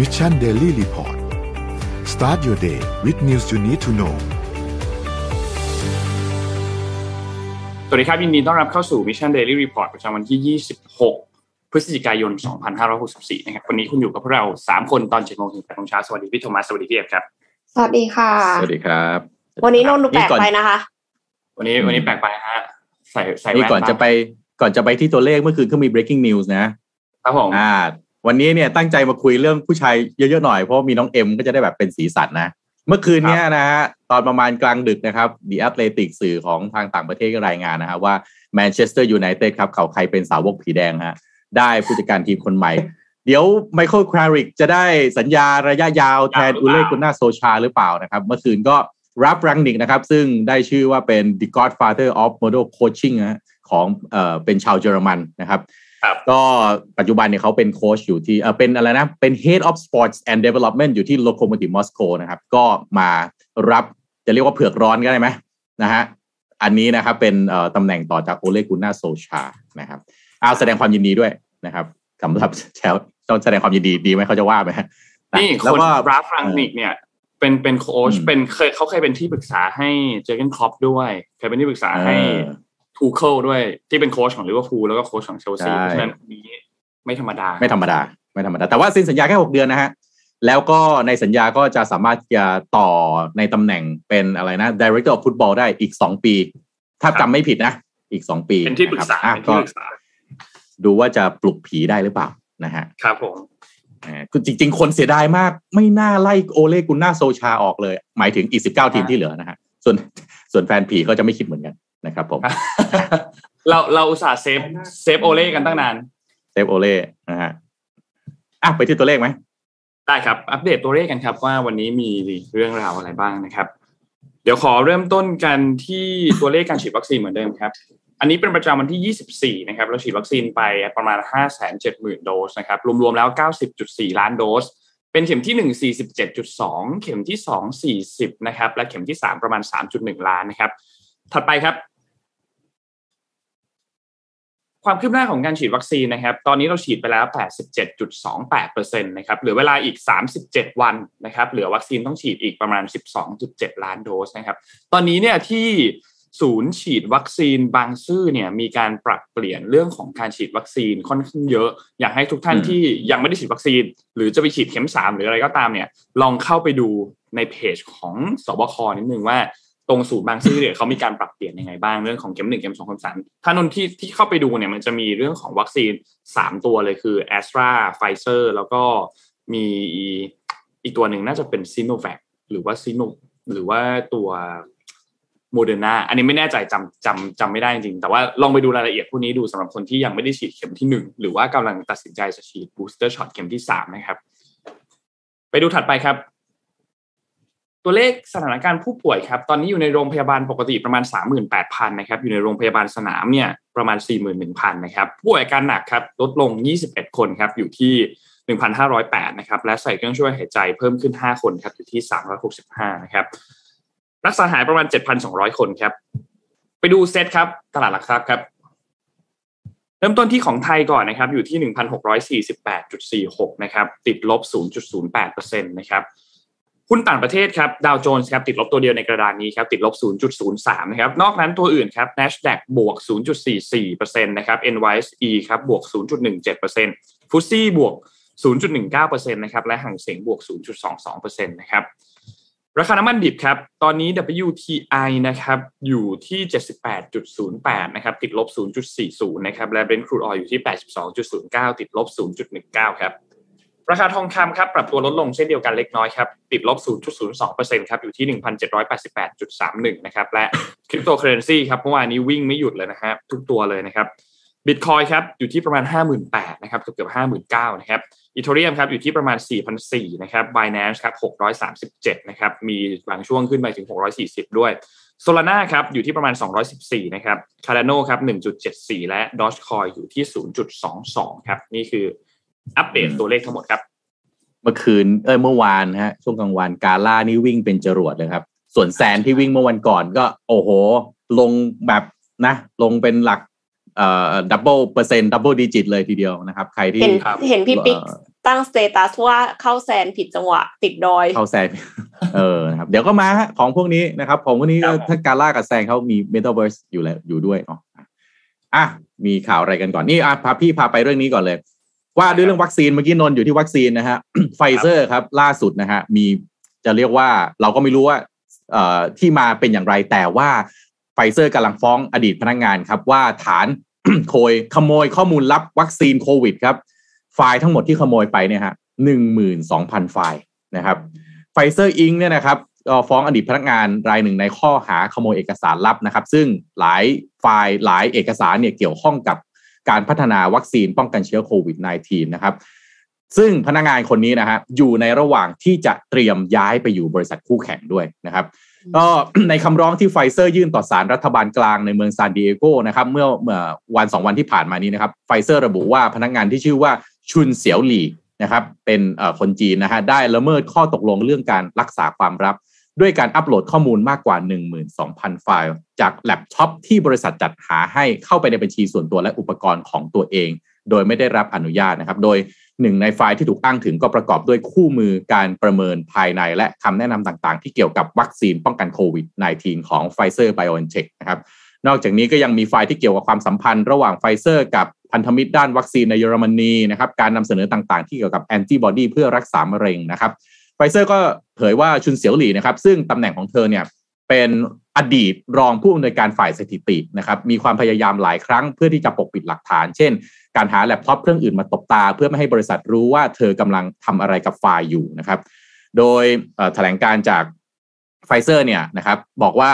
Mission Daily Report start your day with news you need to know สวัสดีครับ ยินดีต้อนรับเข้าสู่ Mission Daily Report ประจำวันที่ 26 พฤศจิกายน 2564 นะครับ วันนี้คุณอยู่กับพวกเรา 3 คนตอน7โมงถึง8โมงเช้า สวัสดีพี่โทมัส สวัสดีพี่เอฟครับ สวัสดีค่ะ สวัสดีครับ วันนี้นนท์ดูแปลกไปนะคะ วันนี้วันนี้แปลกไปฮะ ใส่ใส่นี่แว่นก่อนจะไปก่อนจะไปที่ตัวเลขเมื่อคืนก็มี breaking news นะครับผมอ่า วันนี้เนี่ยตั้งใจมาคุยเรื่องผู้ชายเยอะๆหน่อยเพราะว่ามีน้องเอ็มก็จะได้แบบเป็นสีสันนะ เมื่อคืนเนี้ยนะฮะตอนประมาณกลางดึกนะครับ The Athletic สื่อของทางต่างประเทศก็รายงานนะครับว่า Manchester United ครับเขาใครเป็นสาวกผีแดงฮะได้ผู้จัดการทีมคนใหม่ เดี๋ยวไมเคิลคราริกจะได้สัญญาระยะยาวแทนอุเลกุน่าโซชาหรือเปล่านะครับเมื่อคืนก็รับรังนิกนะครับซึ่งได้ชื่อว่าเป็น the godfather of model coaching นะฮะของเอ่อเป็นชาวเยอรมันนะครับครับ ก็ปัจจุบันเนี่ยเขาเป็นโค้ชอยู่ที่เออเป็นอะไรนะ เป็น head of sports and development อยู่ที่ locomotive Moscow นะครับ ก็มารับจะเรียกว่าเผือกร้อนก็ได้ไหมนะฮะอันนี้นะครับเป็นเอ่อตำแหน่งต่อจากโอเลกุน่าโซชานะครับเอาแสดงความยินดีด้วยนะครับสำหรับแชลต้องแสดงความยินดีดีไหมเขาจะว่าไหมฮะนี่แล้ควนก็ราฟรังนิกเนี่ยเป็นเป็นโค้ชอืมเป็นเคยเขาเคยเป็นที่ปรึกษาให้เยอร์เกนคล็อปป์ด้วย เคยเป็นที่ปรึกษาให้เออ ทูเคิลด้วยที่เป็นโค้ชของลิเวอร์พูลแล้วก็โค้ชของเชลซีใช่เพราะฉะนั้นคนนี้ไม่ธรรมดา ไม่ธรรมดา ไม่ธรรมดา แต่ว่าเซ็นสัญญาแค่หกเดือนนะฮะ แล้วก็ในสัญญาก็จะสามารถจะต่อในตำแหน่งเป็นอะไรนะ Director of Football ได้อีกสองปี ถ้าครับจำไม่ผิดนะ อีกสองปีเป็นที่ปรึกษานะครับเป็นอะที่ก็ปรึกษา ดูว่าจะปลุกผีได้หรือเปล่านะฮะ ครับผมอ่าคือจริง ๆ คนเสียดายมาก ไม่น่าไล่โอเลกุนนาร์ โซลชาออกเลย หมายถึงอีกสิบเก้าทีมที่เหลือนะฮะ ส่วนส่วนแฟนผีก็จะไม่คิดเหมือนกัน นะครับผม เราเราอุตส่าห์ save save โอเล่กันตั้งนาน save โอเล่นะฮะอะไปที่ตัวเลขไหมได้ครับ อัปเดตตัวเลขกันครับ ว่าวันนี้มีเรื่องราวอะไรบ้างนะครับ เดี๋ยวขอเริ่มต้นกันที่ตัวเลขการฉีดวัคซีนเหมือนเดิมครับ อันนี้เป็นประจำวันที่ 24 นะครับ เราฉีดวัคซีนไปประมาณ 570,000 โดสนะครับ รวมๆแล้ว 90.4 ล้านโดส เป็นเข็มที่ 1 47.2 เข็มที่ 2 40 นะครับ และเข็มที่ 3 ประมาณ 3.1 ล้านนะครับ ถัดไปครับ ความคืบหน้าของการฉีดวัคซีนนะครับ ตอนนี้เราฉีดไปแล้ว 87.28%นะครับเหลือเวลาอีก 37 วันนะครับ เหลือวัคซีนต้องฉีดอีกประมาณ 12.7 ล้านโดสนะครับ ตอนนี้เนี่ยที่ศูนย์ฉีดวัคซีนบางซื่อเนี่ยมีการปรับเปลี่ยนเรื่องของการฉีดวัคซีนค่อนข้างเยอะ อยากให้ทุกท่านที่ยังไม่ได้ฉีดวัคซีน หรือจะไปฉีดเข็มสามหรืออะไรก็ตามเนี่ย ลองเข้าไปดูในเพจของศบค. นิดนึงว่า ตรงศูนย์บางซื่อเนี่ยเขามีการปรับเปลี่ยนยังไงบ้างเรื่องของเข็มหนึ่งเข็มสองเข็มสามถ้านนที่ที่เข้าไปดูเนี่ยมันจะมีเรื่องของวัคซีนสามตัวเลยคือแอสตราไฟเซอร์แล้วก็มีอีกตัวหนึ่งน่าจะเป็นซิโนแวคหรือว่าซิโนหรือว่าตัวโมเดอร์นาอันนี้ไม่แน่ใจจำจำจำไม่ได้จริงๆแต่ว่าลองไปดูรายละเอียดพวกนี้ดูสำหรับคนที่ยังไม่ได้ฉีดเข็มที่หนึ่งหรือว่ากำลังตัดสินใจจะฉีด booster shot เข็มที่สามนะครับ ไปดูถัดไปครับ ตัวเลขสถานการณ์ผู้ป่วยครับตอนนี้อยู่ในโรงพยาบาลปกติประมาณ 38,000นะครับอยู่ในโรงพยาบาลสนามเนี่ยประมาณ 41,000นะครับผู้ป่วยอาการหนักครับลดลง 21 คนครับอยู่ที่ 1,508นะครับและใส่เครื่องช่วยหายใจเพิ่มขึ้น 5 คนครับอยู่ที่ 365นะครับรักษาหายประมาณ 7,200 คนครับ ไปดูเซตครับตลาดหลักทรัพย์ครับเริ่มต้นที่ของไทยก่อนนะครับอยู่ที่ 1,648.46นะครับติดลบ 0.08%นะครับ หุ้นต่างประเทศครับดาวโจนส์ครับติดลบตัวเดียวในกระดานนี้ครับติดลบ 0.03 นะครับ นอกนั้นตัวอื่นครับ NASDAQ บวก 0.44%นะครับ NYSE ครับบวก 0.17%ฟุตซี่บวก 0.19%นะครับและห่างเสียงบวก 0.22%นะครับราคาน้ำมันดิบครับ ตอนนี้ WTI นะครับ อยู่ที่ 78.08 นะครับ ติดลบ 0.40 นะครับ และ Brent crude oil อยู่ที่ 82.09 ติดลบ 0.19 ครับ ราคาทองคำครับปรับตัวลดลงเช่นเดียวกันเล็กน้อยครับติดลบ 0.02%ครับอยู่ที่ 1,788.31 นะครับและคริปโตเคอเรนซีครับเมื่อวานนี้วิ่งไม่หยุดเลยนะฮะทุกตัวเลยนะครับบิตคอยครับอยู่ที่ประมาณ 58,000นะครับเกือบเกือบ59,000นะครับอีเทเรียมครับอยู่ที่ประมาณ 4,400นะครับ Binance ครับ637นะครับมีบางช่วงขึ้นไปถึง 640 ด้วย Solana ครับอยู่ที่ประมาณ 214 นะครับ Cardano ครับ 1.74 และ Dogecoin อยู่ที่ 0.22 ครับนี่คือ อัปเดตตัวเลขทั้งหมดครับ เมื่อคืนเออเมื่อวานฮะ ช่วงกลางวันกาล่านี่วิ่งเป็นจรวดเลยครับ ส่วนแซนที่วิ่งเมื่อวันก่อนก็ โอ้โห ลงแบบนะ ลงเป็นหลักเอ่อ double เปอร์เซ็นต์ double digit เลยทีเดียวนะครับ ใครที่เห็นครับเห็นพี่ปิ๊กเอ่อตั้ง status ว่าเข้าแซนผิดจังหวะ ติดดอย เข้าแซนเออนะครับ เดี๋ยวก็มาฮะของพวกนี้นะครับ ของพวกนี้ถ้ากาล่ากับแซนเขามีเมตาเวิร์สอยู่แล้วอยู่ด้วยเนาะอะมีข่าวอะไรกันก่อนนี่อะพาพี่พาไปเรื่องนี้ก่อนเลย ว่าด้วยเรื่องวัคซีนเมื่อกี้นนอยู่ที่วัคซีนนะฮะไฟเซอร์ครับล่าสุดนะฮะมีจะเรียกว่าเราก็ไม่รู้ว่าเอ่อที่มาเป็นอย่างไรแต่ว่าไฟเซอร์กำลังฟ้องอดีตพนักงงานครับว่าฐานโคยขโมยข้อมูลลับวัคซีนโควิดครับ ไฟล์ทั้งหมดที่ขโมยไปเนี่ยฮะหนึ่งหมื่นสองพันไฟล์นะครับไฟเซอร์ Inc. เนี่ยนะครับฟ้องอดีตพนักงานรายหนึ่งในข้อหาขโมยเอกสารลับนะครับ ซึ่งหลายไฟล์หลายเอกสารเนี่ยเกี่ยวข้องกับ การพัฒนาวัคซีนป้องกันเชื้อโควิด -19 นะครับซึ่งพนักงานคนนี้นะฮะอยู่ในระหว่างที่จะเตรียมย้ายไปอยู่บริษัทคู่แข่งด้วยนะครับก็ในคำร้องที่ไฟเซอร์ยื่นต่อศาลรัฐบาลกลางในเมืองซานดิเอโกนะครับเมื่อเมื่อวันสองวันที่ผ่านมานี้นะครับไฟเซอร์ระบุว่าพนักงานที่ชื่อว่าชุนเสียวหลี่นะครับเป็นคนจีนนะฮะได้ละเมิดข้อตกลงเรื่องการรักษาความลับ ด้วยการอัปโหลดข้อมูลมากกว่า 12,000 ไฟล์ จากแล็ปท็อปที่บริษัทจัดหาให้เข้าไปในบัญชีส่วนตัวและอุปกรณ์ของตัวเอง โดยไม่ได้รับอนุญาตนะครับ โดยหนึ่งในไฟล์ที่ถูกอ้างถึงก็ประกอบด้วยคู่มือการประเมินภายในและคำแนะนำต่างๆ ที่เกี่ยวกับวัคซีนป้องกันโควิด -19 ของ Pfizer BioNTech นะครับนอกจากนี้ก็ยังมีไฟล์ที่เกี่ยวกับความสัมพันธ์ระหว่างไฟเซอร์กับพันธมิตรด้านวัคซีนในเยอรมนีนะครับการนำเสนอต่างๆ ที่เกี่ยวกับแอนติบอดีเพื่อรักษามะเร็งนะครับ ไฟเซอร์ก็เผยว่าชุนเสียวหลี่นะครับ ซึ่งตำแหน่งของเธอเนี่ยเป็นอดีตรองผู้อำนวยการฝ่ายสถิตินะครับ มีความพยายามหลายครั้งเพื่อที่จะปกปิดหลักฐาน เช่น การหาแล็ปท็อปเครื่องอื่นมาตบตา เพื่อไม่ให้บริษัทรู้ว่าเธอกำลังทำอะไรกับไฟล์อยู่นะครับ โดยแถลงการจากไฟเซอร์เนี่ยนะครับ บอกว่า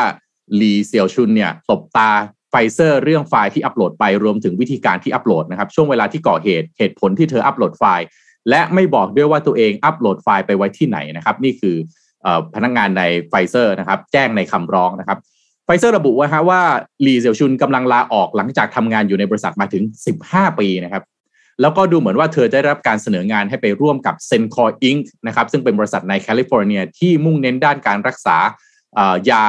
หลีเซียวชุนเนี่ยตบตาไฟเซอร์เรื่องไฟล์ที่อัปโหลดไปรวมถึงวิธีการที่อัปโหลดนะครับ ช่วงเวลาที่ก่อเหตุเหตุผลที่เธออัปโหลดไฟล์ และไม่บอกด้วยว่าตัวเองอัปโหลดไฟล์ไปไว้ที่ไหนนะครับ นี่คือพนักงานในไฟเซอร์นะครับ แจ้งในคำร้องนะครับไฟเซอร์ระบุว่าฮะว่าลีเซียวชุนกำลังลาออกหลังจากทำงานอยู่ในบริษัทมาถึง 15 ปีนะครับ แล้วก็ดูเหมือนว่าเธอได้รับการเสนองานให้ไปร่วมกับ s e n c o r Inc. นะครับซึ่งเป็นบริษัทในแคลิฟอร์เนียที่มุ่งเน้นด้านการรักษายา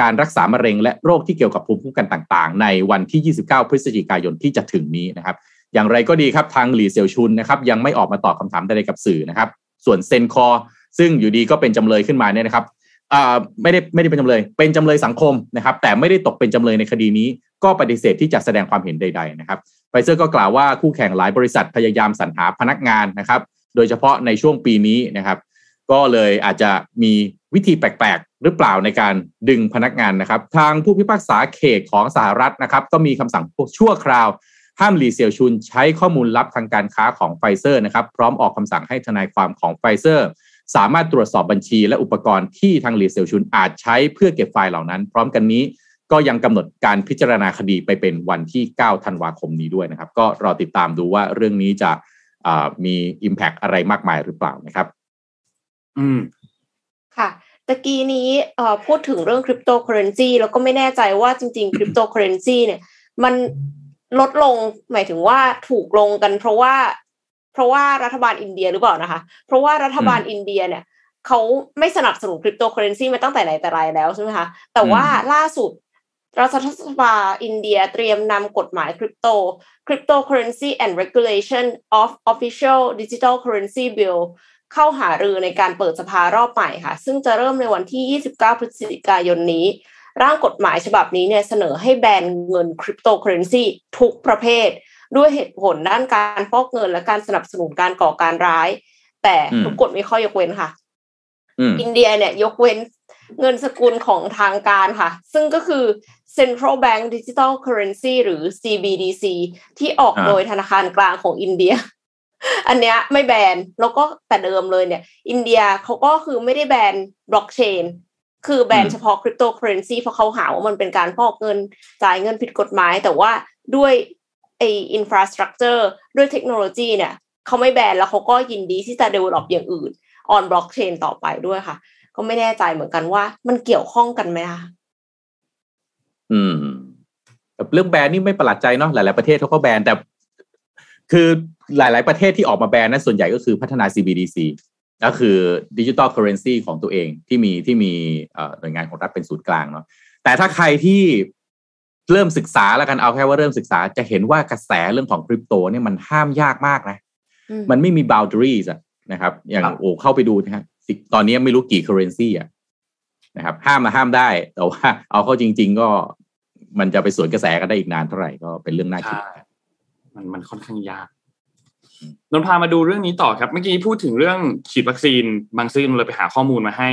การรักษามะเร็งและโรคที่เกี่ยวกับภูมิคุ้มกันต่าง ๆ ในวันที่ 29 พฤศจิกายนที่จะถึงนี้นะครับ อย่างไรก็ดีครับทางหลีเซียวชุนนะครับยังไม่ออกมาตอบคำถามใดๆกับสื่อนะครับ ส่วนเซนคอ ซึ่งอยู่ดีก็เป็นจำเลยขึ้นมาเนี่ยนะครับไม่ได้ไม่ได้เป็นจำเลย เป็นจำเลยสังคมนะครับ แต่ไม่ได้ตกเป็นจำเลยในคดีนี้ ก็ปฏิเสธที่จะแสดงความเห็นใด ๆ นะครับไฟเซอร์ก็กล่าวว่าคู่แข่งหลายบริษัทพยายามสรรหาพนักงานนะครับ โดยเฉพาะในช่วงปีนี้นะครับ ก็เลยอาจจะมีวิธีแปลกๆ หรือเปล่าในการดึงพนักงานนะครับ ทางผู้พิพากษาเขตของสหรัฐนะครับ ก็มีคำสั่งชั่วคราว ห้ามหลีเซียวชุนใช้ข้อมูลลับทางการค้าของไฟเซอร์นะครับพร้อมออกคำสั่งให้ทนายความของไฟเซอร์ สามารถตรวจสอบบัญชี และอุปกรณ์ที่ทางหลีเซียวชุนอาจใช้เพื่อเก็บไฟล์เหล่านั้น พร้อมกันนี้ก็ยังกำหนดการพิจารณาคดีไปเป็นวันที่ 9 ธันวาคมนี้ด้วยนะครับ ก็รอติดตามดูว่าเรื่องนี้จะมี Impact อะไรมากมายหรือเปล่านะครับ อืม ค่ะตะกี้นี้พูดถึงเรื่องคริปโตเคอเรนซีแล้วก็ไม่แน่ใจว่าจริงๆคริปโตเคอเรนซีเนี่ย มัน ลดลงหมายถึงว่าถูกลงกัน เพราะว่า เพราะว่ารัฐบาลอินเดียหรือเปล่านะคะ เพราะว่ารัฐบาลอินเดียเนี่ยเขาไม่สนับสนุนคริปโตเคอเรนซีมาตั้งแต่ไหนแต่ไรแล้วใช่ไหมคะแต่ว่าล่าสุดรัฐสภาอินเดียเตรียมนำกฎหมายคริปโต Cryptocurrency and Regulation of Official Digital Currency Bill เข้าหารือในการเปิดสภารอบใหม่ค่ะ ซึ่งจะเริ่มในวันที่ 29 พฤศจิกายนนี้ ร่างกฎหมายฉบับนี้เนี่ยเสนอให้แบนเงินคริปโตเคอเรนซีทุกประเภท ด้วยเหตุผลด้านการฟอกเงินและการสนับสนุนการก่อการร้าย แต่ทุกกฎมีข้อยกเว้นค่ะ อินเดียเนี่ยยกเว้นเงินสกุลของทางการค่ะ ซึ่งก็คือ Central Bank Digital Currency หรือ CBDC ที่ออกโดยธนาคารกลางของอินเดีย อันเนี้ยไม่แบน แล้วก็แต่เดิมเลยเนี่ย อินเดียเขาก็คือไม่ได้แบนบล็อกเชน คือแบนเฉพาะคริปโตเคอเรนซีเพราะเขาหาว่ามันเป็นการฟอกเงินจ่ายเงินผิดกฎหมาย แต่ว่าด้วยไอ infrastructure ด้วยเทคโนโลยีเนี่ยเขาไม่แบนแล้วเขาก็ยินดีที่จะ develop อย่างอื่น on blockchain ต่อไปด้วยค่ะ ก็ไม่แน่ใจเหมือนกันว่ามันเกี่ยวข้องกันไหมคะอืมเรื่องแบนนี่ไม่ประหลาดใจเนาะหลาย ๆ ประเทศเขาก็แบนแต่ คือหลาย ๆ ประเทศที่ออกมาแบนนั้นส่วนใหญ่ก็คือพัฒนา CBDC ก็คือ digital currency ของตัวเองที่มีที่มีหน่วยงานของรัฐเป็นศูนย์กลางเนาะแต่ถ้าใครที่เริ่มศึกษาแล้วกันเอาแค่ว่าเริ่มศึกษาจะเห็นว่ากระแสเรื่องของคริปโตเนี่ยมันห้ามยากมากนะ มันไม่มี boundaries อะนะครับ อย่างโอ้เข้าไปดูนะฮะตอนนี้ไม่รู้กี่ currency อะนะครับ ห้ามมาห้ามได้ แต่ว่าเอาเข้าจริง ๆ ก็มันจะไปสวนกระแสกันได้อีกนานเท่าไหร่ก็เป็นเรื่องน่าคิดมันมันค่อนข้างยาก นนพามาดูเรื่องนี้ต่อครับ เมื่อกี้พูดถึงเรื่องฉีดวัคซีน บางซื่อเลยไปหาข้อมูลมาให้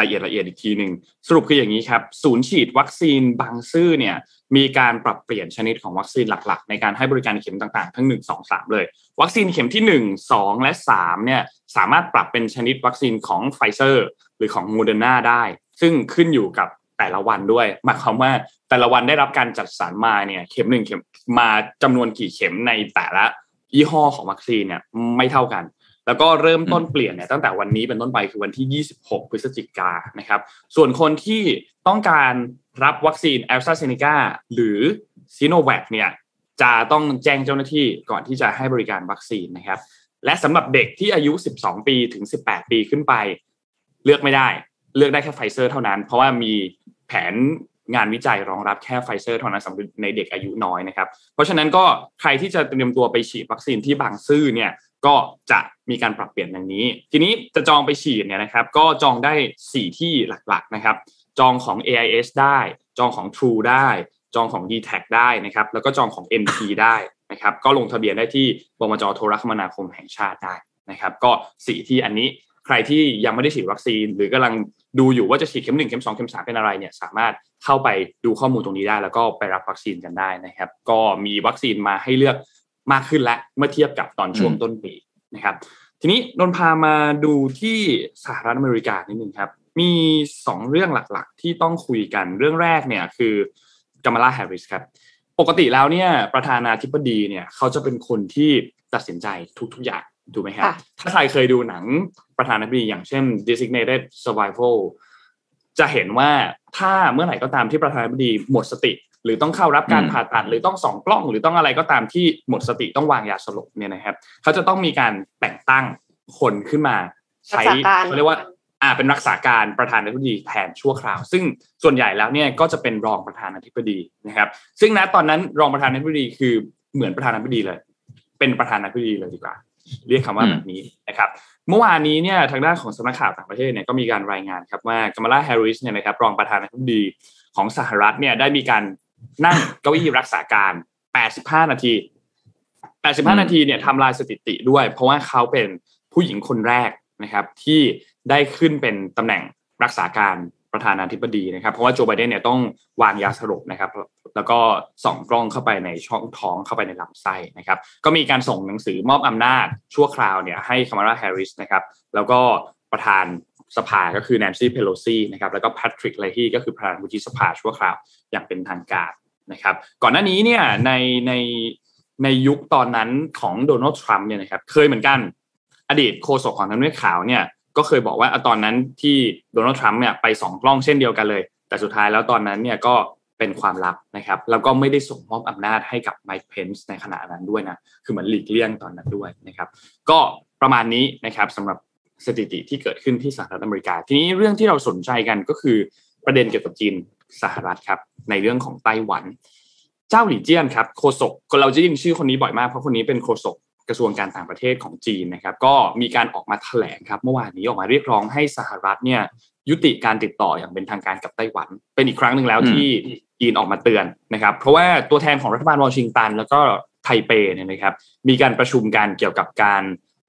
ละเอียดละเอียดอีกทีหนึ่งสรุปคืออย่างนี้ครับ ศูนย์ฉีดวัคซีนบางซื่อเนี่ยมีการปรับเปลี่ยนชนิดของวัคซีนหลักๆ ในการให้บริการเข็มต่างๆ ทั้ง 1 2 3 เลย วัคซีนเข็มที่ 1 2 และ3เนี่ยสามารถปรับเป็นชนิดวัคซีนของไฟเซอร์หรือของโมเดอร์นาได้ ซึ่งขึ้นอยู่กับแต่ละวันด้วยหมายความว่าแต่ละวันได้รับการจัดสรรมาเนี่ยเข็มหนึ่งเข็มมาจำนวนกี่เข็มในแต่ละ ยี่ห้อของวัคซีนเนี่ยไม่เท่ากัน แล้วก็เริ่มต้นเปลี่ยนเนี่ยตั้งแต่วันนี้เป็นต้นไปคือวันที่ 26 พฤศจิกานะครับ ส่วนคนที่ต้องการรับวัคซีนแอสตราเซเนกาหรือซีโนแวคเนี่ยจะต้องแจ้งเจ้าหน้าที่ก่อนที่จะให้บริการวัคซีนนะครับ และสำหรับเด็กที่อายุ 12 ปีถึง 18 ปีขึ้นไป เลือกไม่ได้ เลือกได้แค่ไฟเซอร์เท่านั้น เพราะว่ามีแผน งานวิจัยรองรับแค่ไฟเซอร์เท่านั้นสำหรับในเด็กอายุน้อยนะครับ เพราะฉะนั้นก็ใครที่จะเตรียมตัวไปฉีดวัคซีนที่บางซื่อเนี่ยก็จะมีการปรับเปลี่ยนอย่างนี้ ทีนี้จะจองไปฉีดเนี่ยนะครับ ก็จองได้ 4 ที่หลักๆนะครับ จองของ AIS ได้ จองของ True ได้ จองของ d t แทได้นะครับ แล้วก็จองของ MP ได้นะครับ ก็ลงทะเบียนได้ที่บมจโทรคมนาคมแห่งชาติได้นะครับ ก็ 4 ที่อันนี้ใครที่ยังไม่ได้ฉีดวัคซีน หรือกำลังดูอยู่ว่าจะฉีดเข็มหนึ่งเข็มสองเข็มสามเป็นอะไรเนี่ยสามารถเข้าไปดูข้อมูลตรงนี้ได้ แล้วก็ไปรับวัคซีนกันได้นะครับ ก็มีวัคซีนมาให้เลือกมากขึ้นและเมื่อเทียบกับตอนช่วงต้นปีนะครับ ทีนี้นนพามาดูที่สหรัฐอเมริกานิดนึงครับ มีสองเรื่องหลักๆ ที่ต้องคุยกันเรื่องแรกเนี่ยคือกัมลาแฮร์ริสครับปกติแล้วเนี่ยประธานาธิบดีเนี่ยเขาจะเป็นคนที่ตัดสินใจทุก ๆ อย่างถูกไหมครับถ้าใครเคยดูหนังประธานาธิบดีอย่างเช่น Designated Survivor จะเห็นว่าถ้าเมื่อไหร่ก็ตามที่ประธานาธิบดีหมดสติ หรือต้องเข้ารับการผ่าตัดหรือต้องส่องกล้อง หรือต้องอะไรก็ตามที่หมดสติต้องวางยาสลบเนี่ยนะครับเขาจะต้องมีการแต่งตั้งคนขึ้นมา ใช้เขาเรียกว่าอ่าเป็นรักษาการประธานาธิบดีแทนชั่วคราว ซึ่งส่วนใหญ่แล้วเนี่ยก็จะเป็นรองประธานาธิบดีนะครับ ซึ่งณตอนนั้นรองประธานาธิบดีคือเหมือนประธานาธิบดีเลย เป็นประธานาธิบดีเลยดีกว่า เรียกคำว่าแบบนี้นะครับ เมื่อวานนี้เนี่ยทางด้านของสำนักข่าวต่างประเทศเนี่ยก็มีการรายงานครับว่ากามาลาแฮร์ริสเนี่ยนะครับรองประธานาธิบดีของสหรัฐเนี่ยได้มีการนั่งเก้าอี้รักษาการ 85 นาที 85 นาทีเนี่ยทำลายสถิติด้วย เพราะว่าเขาเป็นผู้หญิงคนแรกนะครับ ที่ได้ขึ้นเป็นตำแหน่งรักษาการประธานาธิบดีนะครับ เพราะว่าโจไบเดนเนี่ยต้องวางยาสลบนะครับ แล้วก็ส่องกล้องเข้าไปในช่องท้องเข้าไปในลำไส้นะครับ ก็มีการส่งหนังสือมอบอำนาจชั่วคราวเนี่ยให้กัมลาแฮร์ริสนะครับ แล้วก็ประธานสภาก็คือแนนซี่เพโลซีนะครับแล้วก็แพทริกไลฮีก็คือประธานวุฒิสภาชั่วคราวอย่างเป็นทางการนะครับ ก่อนหน้านี้เนี่ยในในในยุคตอนนั้นของโดนัลด์ทรัมป์เนี่ยนะครับเคยเหมือนกันอดีตโฆษกของทำเนียบขาวเนี่ยก็เคยบอกว่าตอนนั้นที่โดนัลด์ทรัมป์เนี่ยไปส่องกล้องเช่นเดียวกันเลย แต่สุดท้ายแล้วตอนนั้นเนี่ยก็ เป็นความลับนะครับ แล้วก็ไม่ได้ส่งมอบอำนาจให้กับไมค์เพนส์ในขณะนั้นด้วยนะ คือเหมือนหลีกเลี่ยงตอนนั้นด้วยนะครับ ก็ประมาณนี้นะครับสำหรับสถิติที่เกิดขึ้นที่สหรัฐอเมริกา ทีนี้เรื่องที่เราสนใจกันก็คือประเด็นเกี่ยวกับจีนสหรัฐครับ ในเรื่องของไต้หวัน เจ้าหลี่เจี้ยนครับโฆษกเราจะยินชื่อคนนี้บ่อยมากเพราะคนนี้เป็นโฆษกกระทรวงการต่างประเทศของจีนนะครับ ก็มีการออกมาแถลงครับ เมื่อวานนี้ออกมาเรียกร้องให้สหรัฐเนี่ยยุติการติดต่ออย่างเป็นทางการกับไต้หวัน เป็นอีกครั้งหนึ่งแล้วที่ จีนออกมาเตือนนะครับ เพราะว่าตัวแทนของรัฐบาลวอชิงตัน แล้วก็ไทเปเนี่ยนะครับ มีการประชุมกันเกี่ยวกับการ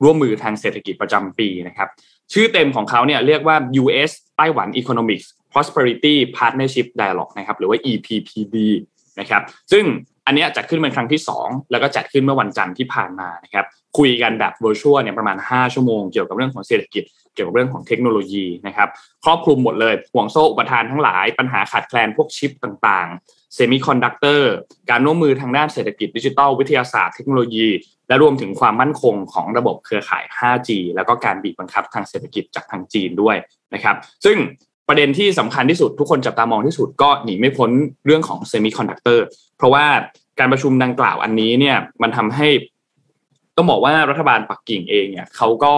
ร่วมมือทางเศรษฐกิจประจำปีนะครับ ชื่อเต็มของเขาเนี่ยเรียกว่า U.S. ไต้หวัน Economics Prosperity Partnership Dialogue นะครับ หรือว่า EPPD นะครับ ซึ่งอันนี้จัดขึ้นเป็นครั้งที่ 2 แล้วก็จัดขึ้นเมื่อวันจันทร์ที่ผ่านมานะครับ คุยกันแบบ virtual เนี่ยประมาณ 5 ชั่วโมงเกี่ยวกับเรื่องของเศรษฐกิจ เกี่ยวกับเรื่องของเทคโนโลยีนะครับครอบคลุมหมดเลยห่วงโซ่อุปทานทั้งหลาย ปัญหาขาดแคลนพวกชิปต่างๆเซมิคอนดักเตอร์การร่วมมือทางด้านเศรษฐกิจดิจิทัลวิทยาศาสตร์เทคโนโลยี และรวมถึงความมั่นคงของระบบเครือข่าย 5G แล้วก็การบีบบังคับทางเศรษฐกิจจากทางจีนด้วยนะครับ ซึ่งประเด็นที่สำคัญที่สุดทุกคนจับตามองที่สุดก็หนีไม่พ้นเรื่องของเซมิคอนดักเตอร์เพราะว่าการประชุมดังกล่าวอันนี้เนี่ยมันทำให้ต้องบอกว่ารัฐบาลปักกิ่งเองเนี่ยเขาก็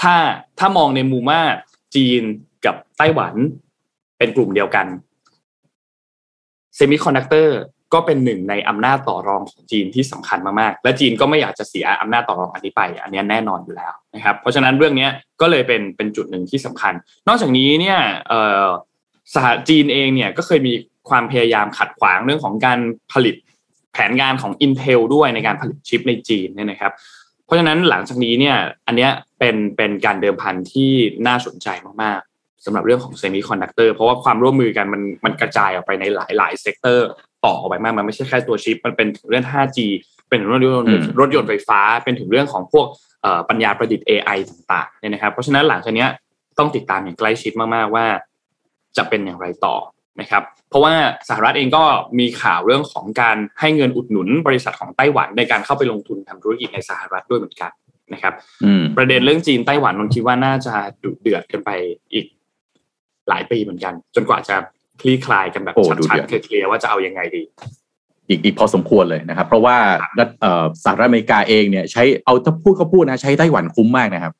ถ้าถ้ามองในมุมว่าจีนกับไต้หวันเป็นกลุ่มเดียวกันเซมิคอนดักเตอร์ก็เป็นหนึ่งในอำนาจต่อรองของจีนที่สำคัญมากๆ และจีนก็ไม่อยากจะเสียอำนาจต่อรองอันนี้ไป อันนี้แน่นอนอยู่แล้วนะครับ เพราะฉะนั้นเรื่องนี้ก็เลยเป็นเป็นจุดหนึ่งที่สำคัญ นอกจากนี้เนี่ยสหจีนเองเนี่ยก็เคยมีความพยายามขัดขวางเรื่องของการผลิตแผนงานของ Intel ด้วยในการผลิตชิปในจีนเนี่ยนะครับ เพราะฉะนั้นหลังจากนี้เนี่ยอันเนี้ยเป็นเป็นการเดิมพันที่น่าสนใจมากๆสำหรับเรื่องของเซมิคอนดักเตอร์เพราะว่าความร่วมมือกันมันมันกระจายออกไปในหลายหลาย sector ต่อออกไปมากมันไม่ใช่แค่ตัวชิป มันเป็นถึงเรื่อง 5G เป็นเรถยนต์รถยนต์ไฟฟ้าเป็นถึงเรื่องของพวกปัญญาประดิษฐ์ AI ต่างๆเนี่ยนะครับ เพราะฉะนั้นหลังจากนี้ต้องติดตามอย่างใกล้ชิดมากๆว่า จะเป็นอย่างไรต่อ นะครับเพราะว่าสหรัฐเองก็มีข่าวเรื่องของการให้เงินอุดหนุนบริษัทของไต้หวันในการเข้าไปลงทุนทำธุรกิจในสหรัฐด้วยเหมือนกันนะครับประเด็นเรื่องจีนไต้หวันนนคิดว่าน่าจะดุเดือดกันไปอีกหลายปีเหมือนกัน จนกว่าจะคลี่คลายกันแบบชัดๆเคลียร์ว่าจะเอายังไงดี อีกอีกพอสมควรเลยนะครับ เพราะว่าสหรัฐอเมริกาเองเนี่ยใช้เอาถ้าพูดเขาพูดนะใช้ไต้หวันคุ้มมากนะครับ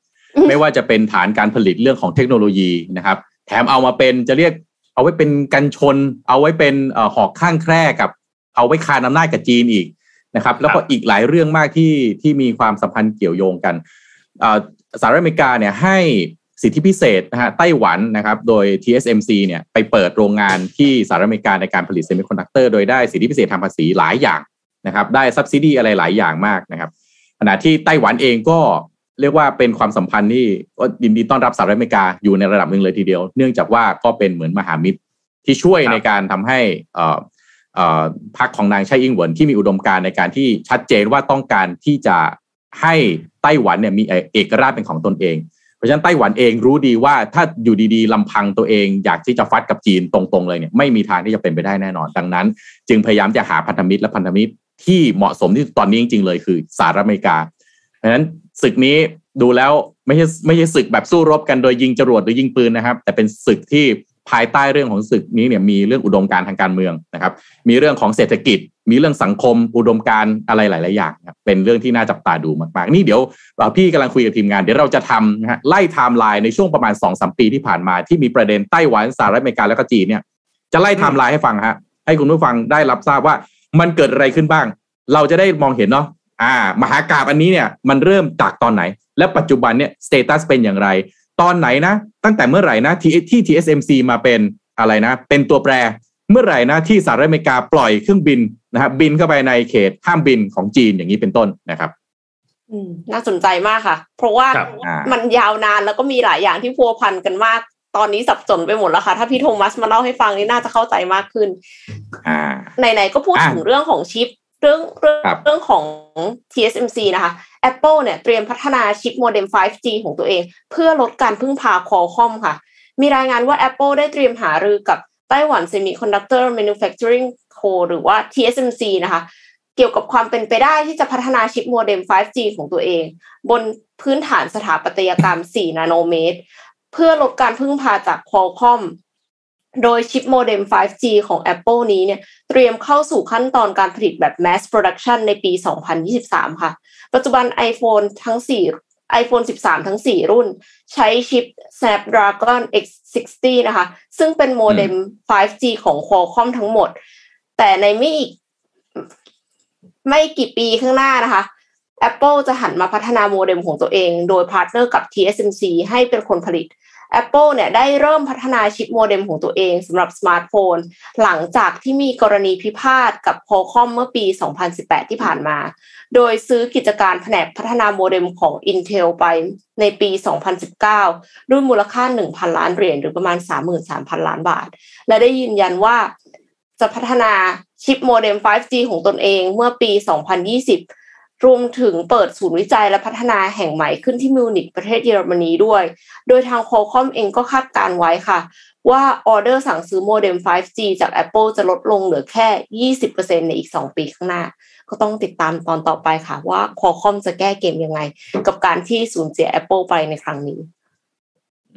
ไม่ว่าจะเป็นฐานการผลิตเรื่องของเทคโนโลยีนะครับ แถมเอามาเป็นจะเรียก เอาไว้เป็นกันชน เอาไว้เป็นหอกข้างแคร่กับ เอาไว้คานอำนาจกับจีนอีกนะครับ แล้วก็อีกหลายเรื่องมากที่ที่มีความสัมพันธ์เกี่ยวโยงกันสหรัฐอเมริกาเนี่ยให้สิทธิพิเศษนะฮะไต้หวันนะครับ โดย TSMC เนี่ยไปเปิดโรงงานที่สหรัฐอเมริกาในการผลิตเซมิคอนดักเตอร์โดยได้สิทธิพิเศษทางภาษีหลายอย่างนะครับ ได้ subsidy อะไรหลายอย่างมากนะครับขณะที่ไต้หวันเองก็ เรียกว่าเป็นความสัมพันธ์ที่ยินดีต้อนรับสหรัฐอเมริกาอยู่ในระดับหนึ่งเลยทีเดียว เนื่องจากว่าก็เป็นเหมือนมหามิตรที่ช่วยในการทำให้พรรคของนางไช่อิงเหวินที่มีอุดมการในการที่ชัดเจนว่าต้องการที่จะให้ไต้หวันเนี่ยมีเอกราชเป็นของตนเอง เพราะฉะนั้นไต้หวันเองรู้ดีว่าถ้าอยู่ดีๆลำพังตัวเอง อยากที่จะฟัดกับจีนตรงๆเลยเนี่ยไม่มีทางที่จะเป็นไปได้แน่นอน ดังนั้น จึงพยายามจะหาพันธมิตรและพันธมิตรที่เหมาะสมที่ตอนนี้จริงๆเลยคือสหรัฐอเมริกา เพราะฉะนั้น ศึกนี้ดูแล้วไม่ใช่ไม่ใช่ศึกแบบสู้รบกันโดยยิงจรวดหรือยิงปืนนะครับ แต่เป็นศึกที่ภายใต้เรื่องของศึกนี้เนี่ยมีเรื่องอุดมการณ์ทางการเมืองนะครับ มีเรื่องของเศรษฐกิจ มีเรื่องสังคมอุดมการณ์อะไรหลาย ๆ อย่างครับเป็นเรื่องที่น่าจับตาดูมาก ๆ นี่เดี๋ยวพี่กำลังคุยกับทีมงานเดี๋ยวเราจะทำนะฮะไล่ไทม์ไลน์ในช่วงประมาณ2อสปีที่ผ่านมาที่มีประเด็นไต้หวันสหรัฐอเมริกาแล้วก็จีนเนี่ยจะไล่ไทม์ไลน์ให้ฟังฮะให้คุณผู้ฟังได้รับทราบว่ามันเกิดอะไรขึ้นบ้าง เราจะได้มองเห็นเนาะ อ่ามหากาพย์อันนี้เนี่ยมันเริ่มจากตอนไหน และปัจจุบันเนี่ย status เป็นอย่างไร ตอนไหนนะ ตั้งแต่เมื่อไหร่นะที่ที่ TSMC มาเป็นอะไรนะ เป็นตัวแปรเมื่อไหร่นะที่สหรัฐอเมริกาปล่อยเครื่องบินนะครับบินเข้าไปในเขตห้ามบินของจีนอย่างนี้เป็นต้นนะครับน่าสนใจมากค่ะ เพราะว่ามันยาวนานแล้วก็มีหลายอย่างที่พัวพันกันมาก ตอนนี้สับสนไปหมดแล้วค่ะ ถ้าพี่โทมัสมาเล่าให้ฟังนี่น่าจะเข้าใจมากขึ้นไหนๆก็พูดถึงเรื่องของชิป เรื่องเรื่องเรื่องของ TSMC นะคะ Apple เนี่ยเตรียมพัฒนาชิปโมเด็ม 5G ของตัวเอง เพื่อลดการพึ่งพาคอคอมค่ะ มีรายงานว่า Apple ได้เตรียมหารือกับไต้หวัน Semiconductor Manufacturing Co หรือว่า TSMC นะคะ เกี่ยวกับความเป็นไปได้ที่จะพัฒนาชิปโมเด็ม 5G ของตัวเอง บนพื้นฐานสถาปัตยกรรม 4 นาโนเมตร เพื่อลดการพึ่งพาจาก Qualcomm โดยชิปโมเด็ม 5G ของ Apple นี้เนี่ยเตรียมเข้าสู่ขั้นตอนการผลิตแบบ mass production ในปี 2023 ค่ะ ปัจจุบัน iPhone ทั้ง 4 iPhone 13 ทั้ง 4 รุ่น ใช้ชิป Snapdragon X60 นะคะ ซึ่งเป็นโมเด็ม 5G ของ Qualcomm ทั้งหมด แต่ในไม่อีกไม่กี่ปีข้างหน้านะคะ Apple จะหันมาพัฒนาโมเด็มของตัวเอง โดย partner กับ TSMC ให้เป็นคนผลิต Apple เนี่ยได้เริ่มพัฒนาชิปโมเด็มของตัวเองสำหรับสมาร์ทโฟน หลังจากที่มีกรณีพิพาทกับ Qualcomm เมื่อปี 2018 ที่ผ่านมา โดยซื้อกิจการแผนกพัฒนาโมเด็มของ Intel ไปในปี 2019 ด้วยมูลค่า 1,000 ล้านเหรียญหรือประมาณ 33,000 ล้านบาท และได้ยืนยันว่าจะพัฒนาชิปโมเด็ม 5G ของตนเองเมื่อปี 2020 รวมถึงเปิดศูนย์วิจัยและพัฒนาแห่งใหม่ขึ้นที่มิวนิกประเทศเยอรมนีด้วย โดยทางโคคอมเองก็คาดการไว้ค่ะ ว่าออเดอร์สั่งซื้อโมเด็ม 5G จาก Apple จะลดลงเหลือแค่ 20%ในอีก 2 ปีข้างหน้า ก็ต้องติดตามตอนต่อไปค่ะ ว่าคอคอมจะแก้เกมยังไง กับการที่สูญเสีย Apple ไปในครั้งนี้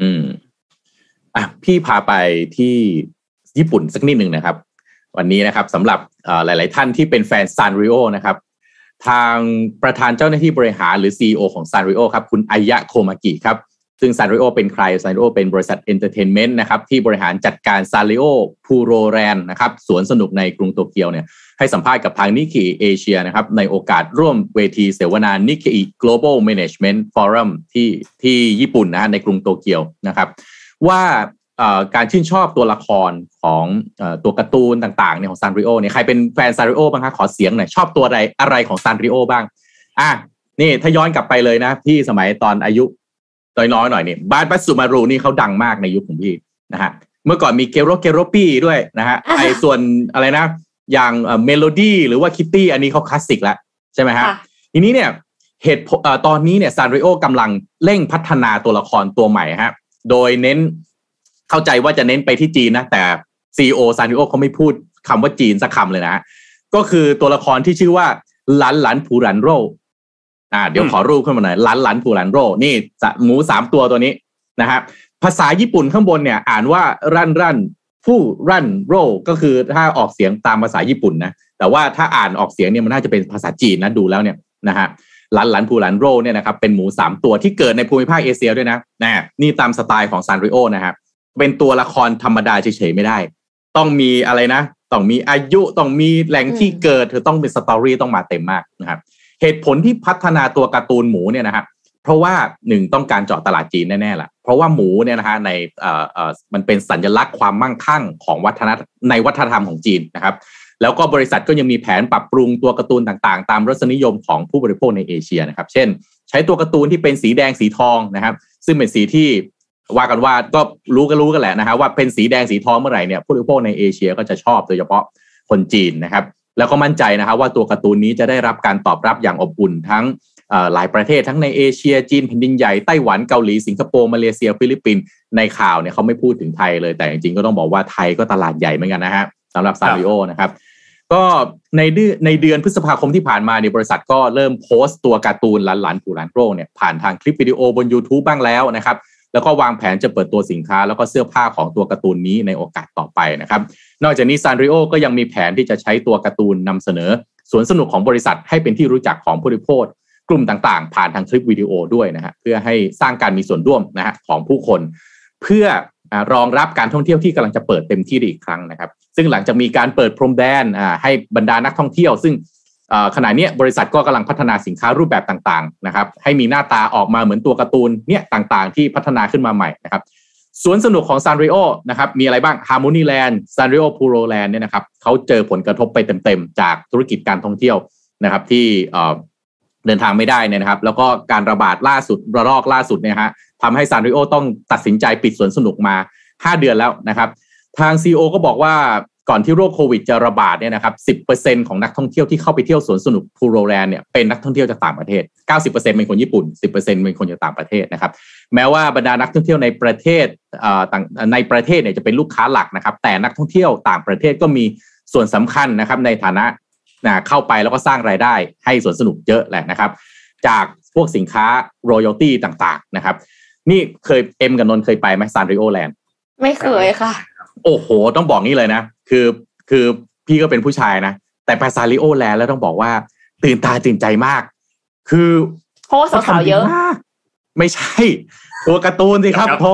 อืม อะ พี่พาไปที่ญี่ปุ่นสักนิดหนึ่งนะครับ วันนี้นะครับสำหรับหลาย ๆ ท่านที่เป็นแฟนซานริโอนะครับ ทางประธานเจ้าหน้าที่บริหารหรือ CEO ของ Sanrio ครับคุณอายะโคมากิครับซึ่งซานริโอเป็นใครซานริโอเป็นบริษัท entertainment นะครับที่บริหารจัดการ Sanrio Puroland นะครับสวนสนุกในกรุงโตเกียวเนี่ยให้สัมภาษณ์กับทาง Nikkei Asia นะครับในโอกาสร่วมเวทีเสวนานิกเก Global Management Forum ที่ที่ญี่ปุ่นนะฮะในกรุงโตเกียวนะครับว่า การชื่นชอบตัวละครของตัวการ์ตูนต่างๆเนี่ยของซานริโอเนี่ยใครเป็นแฟนซานริโอบ้างคะขอเสียงหน่อยชอบตัวอะไรอะไรของซานริโอบ้าง อะนี่ถ้าย้อนกลับไปเลยนะที่สมัยตอนอายุน้อยๆหน่อยนี่ Bad Badtz-Maru นี่เขาดังมากในยุคของพี่นะฮะเมื่อก่อนมีเกโรเกโรปี้ด้วยนะฮะไอส่วนอะไรนะ อย่างเมโลดี้หรือว่าคิตตี้อันนี้เขาคลาสสิกแล้วใช่ไหมฮะทีนี้เนี่ยเหตุตอนนี้เนี่ยซานริโอกำลังเร่งพัฒนาตัวละครตัวใหม่ฮะโดยเน้น เข้าใจว่าจะเน้นไปที่จีนนะแต่ซีโอซานริโอเขาไม่พูดคำว่าจีนสักคำเลยนะ ก็คือตัวละครที่ชื่อว่าหลันหลันผูหลันโรอ่าเดี๋ยวขอรูปขึ้นมาหน่อยหลันหลันผูหลันโรนี่หมูสามตัวตัวนี้นะฮะภาษาญี่ปุ่นข้างบนเนี่ย อ่านว่ารันรันผู้รันโรก็คือถ้าออกเสียงตามภาษาญี่ปุ่นนะแต่ว่าถ้าอ่านออกเสียงเนี่ยมันน่าจะเป็นภาษาจีนนะดูแล้วเนี่ยนะฮะหลันหลันผูหลันโรเนี่ยนะครับเป็นหมูสามตัวที่เกิดในภูมิภาคเอเชียด้วยนะนะนี่ตามสไตล์ของซานริโอนะครับ เป็นตัวละครธรรมดาเฉยๆไม่ได้ ต้องมีอะไรนะต้องมีอายุต้องมีแหล่งที่เกิดเธอต้องเป็นสตอรี่ต้องมาเต็มมากนะครับเหตุผลที่พัฒนาตัวการ์ตูนหมูเนี่ยนะครับเพราะว่าหนึ่งต้องการเจาะตลาดจีนแน่ๆแหละเพราะว่าหมูเนี่ยนะฮะในเอ่อเอ่อมันเป็นสัญลักษณ์ความมั่งคั่งของวัฒนในวัฒนธรรมของจีนนะครับ แล้วก็บริษัทก็ยังมีแผนปรับปรุงตัวการ์ตูนต่างๆ ตามรสนิยมของผู้บริโภคในเอเชียนะครับ เช่น ใช้ตัวการ์ตูนที่เป็นสีแดงสีทองนะครับ ซึ่งเป็นสีที่ ว่ากันว่าก็รู้ก็รู้กันแหละนะฮะว่าเป็นสีแดงสีทองเมื่อไหร่เนี่ยผู้บริโภคในเอเชียก็จะชอบโดยเฉพาะคนจีนนะครับ แล้วก็มั่นใจนะครับว่าตัวการ์ตูนนี้จะได้รับการตอบรับอย่างอบอุ่นทั้งหลายประเทศทั้งในเอเชียจีนแผ่นดินใหญ่ไต้หวันเกาหลีสิงคโปร์มาเลเซียฟิลิปปินส์ในข่าวเนี่ยเขาไม่พูดถึงไทยเลยแต่จริงๆก็ต้องบอกว่าไทยก็ตลาดใหญ่เหมือนกันนะฮะสำหรับซาริโอนะครับก็ในเดือนในเดือนพฤษภาคมที่ผ่านมาเนี่ยบริษัทก็เริ่มโพสต์ตัวการ์ตูนหลานๆผู้หลานโกรเนี่ยผ่านทางคลิปวิดีโอบน YouTube บ้างแล้วนะครับ แล้วก็วางแผนจะเปิดตัวสินค้า แล้วก็เสื้อผ้าของตัวการ์ตูนนี้ในโอกาสต่อไปนะครับ นอกจากนี้ซานริโอก็ยังมีแผนที่จะใช้ตัวการ์ตูนนำเสนอสวนสนุกของบริษัทให้เป็นที่รู้จักของผู้บริโภคกลุ่มต่างๆ ผ่านทางคลิปวิดีโอด้วยนะฮะเพื่อให้สร้างการมีส่วนร่วมนะฮะของผู้คน เพื่อรองรับการท่องเที่ยวที่กำลังจะเปิดเต็มที่อีกครั้งนะครับ ซึ่งหลังจากมีการเปิดพรมแดนให้บรรดานักท่องเที่ยว ซึ่ง ขณะนี้บริษัทก็กำลังพัฒนาสินค้ารูปแบบต่างๆนะครับให้มีหน้าตาออกมาเหมือนตัวการ์ตูนเนี่ยต่างๆ ที่พัฒนาขึ้นมาใหม่นะครับสวนสนุกของซานริโอนะครับมีอะไรบ้าง Harmony Land Sanrio Puro Land เนี่ยนะครับเขาเจอผลกระทบไปเต็มๆ จากธุรกิจการท่องเที่ยวนะครับที่เดินทางไม่ได้เนี่ยนะครับ แล้วก็การระบาดล่าสุดระลอกล่าสุดเนี่ยฮะทำให้ซานริโอต้องตัดสินใจปิดสวนสนุกมา 5 เดือนแล้วนะครับ ทาง CEO ก็บอกว่า ก่อนที่โรคโควิดจะระบาดเนี่ยนะครับ10%ของนักท่องเที่ยวที่เข้าไปเที่ยวสวนสนุกพูโรแลนด์เนี่ยเป็นนักท่องเที่ยวจากต่างประเทศ 90%เป็นคนญี่ปุ่น 10%เป็นคนจากต่างประเทศนะครับ แม้ว่าบรรดานักท่องเที่ยวในประเทศต่างในประเทศเนี่ยจะเป็นลูกค้าหลักนะครับ แต่นักท่องเที่ยวต่างประเทศก็มีส่วนสำคัญนะครับในฐานะนะเข้าไปแล้วก็สร้างรายได้ให้สวนสนุกเยอะแหละนะครับ จากพวกสินค้ารอยัลตี้ต่างๆนะครับ นี่เคยเอ็มกับนนเคยไปไหมซานริโอแลนด์ไม่เคยค่ะ โอ้โห ต้องบอกงี้เลยนะ คือคือพี่ก็เป็นผู้ชายนะ แต่ไปซาริโอแลนด์แล้วต้องบอกว่า ตื่นตาตื่นใจมาก คือเพราะสาวเยอะไม่ใช่ ตัวการ์ตูนสิครับพ่อ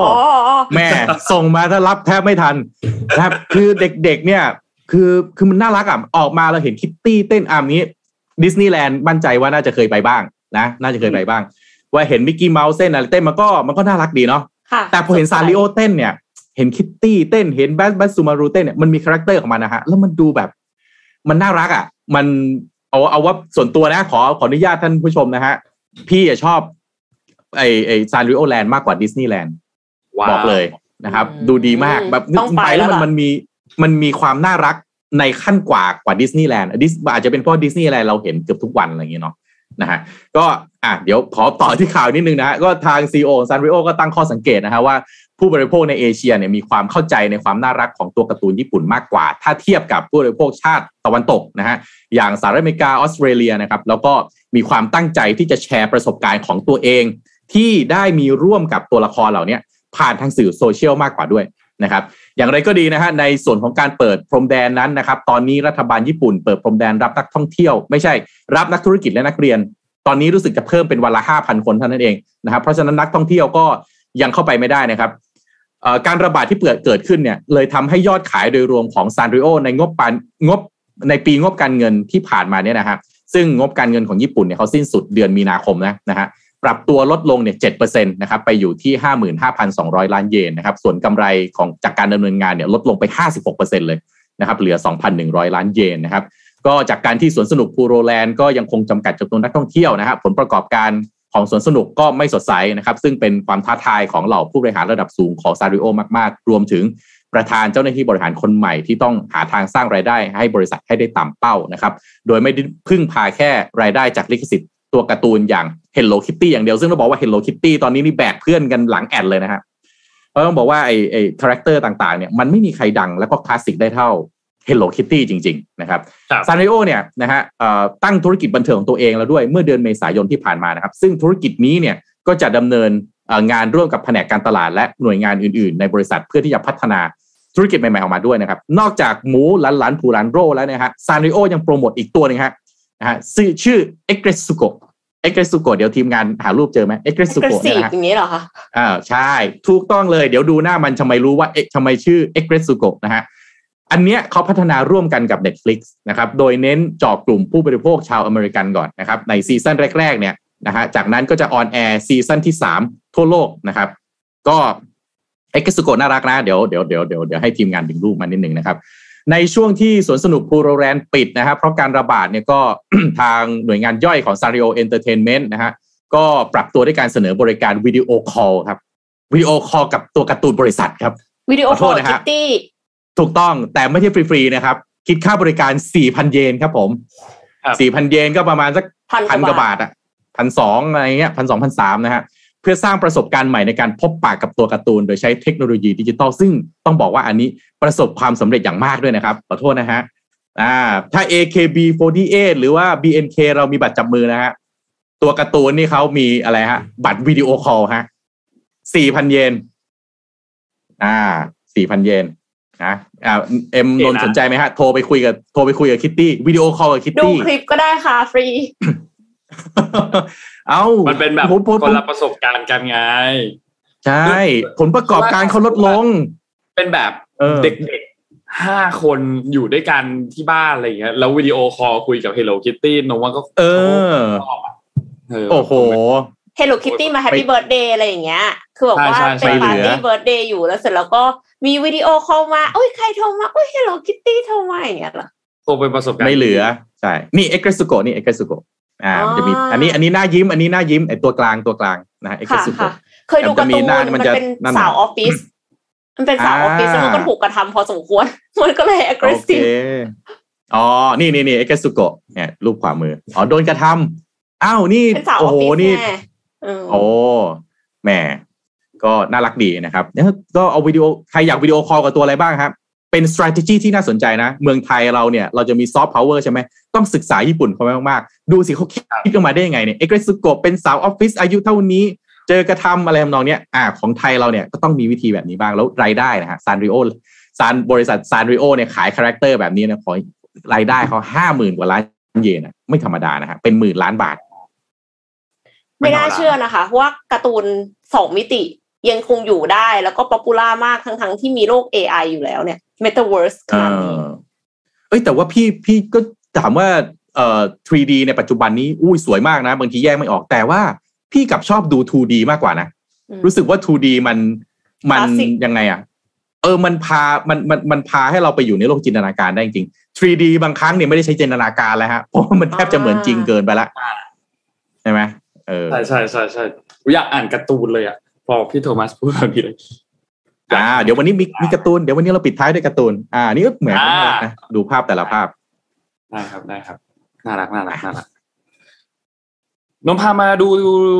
แม่ส่งมาถ้ารับแทบไม่ทันนะครับ คือเด็กๆเนี่ย คือคือมันน่ารักอะออกมาเราเห็นคิตตี้เต้นอามนี้ดิสนีย์แลนด์มั่นใจว่าน่าจะเคยไปบ้างนะ น่าจะเคยไปบ้าง ว่าเห็นมิกกี้เมาส์เต้นอะไรเต้นมันก็มันก็น่ารักดีเนาะแต่พอเห็นซานริโอเต้นเนี่ย เห็นคิตตี้เต้นเห็น Bad Badtz-Maru เต้นเนี่ยมันมี character ของมันนะฮะแล้วมันดูแบบ มันน่ารักอะ มันเอาเอาว่าส่วนตัวนะ ขอขออนุญาตท่านผู้ชมนะฮะ พี่ชอบ ไอไอซานริโอแลนด์มากกว่าดิสนีย์แลนด์บอกเลยนะครับ ดูดีมากแบบไปแล้วมันมันมีมันมีความน่ารักในขั้นกว่ากว่าดิสนีย์แลนด์ดิสอาจจะเป็นเพราะดิสนีย์แลนด์เราเห็นเกือบทุกวันอะไรอย่างเงี้ยเนาะ นะฮะก็อะเดี๋ยวขอต่อที่ข่าวนิดนึงนะฮะก็ทาง CEO ซานริโอก็ตั้งข้อสังเกตนะฮะว่าผู้บริโภคในเอเชียเนี่ยมีความเข้าใจในความน่ารักของตัวการ์ตูนญี่ปุ่นมากกว่า ถ้าเทียบกับผู้บริโภคชาติตะวันตกนะฮะอย่างสหรัฐอเมริกาออสเตรเลียนะครับแล้วก็มีความตั้งใจที่จะแชร์ประสบการณ์ของตัวเอง ที่ได้มีร่วมกับตัวละครเหล่านี้ผ่านทางสื่อโซเชียลมากกว่าด้วยนะครับ อย่างไรก็ดีนะฮะในส่วนของการเปิดพรมแดนนั้นนะครับตอนนี้รัฐบาลญี่ปุ่นเปิดพรมแดนรับนักท่องเที่ยว ไม่ใช่รับนักธุรกิจและนักเรียน ตอนนี้รู้สึกจะเพิ่มเป็นวันละห้าพันคนเท่านั้นเองนะครับเพราะฉะนั้นนักท่องเที่ยวก็ยังเข้าไปไม่ได้นะครับการระบาดที่เปิดเกิดขึ้นเนี่ยเลยทำให้ยอดขายโดยรวมของซานริโอในงบปานงบในปีงบการเงินที่ผ่านมาเนี่ยนะครับซึ่งงบการเงินของญี่ปุ่นเนี่ยเขาสิ้นสุดเดือนมีนาคมนะนะฮะ ปรับตัวลดลงเนี่ยเจ็ดเปอร์เซ็นต์นะครับไปอยู่ที่ห้าหมื่นห้าพันสองร้อยล้านเยนนะครับส่วนกำไรของจากการดำเนินงานเนี่ยลดลงไปห้าสิบหกเปอร์เซ็นต์เลยนะครับเหลือสองพันหนึ่งร้อยล้านเยนนะครับก็จากการที่สวนสนุกพูโรแลนด์ก็ยังคงจำกัดจำนวนนักท่องเที่ยวนะครับผลประกอบการของสวนสนุกก็ไม่สดใสนะครับซึ่งเป็นความท้าทายของเหล่าผู้บริหารระดับสูงของซานริโอมากๆ รวมถึงประธานเจ้าหน้าที่บริหารคนใหม่ที่ต้องหาทางสร้างรายได้ให้บริษัทให้ได้ตามเป้านะครับ โดยไม่ได้พึ่งพาแค่รายได้จากลิขสิทธิ์ ตัวการ์ตูนอย่าง Hello Kitty อย่างเดียวซึ่งเราบอกว่า Hello Kitty ตอนนี้นี่แบกเพื่อนกันหลังแอ่นเลยนะฮะเพราะต้องบอกว่าไอ้ไอ้คาแรคเตอร์ต่างๆเนี่ยมันไม่มีใครดังแล้วก็คลาสสิกได้เท่า Hello Kitty จริง ๆ นะครับซานริโอเนี่ยนะฮะตั้งธุรกิจบันเทิงของตัวเองแล้วด้วยเมื่อเดือนเมษายนที่ผ่านมานะครับ ซึ่งธุรกิจนี้เนี่ยก็จะดำเนินงานร่วมกับแผนกการตลาดและหน่วยงานอื่น ๆ ในบริษัทเพื่อที่จะพัฒนาธุรกิจใหม่ๆออกมาด้วยนะครับ นอกจากหมูลันลันผูลันโรแล้วนะฮะซานริโอยังโปรโมทอีกตัวนึงฮะ นะฮะชื่อ Aggretsuko Aggretsuko เดี๋ยวทีมงานหารูปเจอไหม Aggretsuko เนี่ยนะอย่างนี้เหรอคะอ่าใช่ ถูกต้องเลย เดี๋ยวดูหน้ามันทำไมรู้ว่าเอ๊ะทำไมชื่อ Aggretsuko นะฮะอันเนี้ยเขาพัฒนาร่วมกันกับ Netflix นะครับโดยเน้นเจาะกลุ่มผู้บริโภคชาวอเมริกันก่อนนะครับในซีซั่นแรก ๆ เนี่ยนะฮะจากนั้นก็จะ on air ซีซั่นที่ 3 ทั่วโลกนะครับ ก็ Aggretsuko น่ารักนะ เดี๋ยวเดี๋ยวเดี๋ยวเดี๋ยวเดี๋ยวให้ทีมงานดึงรูปมานิดหนึ่งนะครับ ในช่วงที่สวนสนุกพูโรแลนด์ปิดนะครับเพราะการระบาดเนี่ยก็ทางหน่วยงานย่อยของซานริโอเอนเตอร์เทนเมนต์นะฮะก็ปรับตัวด้วยการเสนอบริการวิดีโอคอลครับวิดีโอคอลกับตัวการ์ตูนบริษัทครับวิดีโอคอลคิตตี้ถูกต้องแต่ไม่ใช่ฟรีๆนะครับ คิดค่าบริการ4,000เยนครับผม4,000เยนก็ประมาณสักพันกว่าบาทอะพันสองอะไรเงี้ยพันสองพันสามนะฮะเพื่อสร้างประสบการณ์ใหม่ในการพบปะกับตัวการ์ตูน โดยใช้เทคโนโลยีดิจิตอลซึ่งต้องบอกว่าอันนี้ประสบความสำเร็จอย่างมากด้วยนะครับขอโทษนะฮะอ่าถ้า AKB48 หรือว่า BNK เรามีบัตรจับมือนะฮะตัวการ์ตูนนี่เขามีอะไรฮะ บัตรวิดีโอคอลฮะสี่พันเยนอ่าสี่พันเยนนะอ่าเอ็มนนสนใจไหมฮะ โทรไปคุยกับโทรไปคุยกับคิตตี้วิดีโอคอลกับคิตตี้ดูคลิปก็ได้ค่ะ ฟรี เอามันเป็นแบบคนละประสบการณ์กันไง ใช่ ผลประกอบการเขาลดลง เป็นแบบเด็กๆห้าคนอยู่ด้วยกันที่บ้านอะไรเงี้ยแล้ววิดีโอคอลคุยกับ Hello Kitty นว่าก็ เออโอ้โห Hello Kitty มา Happy Birthday อะไรอย่างเงี้ย คือบอกว่าเป็นปาร์ตี้ birthday อยู่แล้วเสร็จแล้วก็มีวิดีโอคอลมาโอ้ยใครโทรมาโอ้ย Hello Kitty โทรมาอย่างเงี้ยหรอโทรเป็นประสบการณ์ไม่เหลือ ใช่ นี่ Aggretsuko นี่ Aggretsuko อ่าจะมี อันนี้อันนี้หน้ายิ้ม อันนี้หน้ายิ้มไอตัวกลางตัวกลางนะ Aggretsuko เคยดูการ์ตูนมันเป็นสาวออฟฟิศมันเป็นสาวออฟฟิศมันก็ถูกกระทำพอสมควรมันก็เลย aggressive อ๋อ นี่นี่นี่ Aggretsuko เนี่ยรูปขวามือ อ๋อโดนกระทำอ้าวนี่โอ้โหนี่โอ้แหมก็น่ารักดีนะครับก็เอาวิดีโอใครอยากวิดีโอคอลกับตัวอะไรบ้างครับ เป็น strategy ที่น่าสนใจนะ เมืองไทยเราเนี่ย เราจะมี soft power ใช่ไหม ต้องศึกษาญี่ปุ่นเขามากๆ ดูสิเขาคิดกันมาได้ยังไงเนี่ย Aggretsuko เป็นสาวออฟฟิศอายุเท่านี้ เจอกระทำอะไรทำนองเนี้ยอ่าของไทยเราเนี่ยก็ต้องมีวิธีแบบนี้บ้างแล้วรายได้นะฮะซานริโอซานบริษัทซานริโอเนี่ยขายคาแรคเตอร์แบบนี้นะขอรายได้เขาห้าหมื่นกว่าล้านเยนนะไม่ธรรมดานะฮะเป็นหมื่นล้านบาท ไม่น่าเชื่อนะคะว่าการ์ตูนสองมิติ ยังคงอยู่ได้แล้วก็ป๊อปปูล่ามากทั้งทั้งที่มีโลก AI อยู่แล้วเนี่ย Metaverse ขนาดนี้เอ้ยแต่ว่าพี่พี่ก็ถามว่าเอ่อ 3D ในปัจจุบันนี้อุ้ยสวยมากนะ บางทีแยกไม่ออกแต่ว่าพี่กับชอบดู 2D มากกว่านะ รู้สึกว่า 2D มันมันยังไงอะเออมันพามันมันมันพาให้เราไปอยู่ในโลกจินตนาการได้จริง 3D บางครั้งเนี่ยไม่ได้ใช้จินตนาการแล้วฮะเพราะมันแทบจะเหมือนจริงเกินไปละใช่ไหมเออใช่ใช่ใช่ใช่อยากอ่านการ์ตูนเลยอะ พอพี่โทมัสพูดแบบนี้เลยอ่า เดี๋ยววันนี้มีมีการ์ตูนเดี๋ยววันนี้เราปิดท้ายด้วยการ์ตูนอ่านี่ก็เหมือนนะดูภาพแต่ละภาพได้ครับได้ครับน่ารักน่ารักน่ารักนมพามาดู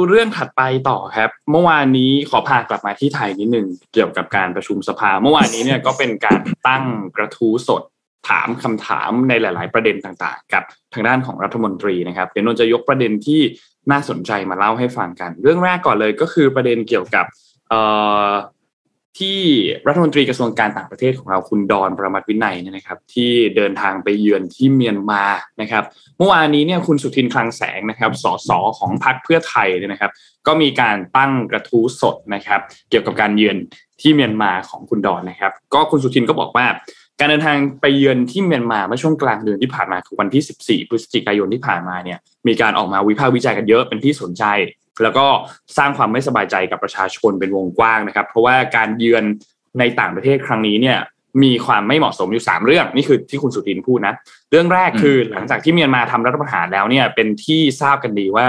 เรื่องถัดไปต่อครับ เมื่อวานนี้ขอพากลับมาที่ไทยนิดหนึ่งเกี่ยวกับการประชุมสภา เมื่อวานนี้เนี่ยก็เป็นการตั้งกระทู้สดถามคำถามในหลาย ๆ ประเด็นต่าง ๆ กับทางด้านของรัฐมนตรีนะครับเดี๋ยวนนจะยกประเด็นที่ น่าสนใจมาเล่าให้ฟังกัน เรื่องแรกก่อนเลยก็คือประเด็นเกี่ยวกับที่รัฐมนตรีกระทรวงการต่างประเทศของเราคุณดอนประมัตวินัยเนี่ยนะครับที่เดินทางไปเยือนที่เมียนมานะครับ เมื่อวานนี้เนี่ยคุณสุทินคลังแสงนะครับสสของพรรคเพื่อไทยเนี่ยนะครับ ก็มีการตั้งกระทู้สดนะครับ เกี่ยวกับการเยือนที่เมียนมาของคุณดอนนะครับ ก็คุณสุทินก็บอกว่า การเดินทางไปเยือนที่เมียนมาเมื่อช่วงกลางเดือนที่ผ่านมาคือวันที่ 14 พฤศจิกายนที่ผ่านมาเนี่ยมีการออกมาวิพากษ์วิจัยกันเยอะเป็นที่สนใจ แล้วก็สร้างความไม่สบายใจกับประชาชนเป็นวงกว้างนะครับ เพราะว่าการเยือนในต่างประเทศครั้งนี้เนี่ยมีความไม่เหมาะสมอยู่ 3 เรื่องนี่คือที่คุณสุทินพูดนะ เรื่องแรกคือหลังจากที่เมียนมาทำรัฐประหารแล้วเนี่ยเป็นที่ทราบกันดีว่า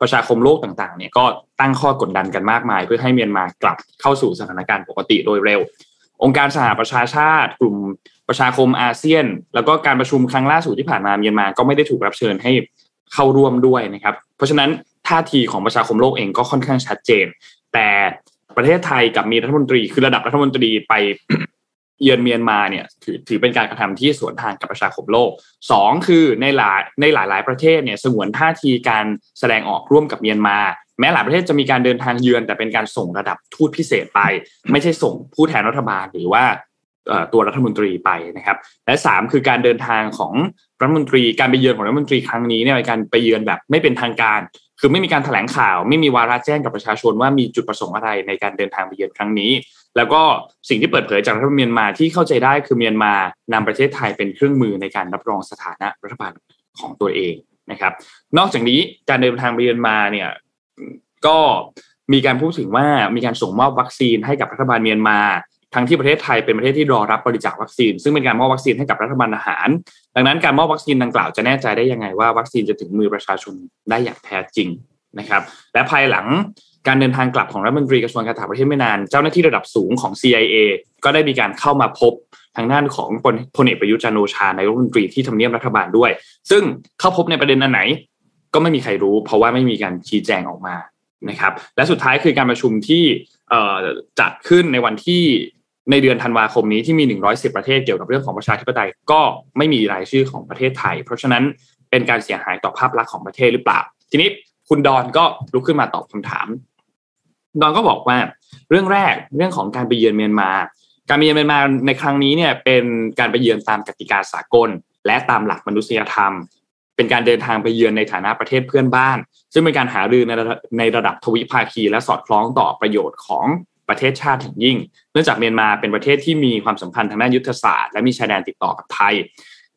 ประชาคมโลกต่างๆเนี่ยก็ตั้งข้อกดดันกันมากมาย เพื่อให้เมียนมากลับเข้าสู่สถานการณ์ปกติโดยเร็ว องค์การสหประชาชาติ กลุ่มประชาคมอาเซียน แล้วก็การประชุมครั้งล่าสุดที่ผ่านมาเมียนมาก็ไม่ได้ถูกรับเชิญให้เข้าร่วมด้วยนะครับ เพราะฉะนั้นท่าทีของประชาคมโลกเองก็ค่อนข้างชัดเจน แต่ประเทศไทยกับมีรัฐมนตรีคือระดับรัฐมนตรีไปเยือนเมียนมาเนี่ยถือถือเป็นการกระทำที่สวนทางกับประชาคมโลกสองคือในหลายในหลายหลายประเทศเนี่ยสงวนท่าทีการแสดงออกร่วมกับเมียนมา แม้หลายประเทศจะมีการเดินทางเยือน แต่เป็นการส่งระดับทูตพิเศษไป ไม่ใช่ส่งผู้แทนรัฐบาลหรือว่าตัวรัฐมนตรีไปนะครับ และสามคือการเดินทางของรัฐมนตรีการไปเยือนของรัฐมนตรีครั้งนี้เนี่ยเป็นการไปเยือนแบบไม่เป็นทางการ คือไม่มีการแถลงข่าว ไม่มีวาระแจ้งกับประชาชนว่ามีจุดประสงค์อะไรในการเดินทางไปเยือนครั้งนี้ แล้วก็สิ่งที่เปิดเผยจากรัฐบาลเมียนมาที่เข้าใจได้คือเมียนมานำประเทศไทยเป็นเครื่องมือในการรับรองสถานะรัฐบาลของตัวเองนะครับ นอกจากนี้การเดินทางไปเยือนมาเนี่ย ก็มีการพูดถึงว่ามีการส่งมอบวัคซีนให้กับรัฐบาลเมียนมา ทั้งที่ประเทศไทยเป็นประเทศที่รอรับบริจาควัคซีน ซึ่งเป็นการมอบวัคซีนให้กับรัฐบาลทหาร ดังนั้นการมอบวัคซีนดังกล่าวจะแน่ใจได้ยังไงว่าวัคซีนจะถึงมือประชาชนได้อย่างแท้จริงนะครับ และภายหลังการเดินทางกลับของรัฐมนตรีกระทรวงการต่างประเทศไม่นาน เจ้าหน้าที่ระดับสูงของ CIA ก็ได้มีการเข้ามาพบทางด้านของพลเอกประยุจันโอชานายรัฐมนตรีที่ทำเนียบรัฐบาลด้วย ซึ่งเข้าพบในประเด็นอันไหน ก็ไม่มีใครรู้ เพราะว่าไม่มีการชี้แจงออกมานะครับ และสุดท้ายคือการประชุมที่จัดขึ้นในวันที่ในเดือนธันวาคมนี้ที่มี 110 ประเทศเกี่ยวกับเรื่องของประชาธิปไตยก็ไม่มีรายชื่อของประเทศไทย เพราะฉะนั้นเป็นการเสียหายต่อภาพลักษณ์ของประเทศหรือเปล่า ทีนี้คุณดอนก็ลุกขึ้นมาตอบคำถาม ดอนก็บอกว่าเรื่องแรกเรื่องของการไปเยือนเมียนมา การไปเยือนเมียนมาในครั้งนี้เนี่ยเป็นการไปเยือนตามกติกาสากล และตามหลักมนุษยธรรม เป็นการเดินทางไปเยือนในฐานะประเทศเพื่อนบ้าน ซึ่งเป็นการหารือในในระดับทวิภาคี และสอดคล้องต่อประโยชน์ของประเทศชาติอย่างยิ่ง เนื่องจากเมียนมาเป็นประเทศที่มีความสำคัญทางด้านยุทธศาสตร์และมีชายแดนติดต่อกับไทย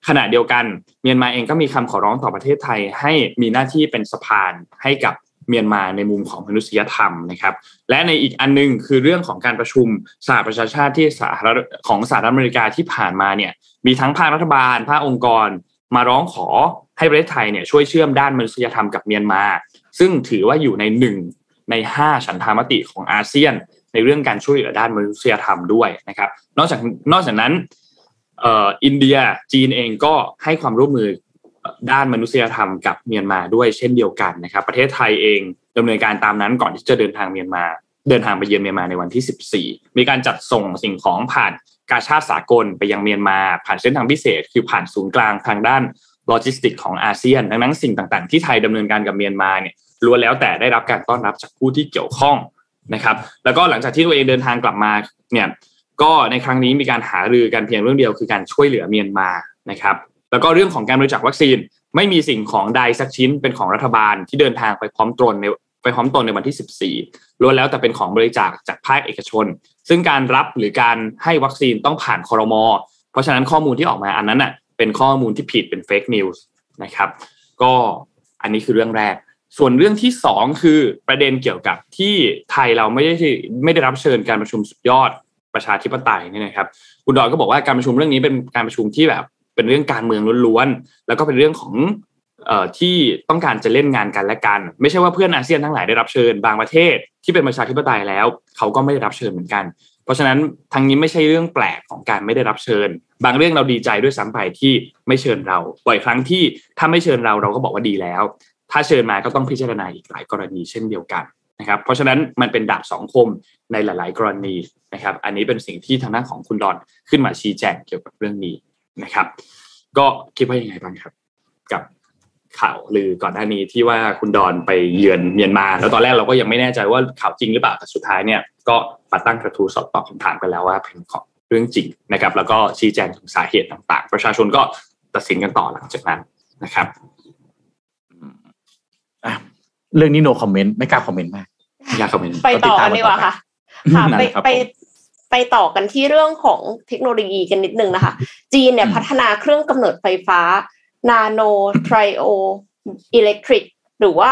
ขณะเดียวกันเมียนมาเองก็มีคำขอร้องต่อประเทศไทย ให้มีหน้าที่เป็นสะพานให้กับเมียนมาในมุมของมนุษยธรรมนะครับ และในอีกอันนึงคือเรื่องของการประชุมสหประชาชาติที่สหรัฐของสหรัฐอเมริกาที่ผ่านมาเนี่ยมีทั้งภาครัฐบาล ภาคองค์กร มาร้องขอ ให้ประเทศไทยเนี่ยช่วยเชื่อมด้านมนุษยธรรมกับเมียนมา ซึ่งถือว่าอยู่ในหนึ่งในห้าฉันทามติของอาเซียน ในเรื่องการช่วยเหลือด้านมนุษยธรรมด้วยนะครับ นอกจากนอกจากนั้นอ,อ,อินเดียจีนเองก็ให้ความร่วมมือด้านมนุษยธรรมกับเมียนมาด้วยเช่นเดียวกันนะครับ ประเทศไทยเองดำเนินการตามนั้นก่อนที่จะเดินทางเมียนมา เดินทางไปเยือนเมียนมาในวันที่ 14 มีการจัดส่งสิ่งของผ่านกาชาติสากลไปยังเมียนมา ผ่านเส้นทางพิเศษ คือผ่านศูนย์กลางทางด้าน โลจิสติกของอาเซียน ดังนั้นสิ่งต่างๆ ที่ไทยดำเนินการกับเมียนมาเนี่ยล้วนแล้วแต่ได้รับการต้อนรับจากผู้ที่เกี่ยวข้องนะครับ แล้วก็หลังจากที่ตัวเองเดินทางกลับมาเนี่ยก็ในครั้งนี้มีการหารือกันเพียงเรื่องเดียวคือการช่วยเหลือเมียนมานะครับแล้วก็เรื่องของการบริจาควัคซีนไม่มีสิ่งของใดสักชิ้นเป็นของรัฐบาลที่เดินทางไปพร้อมตนในไปพร้อมตนในวันที่ 14ล้วนแล้วแต่เป็นของบริจาคจากภาคเอกชน ซึ่งการรับหรือการให้วัคซีนต้องผ่านคอรมอเพราะฉะนั้นข้อมูลที่ออกมาอันนั้นอะ เป็นข้อมูลที่ผิดเป็น fake news นะครับ ก็อันนี้คือเรื่องแรก ส่วนเรื่องที่สองคือประเด็นเกี่ยวกับที่ไทยเราไม่ได้ไม่ได้รับเชิญการประชุมสุดยอดประชาธิปไตยนี่นะครับคุณดอนก็บอกว่าการประชุมเรื่องนี้เป็นการประชุมที่แบบเป็นเรื่องการเมืองล้วนๆแล้วก็เป็นเรื่องของเอ่อที่ต้องการจะเล่นงานกันและกัน ไม่ใช่ว่าเพื่อนอาเซียนทั้งหลายได้รับเชิญบางประเทศที่เป็นประชาธิปไตยแล้ว เขาก็ไม่ได้รับเชิญเหมือนกัน เพราะฉะนั้นทางนี้ไม่ใช่เรื่องแปลกของการไม่ได้รับเชิญ บางเรื่องเราดีใจด้วยซ้ำไปที่ไม่เชิญเราบ่อยครั้งที่ถ้าไม่เชิญเราเราก็บอกว่าดีแล้ว ถ้าเชิญมาก็ต้องพิจารณาอีกหลายกรณีเช่นเดียวกันนะครับ เพราะฉะนั้นมันเป็นดาบสองคมในหลาย ๆ กรณีนะครับ อันนี้เป็นสิ่งที่ทางด้านของคุณดอนขึ้นมาชี้แจงเกี่ยวกับเรื่องนี้นะครับ ก็คิดว่ายังไงบ้างครับ กับ ข่าวลือก่อนหน้านี้ที่ว่าคุณดอนไปเยือนเมียนมา แล้วตอนแรกเราก็ยังไม่แน่ใจว่าข่าวจริงหรือเปล่าแต่สุดท้ายเนี่ยก็มาตั้งกระทู้สอบตอบคำถามกันแล้วว่าเป็นของเรื่องจริงนะครับ แล้วก็ชี้แจงถึงสาเหตุต่างๆ ประชาชนก็ตัดสินกันต่อหลังจากนั้นนะครับอะเรื่องนี้ no comment ไม่กล้าคอมเมนต์มากอยากคอมเมนต์ไปต่อกันดีกว่าค่ะค่ะนั่นไปแหละครับไปผมไปต่อกันที่เรื่องของเทคโนโลยีกันนิดนึงนะคะ จีนเนี่ยอืมพัฒนาเครื่องกำเนิดไฟฟ้า Nano Trio Electric หรือว่า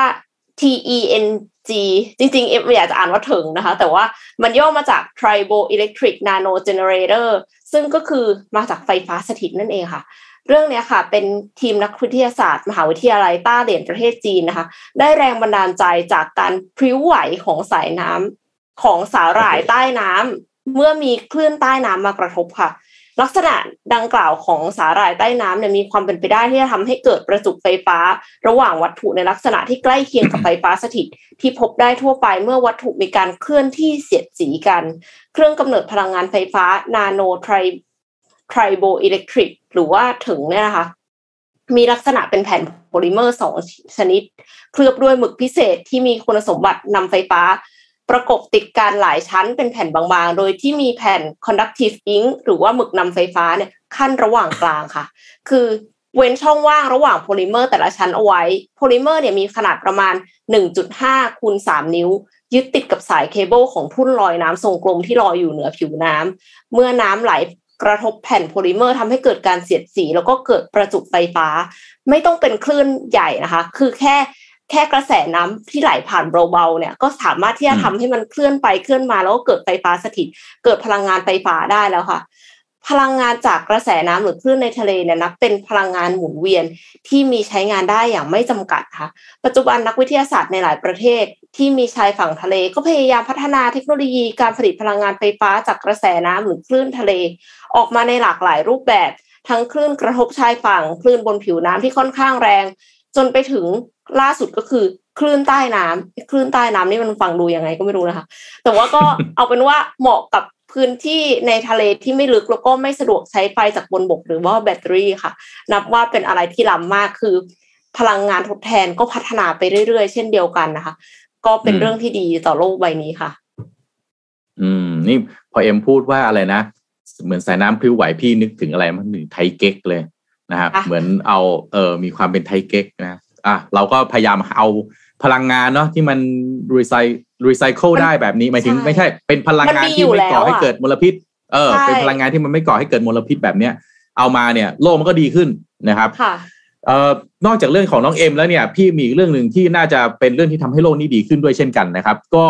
TENG จริงๆเอ็มอยากจะอ่านว่าถึงนะคะ แต่ว่ามันย่อมาจาก Tribo Electric Nano Generator ซึ่งก็คือมาจากไฟฟ้าสถิตนั่นเองค่ะ เรื่องนี้ค่ะ เป็นทีมนักวิทยาศาสตร์ มหาวิทยาลัยต้าเหรียญประเทศจีนนะคะ ได้แรงบันดาลใจจากการพริ้วไหวของสายน้ำของสาหร่ายใต้น้ำเมื่อมีคลื่นใต้น้ำมากระทบค่ะ ลักษณะดังกล่าวของสาหร่ายใต้น้ำเนี่ยมีความเป็นไปได้ที่จะทำให้เกิดประจุไฟฟ้า ระหว่างวัตถุในลักษณะที่ใกล้เคียงกับไฟฟ้าสถิต ที่พบได้ทั่วไปเมื่อวัตถุมีการเคลื่อนที่เสียดสีกัน เครื่องกำเนิดพลังงานไฟฟ้านาโนไทรไทรโบอิเล็กทริกหรือว่าถึงเนี่ยนะคะมีลักษณะเป็นแผ่นโพลิเมอร์สองชนิด เคลือบด้วยหมึกพิเศษที่มีคุณสมบัตินำไฟฟ้า ประกบติดกันหลายชั้นเป็นแผ่นบางๆ โดยที่มีแผ่น conductive ink หรือว่าหมึกนำไฟฟ้าเนี่ยขั้นระหว่างกลางค่ะ คือเว้นช่องว่างระหว่างโพลิเมอร์แต่ละชั้นเอาไว้ โพลิเมอร์เนี่ยมีขนาดประมาณ 1.5คูณ3นิ้ว ยึดติดกับสายเคเบิลของทุ่นลอยน้ำทรงกลมที่ลอยอยู่เหนือผิวน้ำ เมื่อน้ำไหลกระทบแผ่นโพลิเมอร์ทำให้เกิดการเสียดสี แล้วก็เกิดประจุไฟฟ้า ไม่ต้องเป็นคลื่นใหญ่นะคะ คือแค่ แค่กระแสน้ำที่ไหลผ่านเบาๆเนี่ย ก็สามารถที่จะทำให้มันเคลื่อนไปเคลื่อนมาแล้วก็เกิดไฟฟ้าสถิต เกิดพลังงานไฟฟ้าได้แล้วค่ะ พลังงานจากกระแสน้ำหรือคลื่นในทะเลเนี่ยนับเป็นพลังงานหมุนเวียนที่มีใช้งานได้อย่างไม่จำกัดค่ะ ปัจจุบันนักวิทยาศาสตร์ในหลายประเทศที่มีชายฝั่งทะเล ก็พยายามพัฒนาเทคโนโลยีการผลิตพลังงานไฟฟ้าจากกระแสน้ำหรือคลื่นทะเล ออกมาในหลากหลายรูปแบบ ทั้งคลื่นกระทบชายฝั่งคลื่นบนผิวน้ำที่ค่อนข้างแรง จนไปถึงล่าสุดก็คือคลื่นใต้น้ำคลื่นใต้น้ำนี่มันฟังดูยังไงก็ไม่รู้นะคะ แต่ว่าก็เอาเป็นว่าเหมาะกับพื้นที่ในทะเลที่ไม่ลึกแล้วก็ไม่สะดวกใช้ไฟจากบนบก หรือว่าแบตเตอรี่ค่ะ นับว่าเป็นอะไรที่ล้ำมากคือ พลังงานทดแทนก็พัฒนาไปเรื่อยๆ เช่นเดียวกันนะคะ ก็เป็นเรื่องที่ดีต่อโลกใบนี้ค่ะ อืม นี่พอเอ็มพูดว่าอะไรนะเหมือนสายน้ำพลิ้วไหวพี่นึกถึงอะไรมันถึงไทเก๊กเลย นะครับอะเหมือนเอาเออมีความเป็นไทยเก๊กนะอะเราก็พยายามเอาพลังงานเนาะที่มันรีไซรีไซเคิลได้แบบนี้หมายถึงใช่ไม่ใช่เป็นพลังงานมันมีที่อยู่ไม่ก่อแล้วให้อะเกิดมลพิษ เออใช่เป็นพลังงานที่มันไม่ก่อให้เกิดมลพิษแบบเนี้ย เอามาเนี่ย โลกมันก็ดีขึ้นนะครับค่ะเอ่อนอกจากเรื่องของน้องเอ็มแล้วเนี่ย พี่มีอีกเรื่องหนึ่งที่น่าจะเป็นเรื่องที่ทำให้โลกนี้ดีขึ้นด้วยเช่นกันนะครับ ก็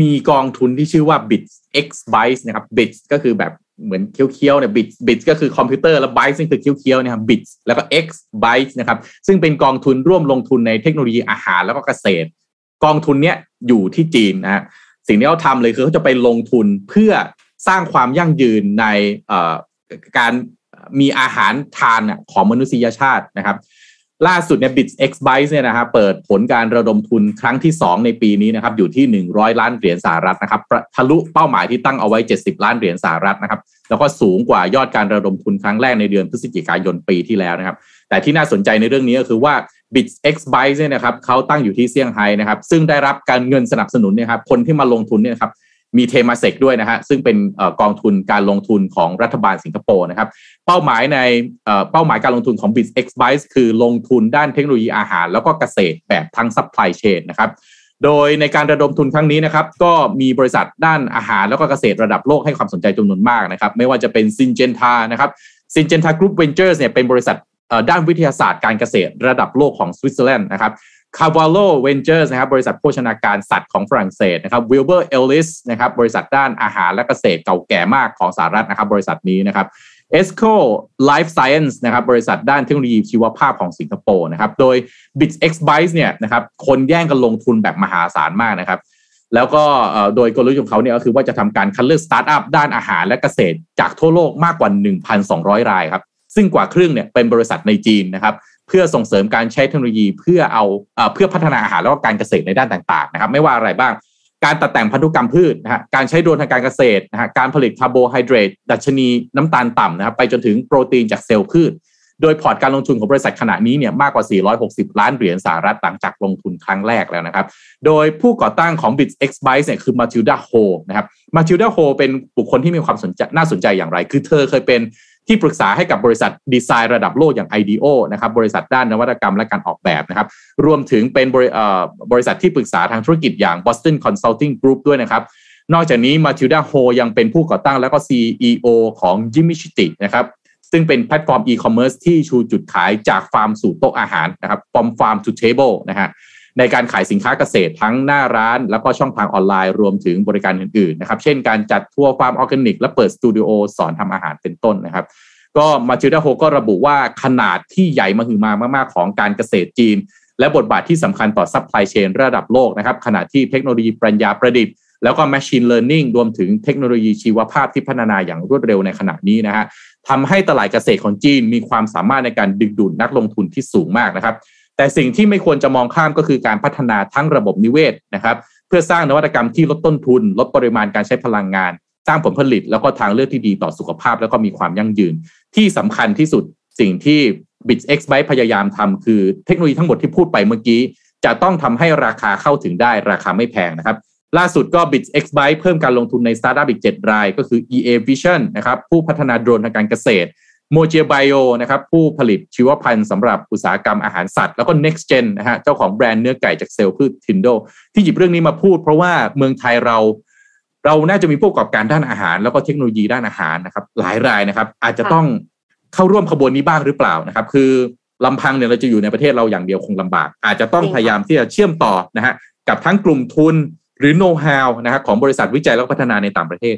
มีกองทุนที่ชื่อว่า Bits X Bites นะครับ Bites ก็คือแบบ เหมือนเคี้ยวๆเนี่ย Bits Bits ก็คือคอมพิวเตอร์แล้ว Bites นี่คือเคี้ยวๆนะครับ Bits แล้วก็ X b y t e นะครับซึ่งเป็นกองทุนร่วมลงทุนในเทคโนโลยีอาหารแล้วก็เกษตร กองทุนเนี้ยอยู่ที่จีนนะฮะสิ่งที่เขาทำเลยคือเขาจะไปลงทุนเพื่อสร้างความยั่งยืนในเอ่อการมีอาหารทานของมนุษยชาตินะครับ ล่าสุดเนี่ย Bits X b y t e เนี่ยนะฮะเปิดผลการระดมทุนครั้งที่ 2 ในปีนี้นะครับอยู่ที่ 100 ล้านเหรียญสหรัฐนะครับทะลุเป้าหมายที่ตั้งเอาไว้ 70 ล้านเหรียญสหรัฐนะครับแล้วก็สูงกว่ายอดการระดมทุนครั้งแรกในเดือนพฤศจิกายนปีที่แล้วนะครับแต่ที่น่าสนใจในเรื่องนี้ก็คือว่า Bits X b y t e เนี่ยนะครับเขาตั้งอยู่ที่เซี่ยงไฮ้นะครับซึ่งได้รับการเงินสนับสนุนเนี่ยครับคนที่มาลงทุนเนี่ยครับ มีเทมาเซกด้วยนะฮะซึ่งเป็นกองทุนการลงทุนของรัฐบาลสิงคโปร์นะครับ เป้าหมายในเป้าหมายการลงทุนของ b i t X b y t e คือลงทุนด้านเทคโนโลยีอาหาร แล้วก็เกษตรแบบทั้ง supply chain นะครับโดยในการระดมทุนครั้งนี้นะครับ ก็มีบริษัทด้านอาหารแล้วก็เกษตรระดับโลกให้ความสนใจจำนวนมากนะครับ ไม่ว่าจะเป็น Syngenta นะครับ Syngenta Group Ventures เนี่ยเป็นบริษัท ด้านวิทยาศาสตร์การเกษตรระดับโลกของสวิตเซอร์แลนด์นะครับ Cavallo Ventures นะครับบริษัทโภชนาการสัตว์ของฝรั่งเศสนะครับ Wilbur Ellis นะครับบริษัทด้านอาหารและเกษตรเก่าแก่มากของสหรัฐนะครับบริษัทนี้นะครับ ESCO Life Science นะครับบริษัทด้านเทคโนโลยีชีวภาพของสิงคโปร์นะครับโดย Bit X Bytes เนี่ยนะครับคนแย่งกันลงทุนแบบมหาศาลมากนะครับแล้วก็โดยกลยุทธ์ของเขาเนี่ยก็คือว่าจะทำการคัดเลือกสตาร์ทอัพด้านอาหารและเกษตรจากทั่วโลกมากกว่า 1,200 รายครับ ซึ่งกว่าครึ่งเนี่ยเป็นบริษัทในจีนนะครับเพื่อส่งเสริมการใช้เทคโนโลยีเพื่อเอาเพื่อพัฒนาอาหารแล้วก็การเกษตรในด้านต่างๆนะครับไม่ว่าอะไรบ้างการตัดแต่งพันธุกรรมพืชนะฮะการใช้โดรนทางการเกษตรนะฮะการผลิตคาร์โบไฮเดรตดัชนีน้ำตาลต่ำนะครับไปจนถึงโปรตีนจากเซลล์พืช โดยพอร์ตการลงทุนของบริษัทขณะนี้เนี่ยมากกว่า 460 ล้านเหรียญสหรัฐหลังจากลงทุนครั้งแรกแล้วนะครับ โดยผู้ก่อตั้งของ BitX Bytes เนี่ยคือ Matilda Ho นะครับ Matilda Ho เป็นบุคคลที่มีความสนใจน่าสนใจอย่างไร คือเธอเคยเป็น ที่ปรึกษาให้กับบริษัทดีไซน์ระดับโลกอย่าง IDEO นะครับบริษัทด้านนวัตกรรมและการออกแบบนะครับรวมถึงเป็นบริบริษัทที่ปรึกษาทางธุรกิจอย่าง Boston Consulting Group ด้วยนะครับนอกจากนี้ Matilda Ho ยังเป็นผู้ก่อตั้งแล้วก็ CEO ของ Jimmy Chitty นะครับซึ่งเป็นแพลตฟอร์มอีคอมเมิร์ซที่ชูจุดขายจากฟาร์มสู่โต๊ะอาหารนะครับ from farm to table นะฮะ ในการขายสินค้าเกษตรทั้งหน้าร้าน แล้วก็ช่องทางออนไลน์รวมถึงบริการอื่นๆนะครับเช่นการจัดทัวร์ฟาร์มออร์แกนิกและเปิดสตูดิโอสอนทำอาหารเป็นต้นนะครับก็มาทิลดาโฮก็ระบุว่าขนาดที่ใหญ่มาหือมามากๆของการเกษตรจีน และบทบาทที่สำคัญต่อซัพพลายเชนระดับโลกนะครับขณะที่เทคโนโลยีปัญญาประดิษฐ์แล้วก็ Machine Learning รวมถึงเทคโนโลยีชีวภาพที่พัฒนาอย่างรวดเร็วในขณะนี้นะฮะทำให้ตลาดเกษตรของจีนมีความสามารถในการดึงดูดนักลงทุนที่สูงมากนะครับ แต่สิ่งที่ไม่ควรจะมองข้ามก็คือการพัฒนาทั้งระบบนิเวศนะครับเพื่อสร้างนวัตกรรมที่ลดต้นทุน ลดปริมาณการใช้พลังงาน สร้างผลผลิต แล้วก็ทางเลือกที่ดีต่อสุขภาพ แล้วก็มีความยั่งยืน ที่สำคัญที่สุดสิ่งที่ Bits x Bites พยายามทำคือเทคโนโลยีทั้งหมดที่พูดไปเมื่อกี้ จะต้องทำให้ราคาเข้าถึงได้ราคาไม่แพงนะครับล่าสุดก็ Bits x Bites เพิ่มการลงทุนในสตาร์ทอัพอีก 7 ราย ก็คือ EA Vision นะครับผู้พัฒนาโดรนทางการเกษตร โมเจไบโอนะครับผู้ผลิตชีวพันธุ์สำหรับอุตสาหกรรมอาหารสัตว์ แล้วก็ Next Gen นะฮะเจ้าของแบรนด์เนื้อไก่จากเซลล์พืช Tindo ที่หยิบเรื่องนี้มาพูด เพราะว่าเมืองไทยเรา เราน่าจะมีผู้ประกอบการด้านอาหาร แล้วก็เทคโนโลยีด้านอาหารนะครับหลายรายนะครับ อาจจะต้องเข้าร่วมขบวนนี้บ้างหรือเปล่านะครับคือลำพังเนี่ยเราจะอยู่ในประเทศเราอย่างเดียวคงลำบาก อาจจะต้องพยายามที่จะเชื่อมต่อนะฮะกับทั้งกลุ่มทุนหรือโน้ตฮาวนะครับของบริษัทวิจัยและพัฒนาในต่างประเทศ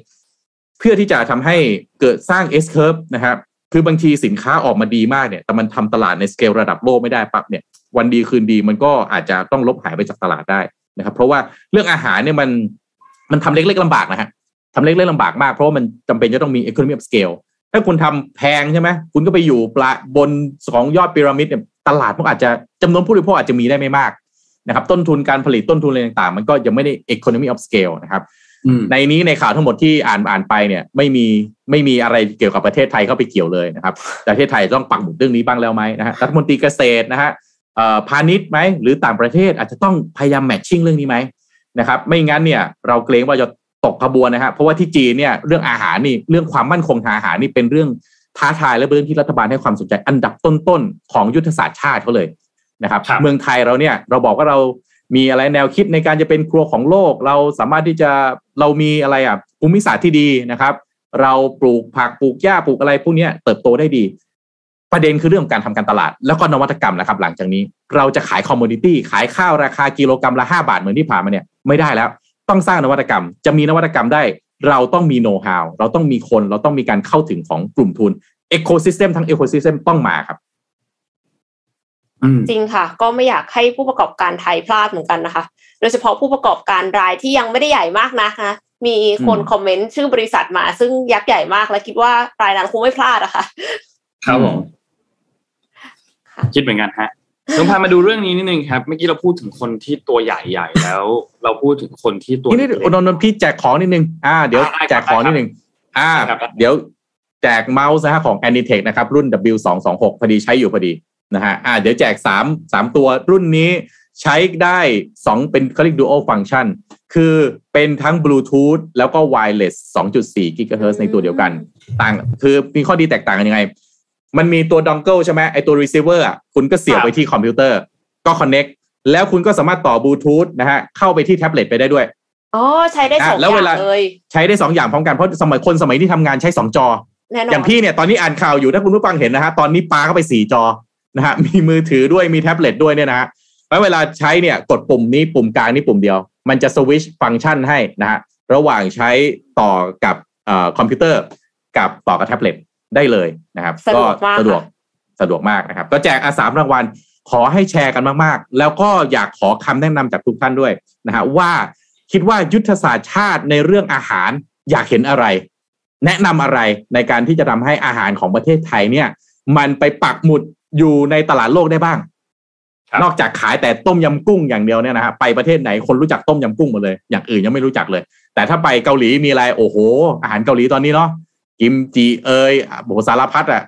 เพื่อที่จะทำให้เกิดสร้าง S curve นะครับ คือบางทีสินค้าออกมาดีมากเนี่ย แต่มันทำตลาดในสเกลระดับโลกไม่ได้ปั๊บเนี่ย วันดีคืนดีมันก็อาจจะต้องลบหายไปจากตลาดได้นะครับ เพราะว่าเรื่องอาหารเนี่ยมันมันทำเล็กๆลำบากนะฮะทำเล็กๆลำบากมากเพราะว่ามันจำเป็นจะต้องมี economy of scale ถ้าคุณทำแพงใช่ไหมคุณก็ไปอยู่ปลาบนของยอดพีระมิดเนี่ยตลาดมันอาจจะจำนวนผู้บริโภคอาจจะมีได้ไม่มากนะครับ ต้นทุนการผลิตต้นทุนอะไรต่างๆ มันก็ยังไม่ได้ economy of scale นะครับ ในนี้ในข่าวทั้งหมดที่อ่านอ่านไปเนี่ย ไม่มีไม่มีอะไรเกี่ยวกับประเทศไทยเข้าไปเกี่ยวเลยนะครับประเทศไทยต้องปักหมุดเรื่องนี้บ้างแล้วไหมนะฮะรัฐมนตรีเกษตรนะฮะพาณิชย์ไหมหรือต่างประเทศอาจจะต้องพยายามแมทชิ่งเรื่องนี้ไหมนะครับ ไม่งั้นเนี่ย เราเกรงว่าจะตกขบวนนะฮะเพราะว่าที่จีนเนี่ยเรื่องอาหารนี่เรื่องความมั่นคงทางอาหารนี่เป็นเรื่องท้าทายและเป็นเรื่องที่รัฐบาลให้ความสนใจอันดับต้นๆของยุทธศาสตร์ชาติเขาเลยนะครับ เมืองไทยเราเนี่ยเราบอกว่าเรามีอะไรแนวคิดในการจะเป็นครัวของโลก เราสามารถที่จะ เรามีอะไรอะภูมิศาสตร์ที่ดีนะครับ เราปลูกผักปลูกหญ้าปลูกอะไรพวกนี้เติบโตได้ดี ประเด็นคือเรื่องการทำการตลาด แล้วก็นวัตกรรมนะครับ หลังจากนี้เราจะขาย commodity ขายข้าวราคากิโลกรรัมละห้าบาทเหมือนที่ผ่านมาเนี่ยไม่ได้แล้ว ต้องสร้างนวัตกรรม จะมีนวัตกรรมได้ เราต้องมีโน้ตฮาวเราต้องมีคนเราต้องมีการเข้าถึงของกลุ่มทุน ecosystem ทั้ง ecosystem ต้องมาครับจริงค่ะ ก็ไม่อยากให้ผู้ประกอบการไทยพลาดเหมือนกันนะคะ โดยเฉพาะผู้ประกอบการรายที่ยังไม่ได้ใหญ่มากนะคะมีคนคอมเมนต์ชื่อบริษัทมา ซึ่งยักษ์ใหญ่มากและคิดว่ารายนั้นคงไม่พลาดอะค่ะ ครับผมคิดเหมือนกันฮะต้องพามาดูเรื่องนี้นิดนึงครับ เมื่อกี้เราพูดถึงคนที่ตัวใหญ่ๆแล้ว เราพูดถึงคนที่ตัวนี่นี่นนท์พี่แจกของนิดนึง อ่า เดี๋ยวแจกของนิดนึง อ่า เดี๋ยวแจกเมาส์นะฮะของ Anitech นะครับ รุ่น W226 พอดีใช้อยู่พอดีนะฮะ อ่า เดี๋ยวแจกสามสามตัวรุ่นนี้ ใช้ได้สองเป็นเขาเรียก dual function คือเป็นทั้งบลูทูธแล้วก็ wireless 2.4 GHz ในตัวเดียวกัน ต่างคือมีข้อดีแตกต่างกันยังไง มันมีตัว dongle ใช่ไหมไอตัว receiver อะคุณก็เสียบไปที่คอมพิวเตอร์ ก็ connect แล้วคุณก็สามารถต่อบลูทูธนะฮะเข้าไปที่แท็บเล็ตไปได้ด้วยอ๋อใช้ได้สองอย่างเลยใช้ได้สองอย่างพร้อมกันเพราะสมัยคนสมัยที่ทำงานใช้สองจออย่างพี่เนี่ยตอนนี้อ่านข่าวอยู่ถ้าคุณผู้ฟังเห็นนะฮะตอนนี้ปาเข้าไปสี่จอนะฮะมีมือถือด้วยมีแท็บเล็ตด้วยเนี่ยนะฮะ แล้วเวลาใช้เนี่ยกดปุ่มนี้ปุ่มกลางนี่ปุ่มเดียว มันจะสวิชฟังก์ชันให้นะฮะระหว่างใช้ต่อกับคอมพิวเตอร์ กับต่อกับแท็บเล็ตได้เลยนะครับ ก็สะดวกสะดวกมากนะครับ ก็แจกอาสามรางวัลขอให้แชร์กันมากๆ แล้วก็อยากขอคำแนะนำจากทุกท่านด้วยนะฮะว่าคิดว่ายุทธศาสตร์ชาติในเรื่องอาหารอยากเห็นอะไร แนะนำอะไรในการที่จะทำให้อาหารของประเทศไทยเนี่ย มันไปปักหมุดอยู่ในตลาดโลกได้บ้าง นอกจากขายแต่ต้มยำกุ้งอย่างเดียวเนี่ยนะฮะไปประเทศไหนคนรู้จักต้มยำกุ้งหมดเลย อย่างอื่นยังไม่รู้จักเลย แต่ถ้าไปเกาหลีมีอะไรโอ้โห อาหารเกาหลีตอนนี้เนาะกิมจิเอยโบสารพัดอะ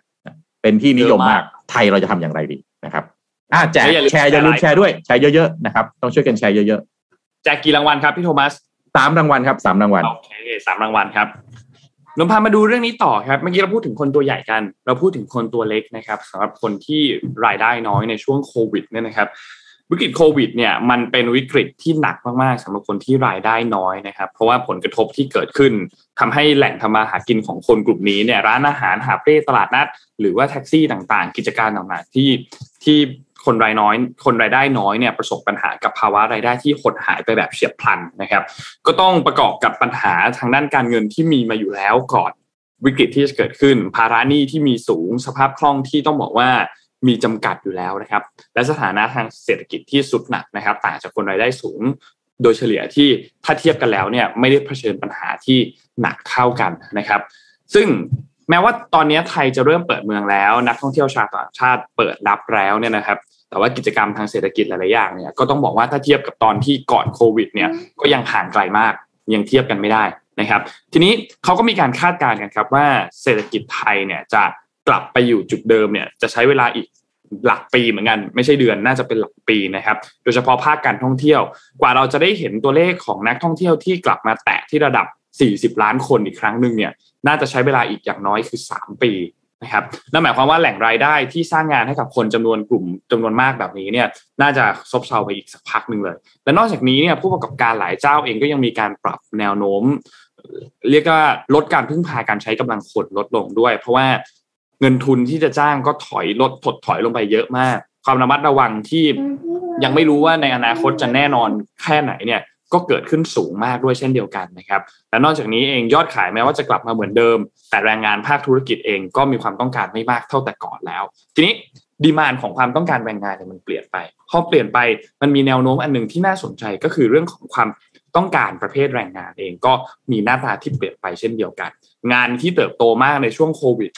เป็นที่นิยมมากไทยเราจะทำอย่างไรดีนะครับอ่าแจกและอย่าลืมแชร์อย่าลืมแชร์ไลฟ์แชร์ด้วยแชร์เยอะๆนะครับต้องช่วยกันแชร์เยอะแจกกี่รางวัลครับพี่โทมัสๆสามรางวัลครับสามรางวัลโอเคสามรางวัลครับ นมพามาดูเรื่องนี้ต่อครับ เมื่อกี้เราพูดถึงคนตัวใหญ่กัน เราพูดถึงคนตัวเล็กนะครับสำหรับคนที่รายได้น้อยในช่วงโควิดเนี่ยนะครับวิกฤตโควิดเนี่ยมันเป็นวิกฤตที่หนักมากๆสำหรับคนที่รายได้น้อยนะครับ เพราะว่าผลกระทบที่เกิดขึ้นทำให้แหล่งทำมาหากินของคนกลุ่มนี้เนี่ยร้านอาหารหาเร่ตลาดนัด หรือว่าแท็กซี่ต่างๆ กิจการต่างๆที่ที่ คนรายน้อย คนรายได้น้อยเนี่ยประสบปัญหากับภาวะรายได้ที่หดหายไปแบบเฉียบพลันนะครับ ก็ต้องประกอบกับปัญหาทางด้านการเงินที่มีมาอยู่แล้วก่อนวิกฤตที่จะเกิดขึ้น ภาระหนี้ที่มีสูงสภาพคล่องที่ต้องบอกว่ามีจำกัดอยู่แล้วนะครับ และสถานะทางเศรษฐกิจที่สุดหนักนะครับ ต่างจากคนรายได้สูงโดยเฉลี่ยที่ถ้าเทียบกันแล้วเนี่ยไม่ได้เผชิญปัญหาที่หนักเท่ากันนะครับ ซึ่งแม้ว่าตอนนี้ไทยจะเริ่มเปิดเมืองแล้ว นักท่องเที่ยวชาวต่างชาติเปิดรับแล้วเนี่ยนะครับ แต่ว่ากิจกรรมทางเศรษฐกิจหลายๆอย่างเนี่ยก็ต้องบอกว่าถ้าเทียบกับตอนที่ก่อนโควิดเนี่ยก็ยังห่างไกลมากยังเทียบกันไม่ได้นะครับ ทีนี้เขาก็มีการคาดการณ์กันครับว่าเศรษฐกิจไทยเนี่ยจะกลับไปอยู่จุดเดิมเนี่ยจะใช้เวลาอีกหลักปีเหมือนกันไม่ใช่เดือนน่าจะเป็นหลักปีนะครับ โดยเฉพาะภาคการท่องเที่ยว กว่าเราจะได้เห็นตัวเลขของนักท่องเที่ยวที่กลับมาแตะที่ระดับ 40 ล้านคนอีกครั้งหนึ่งเนี่ยน่าจะใช้เวลาอีกอย่างน้อยคือ 3 ปี นะครับนั่นหมายความว่าแหล่งรายได้ที่สร้างงานให้กับคนจำนวนกลุ่มจำนวนมากแบบนี้เนี่ยน่าจะซบเซาไปอีกสักพักหนึ่งเลย และนอกจากนี้เนี่ยผู้ประกอบการหลายเจ้าเองก็ยังมีการปรับแนวโน้ม เรียกว่าลดการพึ่งพาการใช้กำลังคนลดลงด้วย เพราะว่าเงินทุนที่จะจ้างก็ถอยลดถดถอยลงไปเยอะมาก ความระมัดระวังที่ยังไม่รู้ว่าในอนาคตจะแน่นอนแค่ไหนเนี่ย ก็เกิดขึ้นสูงมากด้วยเช่นเดียวกันนะครับ และนอกจากนี้เองยอดขายแม้ว่าจะกลับมาเหมือนเดิม แต่แรงงานภาคธุรกิจเองก็มีความต้องการไม่มากเท่าแต่ก่อนแล้ว ทีนี้ดีมานของความต้องการแรงงานเนี่ยมันเปลี่ยนไป พอเปลี่ยนไปมันมีแนวโน้มอันหนึ่งที่น่าสนใจก็คือเรื่องของความต้องการประเภทแรงงานเองก็มีหน้าตาที่เปลี่ยนไปเช่นเดียวกัน งานที่เติบโตมากในช่วงโควิด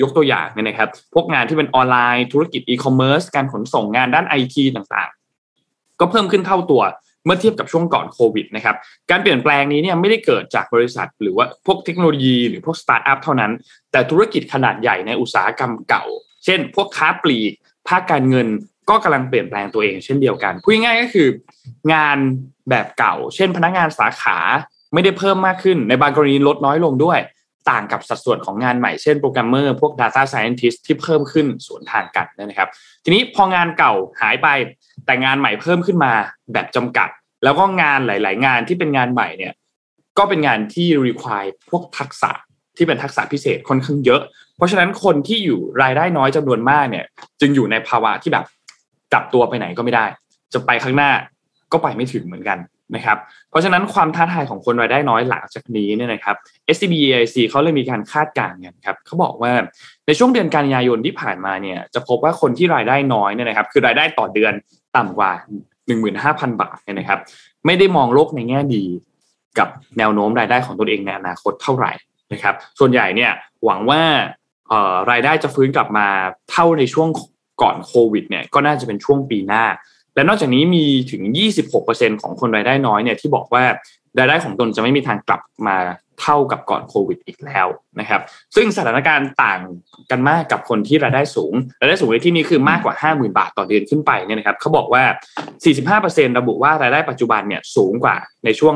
ยกตัวอย่างเนี่ยนะครับ พวกงานที่เป็นออนไลน์ธุรกิจอีคอมเมิร์ซการขนส่งงานด้านไอทีต่างๆ ก็เพิ่มขึ้นเท่าตัว เมื่อเทียบกับช่วงก่อนโควิดนะครับการเปลี่ยนแปลงนี้เนี่ยไม่ได้เกิดจากบริษัท หรือว่าพวกเทคโนโลยีหรือพวกสตาร์ทอัพเท่านั้น แต่ธุรกิจขนาดใหญ่ในอุตสาหกรรมเก่า เช่น พวกค้าปลีกภาคการเงินก็กำลังเปลี่ยนแปลงตัวเองเช่นเดียวกันพูดง่ายก็คือ งานแบบเก่า เช่น พนักงานสาขาไม่ได้เพิ่มมากขึ้นในบางกรณีลดน้อยลงด้วย ต่างกับสัดส่วนของงานใหม่เช่นโปรแกรมเมอร์พวก Data Scientist ที่เพิ่มขึ้นสวนทางกันนะครับ ทีนี้พองานเก่าหายไปแต่งานใหม่เพิ่มขึ้นมาแบบจำกัด แล้วก็งานหลาย ๆ งานที่เป็นงานใหม่เนี่ยก็เป็นงานที่ require พวกทักษะที่เป็นทักษะพิเศษค่อนข้างเยอะ เพราะฉะนั้นคนที่อยู่รายได้น้อยจำนวนมากเนี่ย จึงอยู่ในภาวะที่แบบกลับตัวไปไหนก็ไม่ได้ จะไปข้างหน้าก็ไปไม่ถึงเหมือนกัน นะครับเพราะฉะนั้นความท้าทายของคนรายได้น้อยหลังจากนี้เนี่ยนะครับ SCB EIC เขาเลยมีการคาดการณ์กันครับเขาบอกว่าในช่วงเดือนกันยายนที่ผ่านมาเนี่ยจะพบว่าคนที่รายได้น้อยเนี่ยนะครับคือรายได้ต่อเดือนต่ำกว่า 15,000 บาทเนี่ยนะครับ ไม่ได้มองโลกในแง่ดีกับแนวโน้มรายได้ของตนเองในอนาคตเท่าไหร่นะครับ ส่วนใหญ่เนี่ยหวังว่ารายได้จะฟื้นกลับมาเท่าในช่วงก่อนโควิดเนี่ยก็น่าจะเป็นช่วงปีหน้า และนอกจากนี้มีถึง 26%ของคนรายได้น้อยเนี่ยที่บอกว่ารายได้ของตนจะไม่มีทางกลับมาเท่ากับก่อนโควิดอีกแล้วนะครับ ซึ่งสถานการณ์ต่างกันมากกับคนที่รายได้สูง รายได้สูงในที่นี้คือมากกว่า 50,000 บาทต่อเดือนขึ้นไปเนี่ยนะครับเขาบอกว่า 45%ระบุว่ารายได้ปัจจุบันเนี่ยสูงกว่าในช่วง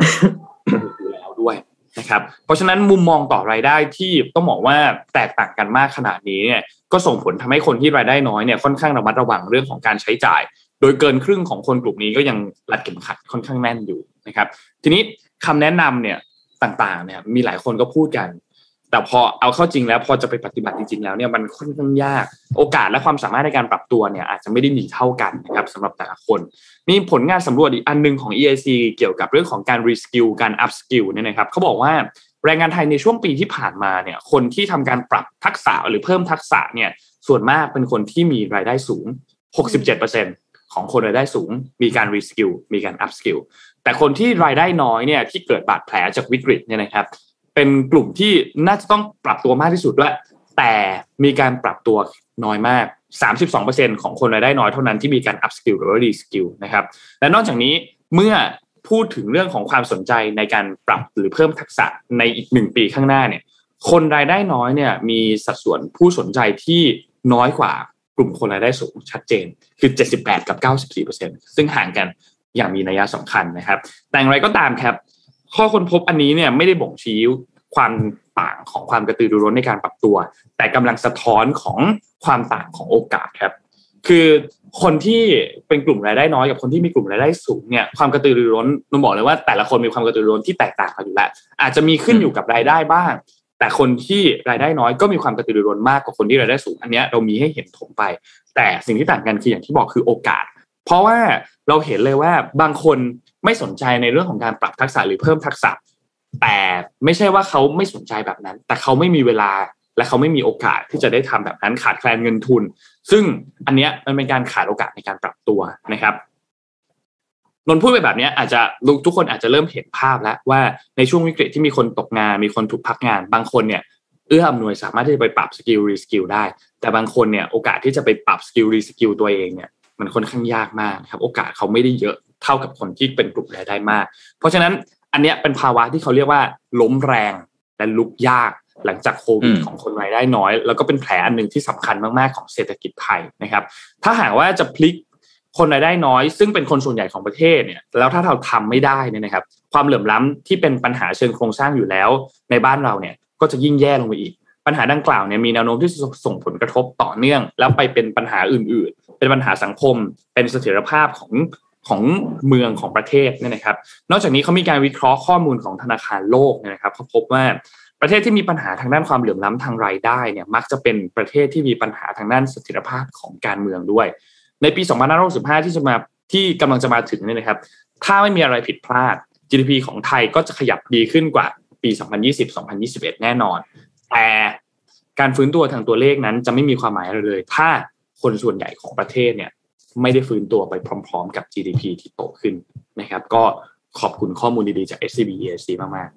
อยู่แล้วด้วยนะครับ เพราะฉะนั้นมุมมองต่อรายได้ที่ต้องบอกว่าแตกต่างกันมากขนาดนี้เนี่ยก็ส่งผลทำให้คนที่รายได้น้อยเนี่ยค่อนข้างระมัดระวังเรื่องของการใช้จ่าย โดยเกินครึ่งของคนกลุ่มนี้ก็ยังรัดเข็มขัดค่อนข้างแน่นอยู่นะครับ ทีนี้คำแนะนำเนี่ยต่างๆเนี่ยมีหลายคนก็พูดกัน แต่พอเอาเข้าจริงแล้วพอจะไปปฏิบัติจริงๆแล้วเนี่ยมันค่อนข้างยากโอกาสและความสามารถในการปรับตัวเนี่ยอาจจะไม่ได้มีเท่ากันนะครับสำหรับแต่ละคน มีผลงานสำรวจอีกอันนึงของ EIC เกี่ยวกับเรื่องของการ reskill การ upskill เนี่ยนะครับเขาบอกว่าแรงงานไทยในช่วงปีที่ผ่านมาเนี่ยคนที่ทำการปรับทักษะหรือเพิ่มทักษะเนี่ยส่วนมากเป็นคนที่มีรายได้สูง 67% ของคนรายได้สูง มีการ reskill มีการ upskill แต่คนที่รายได้น้อยเนี่ยที่เกิดบาดแผลจากวิกฤตเนี่ยนะครับ เป็นกลุ่มที่น่าจะต้องปรับตัวมากที่สุดด้วยแต่มีการปรับตัวน้อยมาก 32%ของคนรายได้น้อยเท่านั้นที่มีการ up skill หรือว่า re skill นะครับและนอกจากนี้เมื่อพูดถึงเรื่องของความสนใจในการปรับหรือเพิ่มทักษะในอีกหนึ่งปีข้างหน้าเนี่ย คนรายได้น้อยเนี่ยมีสัดส่วนผู้สนใจที่น้อยกว่า กลุ่มคนรายได้สูงชัดเจน คือ 78 กับ 94ซึ่งห่างกันอย่างมีนัยสำคัญนะครับ แต่อย่างไรก็ตามครับ ข้อค้นพบอันนี้เนี่ยไม่ได้บ่งชี้ความต่างของความกระตือรือร้นในการปรับตัว แต่กำลังสะท้อนของความต่างของโอกาสครับ คือคนที่เป็นกลุ่มรายได้น้อยกับคนที่มีกลุ่มรายได้สูงเนี่ยความกระตือรือร้นนนบอกเลยว่าแต่ละคนมีความกระตือรือร้นที่แตกต่างกันอยู่แล้วอาจจะมีขึ้นอยู่กับรายได้บ้าง แต่คนที่รายได้น้อยก็มีความกระตือรือร้นมากกว่าคนที่รายได้สูง อันนี้เรามีให้เห็นถมไป แต่สิ่งที่ต่างกันคืออย่างที่บอกคือโอกาส เพราะว่าเราเห็นเลยว่าบางคนไม่สนใจในเรื่องของการปรับทักษะหรือเพิ่มทักษะ แต่ไม่ใช่ว่าเขาไม่สนใจแบบนั้น แต่เขาไม่มีเวลาและเขาไม่มีโอกาสที่จะได้ทำแบบนั้นขาดแคลนเงินทุน ซึ่งอันเนี้ยมันเป็นการขาดโอกาสในการปรับตัวนะครับ นนพูดไปแบบนี้อาจจะทุกคนอาจจะเริ่มเห็นภาพแล้วว่าในช่วงวิกฤตที่มีคนตกงาน มีคนถูกพักงาน บางคนเนี่ยเอื้ออำนวยสามารถที่จะไปปรับ skill reskill ได้ แต่บางคนเนี่ยโอกาสที่จะไปปรับ skill reskill ตัวเองเนี่ยมันค่อนข้างยากมากครับโอกาสเขาไม่ได้เยอะเท่ากับคนที่เป็นกลุ่มรายได้มาก เพราะฉะนั้นอันเนี้ยเป็นภาวะที่เขาเรียกว่าล้มแรงและลุกยากหลังจากโควิดของคนรายได้น้อย แล้วก็เป็นแผลอันหนึ่งที่สำคัญมากๆของเศรษฐกิจไทยนะครับ ถ้าหากว่าจะพลิก คนรายได้น้อย ซึ่งเป็นคนส่วนใหญ่ของประเทศเนี่ยแล้วถ้าเราทำไม่ได้เนี่ยนะครับ ความเหลื่อมล้ำที่เป็นปัญหาเชิงโครงสร้างอยู่แล้ว ในบ้านเราเนี่ยก็จะยิ่งแย่ลงไปอีก ปัญหาดังกล่าวเนี่ยมีแนวโน้มที่จะส่งผลกระทบต่อเนื่อง แล้วไปเป็นปัญหาอื่น ๆ เป็นปัญหาสังคม เป็นเสถียรภาพของของเมืองของประเทศเนี่ยนะครับ นอกจากนี้เขามีการวิเคราะห์ข้อมูลของธนาคารโลกเนี่ยนะครับเขาพบว่าประเทศที่มีปัญหาทางด้านความเหลื่อมล้ำทางรายได้เนี่ยมักจะเป็นประเทศที่มีปัญหาทางด้านเสถียรภาพของการเมืองด้วย ในปี 2565 ที่จะมาที่กำลังจะมาถึงเนี่ยนะครับ ถ้าไม่มีอะไรผิดพลาด GDP ของไทยก็จะขยับดีขึ้นกว่าปี 2020-2021 แน่นอน แต่การฟื้นตัวทางตัวเลขนั้นจะไม่มีความหมายอะไรเลย ถ้าคนส่วนใหญ่ของประเทศเนี่ย ไม่ได้ฟื้นตัวไปพร้อม ๆ กับ GDP ที่โตขึ้นนะครับ ก็ขอบคุณข้อมูลดีๆจาก SCB ESG มาก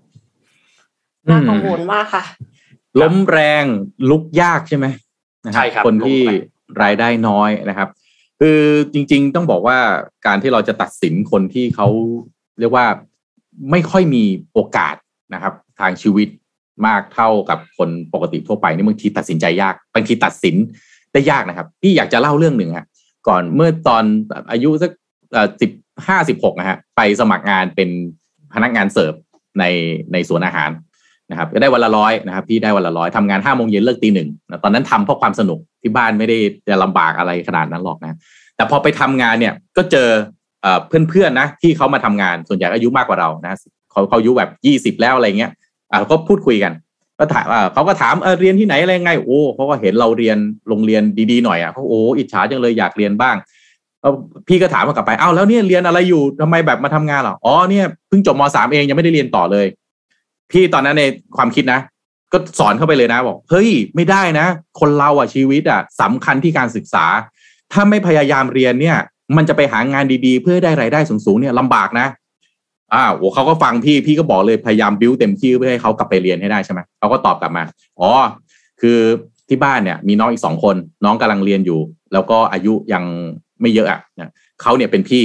ๆน่ากังวลมากค่ะ ล้มแรงลุกยากใช่ไหมใช่ครับคนที่รายได้น้อยนะครับ คือจริง ๆ ต้องบอกว่าการที่เราจะตัดสินคนที่เขาเรียกว่าไม่ค่อยมีโอกาสนะครับ ทางชีวิตมากเท่ากับคนปกติทั่วไปนี่บางทีตัดสินใจยากบางทีตัดสินได้ยากนะครับพี่อยากจะเล่าเรื่องหนึ่งฮะก่อนเมื่อตอนอายุสักสิบห้าสิบหกนะฮะไปสมัครงานเป็นพนักงานเสิร์ฟในในสวนอาหาร นะครับก็ได้วันละร้อยนะครับพี่ได้วันละร้อยทำงานห้าโมงเย็นเลิกตีหนึ่งตอนนั้นทำเพราะความสนุกที่บ้านไม่ได้จะลำบากอะไรขนาดนั้นหรอกนะ แต่พอไปทำงานเนี่ยก็เจอเพื่อนๆนะที่เขามาทำงานส่วนใหญ่อายุมากกว่าเรานะเขาเขาอายุแบบยี่สิบแล้วอะไรเงี้ยอ่าก็พูดคุยกันก็ถามเขาก็ถามเออเรียนที่ไหนอะไรไงโอ้เขาก็เห็นเราเรียนโรงเรียนดีๆหน่อยอะเขาโอ้อิจฉาจังเลยอยากเรียนบ้างพี่ก็ถามกลับไปอ้าวแล้วเนี่ยเรียนอะไรอยู่ทำไมแบบมาทำงานหรออ๋อเนี่ยเพิ่งจบมสามเองยังไม่ได้เรียนต่อเลย พี่ตอนนั้นในความคิดนะ ก็สอนเข้าไปเลยนะ บอก เฮ้ย ไม่ได้นะ คนเราอะชีวิตอะสำคัญที่การศึกษา ถ้าไม่พยายามเรียนเนี่ย มันจะไปหางานดีๆ เพื่อได้รายได้สูงๆเนี่ยลำบากนะอ่าโอ้เขาก็ฟังพี่พี่ก็บอกเลยพยายามบิ้วเต็มที่เพื่อให้เขากลับไปเรียนให้ได้ใช่ไหมเขาก็ตอบกลับมาอ๋อคือที่บ้านเนี่ย มีน้องอีกสองคน น้องกำลังเรียนอยู่ แล้วก็อายุยังไม่เยอะอะเขาเนี่ยเป็นพี่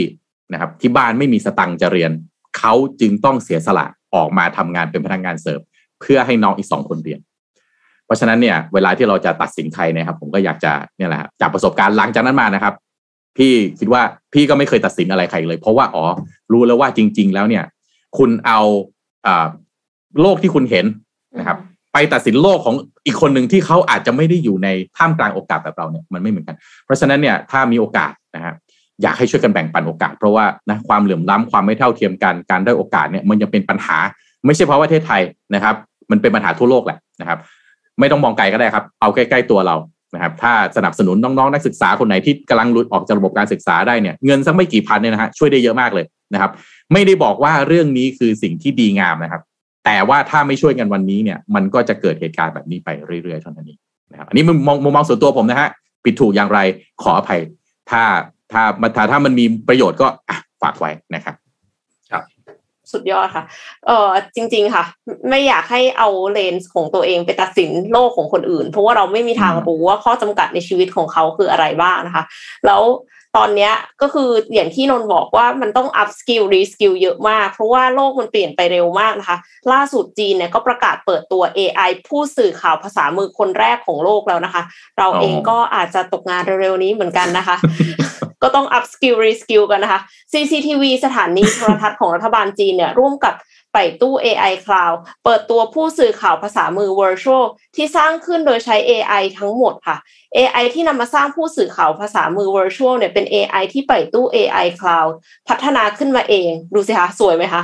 นะครับ ที่บ้านไม่มีสตังค์จะเรียนเขาจึงต้องเสียสละ ออกมาทำงานเป็นพนักงานเสิร์ฟเพื่อให้น้องอีกสองคนเรียน เพราะฉะนั้นเนี่ยเวลาที่เราจะตัดสินใครนะครับ ผมก็อยากจะเนี่ยแหละจากประสบการณ์หลังจากนั้นมานะครับ พี่คิดว่าพี่ก็ไม่เคยตัดสินอะไรใครเลย เพราะว่าอ๋อรู้แล้วว่าจริง ๆ แล้วเนี่ย คุณเอาอ่าโลกที่คุณเห็นนะครับไปตัดสินโลกของอีกคนหนึ่งที่เขาอาจจะไม่ได้อยู่ในท่ามกลางโอกาสแบบเราเนี่ยมันไม่เหมือนกัน เพราะฉะนั้นเนี่ยถ้ามีโอกาสนะฮะ อยากให้ช่วยกันแบ่งปันโอกาส เพราะว่านะความเหลื่อมล้ำความไม่เท่าเทียมกันการได้โอกาสเนี่ยมันยังเป็นปัญหา ไม่ใช่เพราะประเทศไทยนะครับ มันเป็นปัญหาทั่วโลกแหละนะครับ ไม่ต้องมองไกลก็ได้ครับ เอาใกล้ๆตัวเรานะครับ ถ้าสนับสนุนน้องๆนักศึกษาคนไหนที่กำลังหลุดออกจากระบบการศึกษาได้เนี่ยเงินสักไม่กี่พันเนี่ยนะฮะช่วยได้เยอะมากเลยนะครับ ไม่ได้บอกว่าเรื่องนี้คือสิ่งที่ดีงามนะครับ แต่ว่าถ้าไม่ช่วยกันวันนี้เนี่ย มันก็จะเกิดเหตุการณ์แบบนี้ไปเรื่อยๆเท่านั้นเองนะครับอันนี้มองมุมมองส่วนตัวผมนะฮะผิดถูกอย่างไรขออภัย ถ้า ถ้ามันถ้าถ้ามันมีประโยชน์ก็ฝากไว้นะครับ สุดยอดค่ะ เออจริง ๆ ค่ะ ไม่อยากให้เอาเลนส์ของตัวเองไปตัดสินโลกของคนอื่น เพราะว่าเราไม่มีทางรู้ว่าข้อจำกัดในชีวิตของเขาคืออะไรบ้างนะคะ แล้ว ตอนเนี้ยก็คืออย่างที่นนบอกว่ามันต้อง up skill re skill เยอะมาก เพราะว่าโลกมันเปลี่ยนไปเร็วมากนะคะ ล่าสุดจีนเนี่ยก็ประกาศเปิดตัว AI ผู้สื่อข่าวภาษามือคนแรกของโลกแล้วนะคะ เราเองก็อาจจะตกงานเร็วๆนี้เหมือนกันนะคะ ก็ต้อง up skill re skill กันนะคะ CCTV สถานีโทรทัศน์ของรัฐบาลจีนเนี่ยร่วมกับ ปตู้ AI Cloud เปิดตัวผู้สื่อข่าวภาษามือ Virtual ที่สร้างขึ้นโดยใช้ AI ทั้งหมดค่ะ AI ที่นำมาสร้างผู้สื่อข่าวภาษามือ Virtual เนี่ยเป็น AI ที่ไปตู้ AI Cloud พัฒนาขึ้นมาเอง ดูสิคะสวยไหมคะ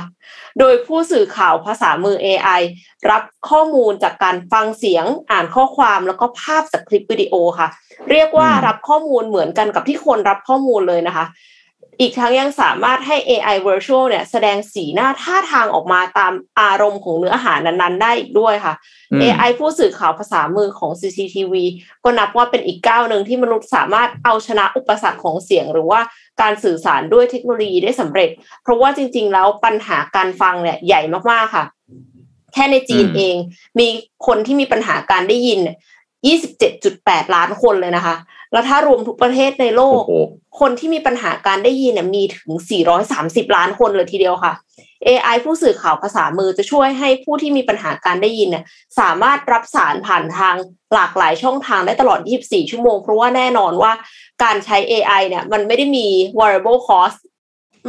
โดยผู้สื่อข่าวภาษามือ AI รับข้อมูลจากการฟังเสียงอ่านข้อความแล้วก็ภาพจากคลิปวิดีโอค่ะ เรียกว่ารับข้อมูลเหมือนกันกับที่คนรับข้อมูลเลยนะคะ อีกทั้งยังสามารถให้ AI virtual เนี่ยแสดงสีหน้าท่าทางออกมาตามอารมณ์ของเนื้อหานั้นๆ ได้อีกด้วยค่ะ AI ผู้สื่อข่าวภาษามือของ CCTV ก็นับว่าเป็นอีกก้าวหนึ่งที่มนุษย์สามารถเอาชนะอุปสรรคของเสียง หรือว่าการสื่อสารด้วยเทคโนโลยีได้สำเร็จ เพราะว่าจริง ๆ แล้วปัญหาการฟังเนี่ยใหญ่มากๆค่ะ แค่ในจีนเอง มีคนที่มีปัญหาการได้ยิน 27.8 ล้านคนเลยนะคะ แล้วถ้ารวมทุกประเทศในโลก คนที่มีปัญหาการได้ยินเนี่ยมีถึง 430 ล้านคนเลยทีเดียวค่ะ AI ผู้สื่อข่าวภาษามือจะช่วยให้ผู้ที่มีปัญหาการได้ยินเนี่ยสามารถรับสารผ่านทางหลากหลายช่องทางได้ตลอด 24 ชั่วโมง เพราะว่าแน่นอนว่าการใช้ AI เนี่ยมันไม่ได้มี variable cost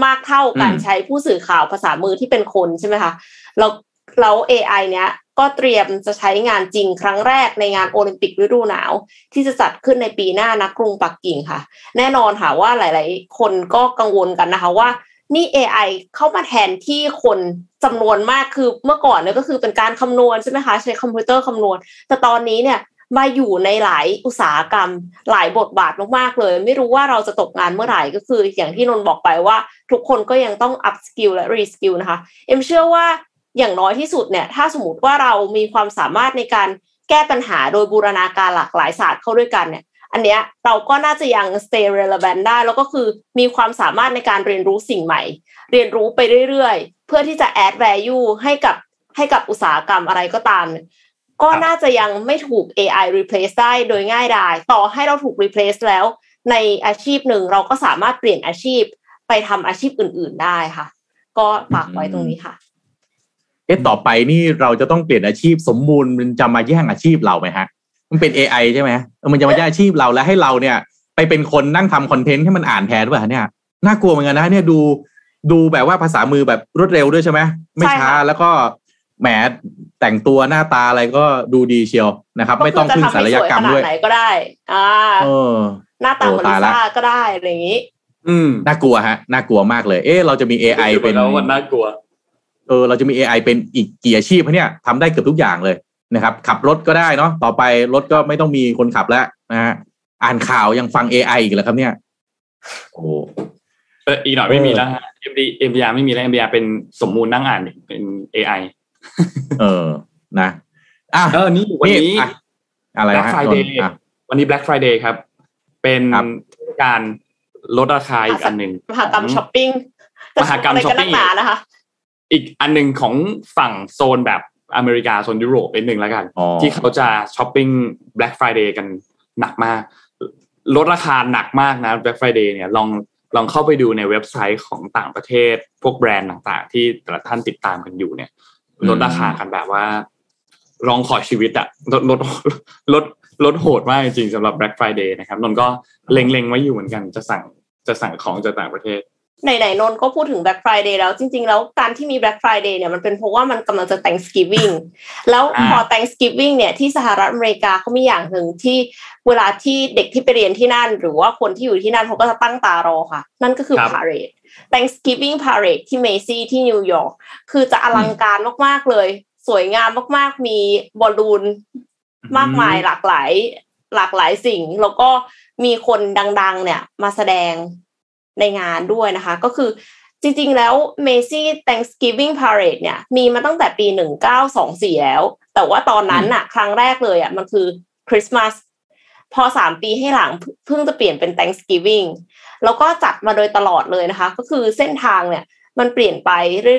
มากเท่าการใช้ผู้สื่อข่าวภาษามือที่เป็นคนใช่ไหมคะแล้วแล้ว AI เนี้ย ก็เตรียมจะใช้งานจริงครั้งแรกในงานโอลิมปิกฤดูหนาว ที่จะจัดขึ้นในปีหน้านักกรุงปักกิ่งค่ะ แน่นอนค่ะว่าหลาย ๆ คนก็กังวลกันนะคะว่านี่ AI เข้ามาแทนที่คนจำนวนมากคือเมื่อก่อนเนี่ยก็คือเป็นการคำนวณใช่ไหมคะใช้คอมพิวเตอร์คำนวณ แต่ตอนนี้เนี่ยมาอยู่ในหลายอุตสาหกรรม หลายบทบาทมากๆเลย ไม่รู้ว่าเราจะตกงานเมื่อไหร่ก็คือ อย่างที่นนบอกไปว่า ทุกคนก็ยังต้อง up skill และ re skill นะคะ เอ็มเชื่อว่า อย่างน้อยที่สุดเนี่ยถ้าสมมติว่าเรามีความสามารถในการแก้ปัญหาโดยบูรณาการหลากหลายศาสตร์เข้าด้วยกันเนี่ยอันเนี้ยเราก็น่าจะยัง stay relevant ได้ แล้วก็คือมีความสามารถในการเรียนรู้สิ่งใหม่ เรียนรู้ไปเรื่อยๆ เพื่อที่จะ add value ให้กับให้กับอุตสาหกรรมอะไรก็ตาม ก็น่าจะยังไม่ถูก AI replace ได้โดยง่ายดายต่อให้เราถูก replace แล้ว ในอาชีพหนึ่งเราก็สามารถเปลี่ยนอาชีพไปทำอาชีพอื่น ๆได้ค่ะ ก็ฝากไว้ตรงนี้ค่ะ เอ๊ะต่อไปนี่เราจะต้องเปลี่ยนอาชีพสมมูลมันจะมาแย่งอาชีพเราไหมฮะ มันเป็น AI ใช่ไหมมันจะมาแย่งอาชีพเราแล้วให้เราเนี่ย ไปเป็นคนนั่งทำคอนเทนต์ให้มันอ่านแทนด้วยเนี่ยน่ากลัวเหมือนกันนะเนี่ยดูดูแบบว่าภาษามือแบบรวดเร็วด้วยใช่ไหมไม่ช้าแล้วก็แหมแต่งตัวหน้าตาอะไรก็ดูดีเชียวนะครับ ไม่ต้องพึ่งศัลยกรรมด้วยไหนก็ได้อ่าเออหน้าตาเหมือนลิซ่าก็ได้อะไรอย่างนี้ อืมน่ากลัวฮะ น่ากลัวมากเลย เอ๊ะเราจะมี AI เป็นแล้วมันน่ากลัว เออเราจะมี AI เป็นอีกกี่อาชีพเนี่ยทำได้เกือบทุกอย่างเลยนะครับ ขับรถก็ได้เนาะต่อไปรถก็ไม่ต้องมีคนขับแล้วนะฮะอ่านข่าวยังฟัง AI อีกแล้วครับเนี่ย โอ้เอออีกหน่อยไม่มีแล้วฮะ MD MDR ไม่มีแล้ว MDR เป็นสมมูลนั่งอ่านเป็น AI เออนะอะเออนี่วันนี้อะอะไร Black ฮะ Friday อะวันนี้ Black Friday ครับ เป็นครับเทศการลดราคาอีกอันหนึ่งมหากรรมช้อปปิ้งมหากรรมช้อปปิ้งหนานะคะ อีกอันหนึ่งของฝั่งโซนแบบอเมริกาโซนยุโรปเป็นหนึ่งแล้วกันอ๋อที่เขาจะช้อปปิ้ง Black Friday กันหนักมาก ลดราคาหนักมากนะ Black Friday เนี่ยลองลองเข้าไปดูในเว็บไซต์ของต่างประเทศ พวกแบรนด์ต่างๆ ที่แต่ละท่านติดตามกันอยู่เนี่ยลดราคากันแบบว่าลองขอชีวิตอะลดลดลดลดโหดมากจริงๆสำหรับ Black Friday นะครับนนท์ก็เล็งๆไว้อยู่เหมือนกันจะสั่งจะสั่งของจากต่างประเทศ ไหนๆนนท์ก็พูดถึง Black Friday แล้วจริง ๆ แล้วการที่มี Black Friday เนี่ยมันเป็นเพราะว่ามันกำลังจะ Thanksgiving แล้วพอ Thanksgiving เนี่ยที่สหรัฐอเมริกาเขามีอย่างหนึ่งที่เวลาที่เด็กที่ไปเรียนที่นั่น หรือว่าคนที่อยู่ที่นั่นเขาก็จะตั้งตารอค่ะ นั่นก็คือครับ parade Thanksgiving parade ที่เมซี่ที่นิวยอร์กคือจะอลังการมากๆเลย สวยงามมากๆ มีบอลลูนมากมายหลากหลายหลากหลายสิ่ง แล้วก็มีคนดัง ๆ เนี่ยมาแสดง ในงานด้วยนะคะ ก็คือจริงๆ แล้ว Macy Thanksgiving Parade เนี่ยมีมาตั้งแต่ปี 1924 แล้ว แต่ว่าตอนนั้นน่ะครั้งแรกเลยอะมันคือคริสต์มาสพอสามปีให้หลังเพิ่งจะเปลี่ยนเป็น Thanksgiving แล้วก็จัดมาโดยตลอดเลยนะคะ ก็คือเส้นทางเนี่ยมันเปลี่ยนไป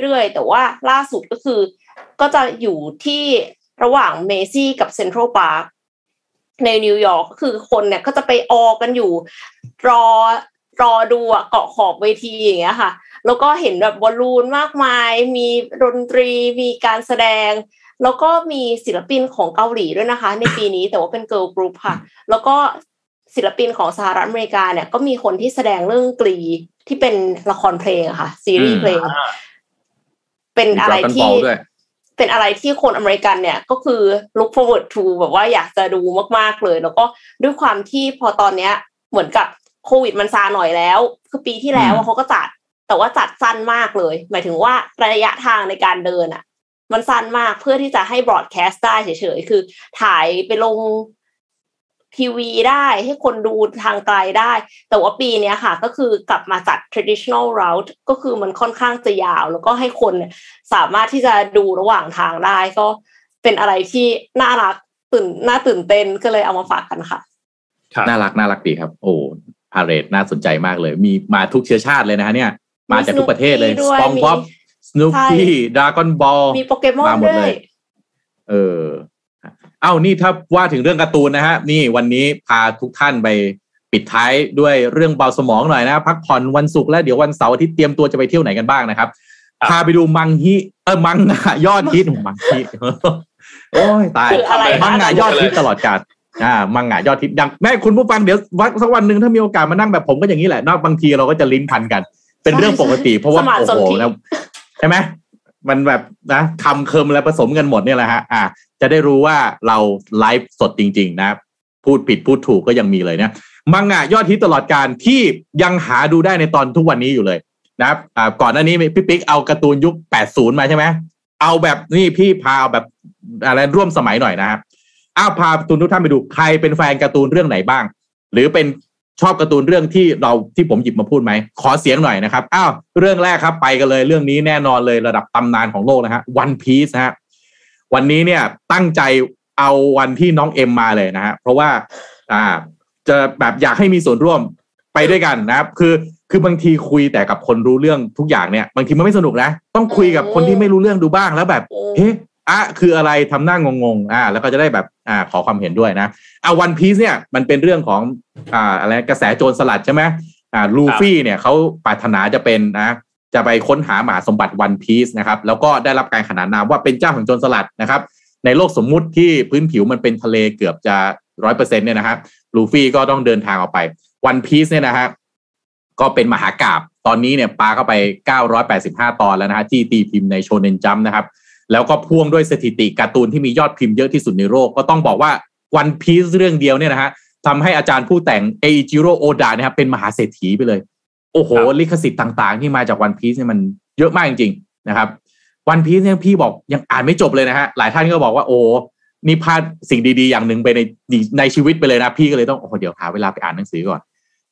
เรื่อยๆ แต่ว่าล่าสุดก็คือ ก็จะอยู่ที่ระหว่าง Macy's กับเซ็นทรัลพาร์คในนิวยอร์กคือคนเนี่ยก็จะไปออกันอยู่ รอ รอดูอะเกาะขอบเวทีอย่างเงี้ยค่ะ แล้วก็เห็นแบบบอลลูนมากมาย มีดนตรีมีการแสดง แล้วก็มีศิลปินของเกาหลีด้วยนะคะ ในปีนี้แต่ว่าเป็นเกิร์ลกรุ๊ปค่ะ แล้วก็ศิลปินของสหรัฐอเมริกาเนี่ยก็มีคนที่แสดงเรื่อง Glee ที่เป็นละครเพลงอะค่ะ ซีรีส์เพลง เป็นอะไรที่เป็นอะไรที่คนอเมริกันเนี่ยก็คือ look forward to แบบว่าอยากจะดูมาก ๆเลย แล้วก็ด้วยความที่พอตอนเนี้ยเหมือนกับ โควิดมันซาหน่อยแล้ว คือปีที่แล้วเขาก็จัด แต่ว่าจัดสั้นมากเลย หมายถึงว่าระยะทางในการเดินอะ มันสั้นมากเพื่อที่จะให้บรอดแคสต์ได้เฉยๆ คือถ่ายไปลงทีวีได้ให้คนดูทางไกลได้ แต่ว่าปีนี้ค่ะ ก็คือกลับมาจัด traditional route ก็คือมันค่อนข้างจะยาว แล้วก็ให้คนสามารถที่จะดูระหว่างทางได้ก็เป็นอะไรที่น่ารักตื่นน่าตื่นเต้นก็เลยเอามาฝากกันค่ะ น่ารักน่ารักดีครับ โอ้ parade น่าสนใจมากเลย มีมาทุกเชื้อชาติเลยนะฮะเนี่ย มาจากทุกประเทศเลย SpongeBob Snoopy Dragon Ball มีโปเกมอนด้วยเออ เอ้านี่ถ้าว่าถึงเรื่องการ์ตูนนะฮะ นี่วันนี้พาทุกท่านไปปิดท้ายด้วยเรื่องเบาสมองหน่อยนะ พักผ่อนวันศุกร์แล้วเดี๋ยววันเสาร์อาทิตย์เตรียมตัวจะไปเที่ยวไหนกันบ้างนะครับ พาไปดูมังฮิเออมังงะยอดฮิตมังฮิโอ้ยตายมังงะยอดฮิตตลอดกาล อ่ามังงะยอดฮิตดังแม่คุณผู้ฟังเดี๋ยววัสักวันหนึ่งถ้ามีโอกาสมานั่งแบบผมก็อย่างนี้แหละนอกบางทีเราก็จะลิ้นพันกัน เป็นเรื่องปกติ เพราะว่าโอ้โหนะใช่ไหมมันแบบนะคำเคิมอะไรผสมกันหมดเนี่ยแหละฮะอ่า จะได้รู้ว่าเราไลฟ์สดจริง ๆ นะ พูดผิดพูดถูกก็ยังมีเลยเนี่ยมังงะยอดฮิตตลอดการที่ยังหาดูได้ในตอนทุกวันนี้อยู่เลยนะครับอ่าก่อนหน้านี้พี่ปิ๊กเอาการ์ตูนยุค 80 มาใช่ไหมเอาแบบนี่พี่พาแบบอะไรร่วมสมัยหน่อยนะครับ อ้าวพาตูนทุกท่านไปดูใครเป็นแฟนการ์ตูนเรื่องไหนบ้าง หรือเป็นชอบการ์ตูนเรื่องที่เราที่ผมหยิบมาพูดไหม ขอเสียงหน่อยนะครับ อ้าว เรื่องแรกครับ ไปกันเลยเรื่องนี้แน่นอนเลยระดับตำนานของโลกนะฮะวันพีซนะฮะวันนี้เนี่ยตั้งใจเอาวันที่น้องเอ็มมาเลยนะฮะเพราะว่าอ่าจะแบบอยากให้มีส่วนร่วมไปด้วยกันนะครับ คือคือบางทีคุยแต่กับคนรู้เรื่องทุกอย่างเนี่ย บางทีมันไม่สนุกนะ ต้องคุยกับคนที่ไม่รู้เรื่องดูบ้างแล้วแบบเฮ้ อะคืออะไรทำหน้างงๆอ่า แล้วก็จะได้แบบอ่าขอความเห็นด้วยนะเอาวันพีซเนี่ยมันเป็นเรื่องของอ่าอะไรกระแสโจรสลัดใช่ไหมอ่าลูฟี่เนี่ยเขาปรารถนาจะเป็นนะจะไปค้นหาหมาสมบัติวันพีซนะครับ แล้วก็ได้รับการขนานนามว่าเป็นเจ้าของโจรสลัดนะครับ ในโลกสมมุติที่พื้นผิวมันเป็นทะเลเกือบจะร้อยเปอร์เซ็นต์เนี่ยนะครับลูฟี่ก็ต้องเดินทางออกไปวันพีซเนี่ยนะฮะก็เป็นมหากาพย์ตอนนี้เนี่ยปาเข้าไป 985 ตอนแล้วนะฮะที่ตีพิมพ์ในโชเนนจัมป์นะครับ แล้วก็พ่วงด้วยสถิติการ์ตูนที่มียอดพิมพ์เยอะที่สุดในโลกก็ต้องบอกว่าวันพีซเรื่องเดียวเนี่ยนะฮะทำให้อาจารย์ผู้แต่งเอจิโร่โอดานะครับเป็นมหาเศรษฐีไปเลย โอ้โห ลิขสิทธิ์ต่างๆ ที่มาจากวันพีซเนี่ยมันเยอะมากจริงๆนะครับวันพีซเนี่ยพี่บอกยังอ่านไม่จบเลยนะฮะหลายท่านก็บอกว่าโอ้นี่พลาดสิ่งดีๆ อย่างหนึ่งไปในในชีวิตไปเลยนะ พี่ก็เลยต้องโอ้เดี๋ยวหาเวลาไปอ่านหนังสือก่อน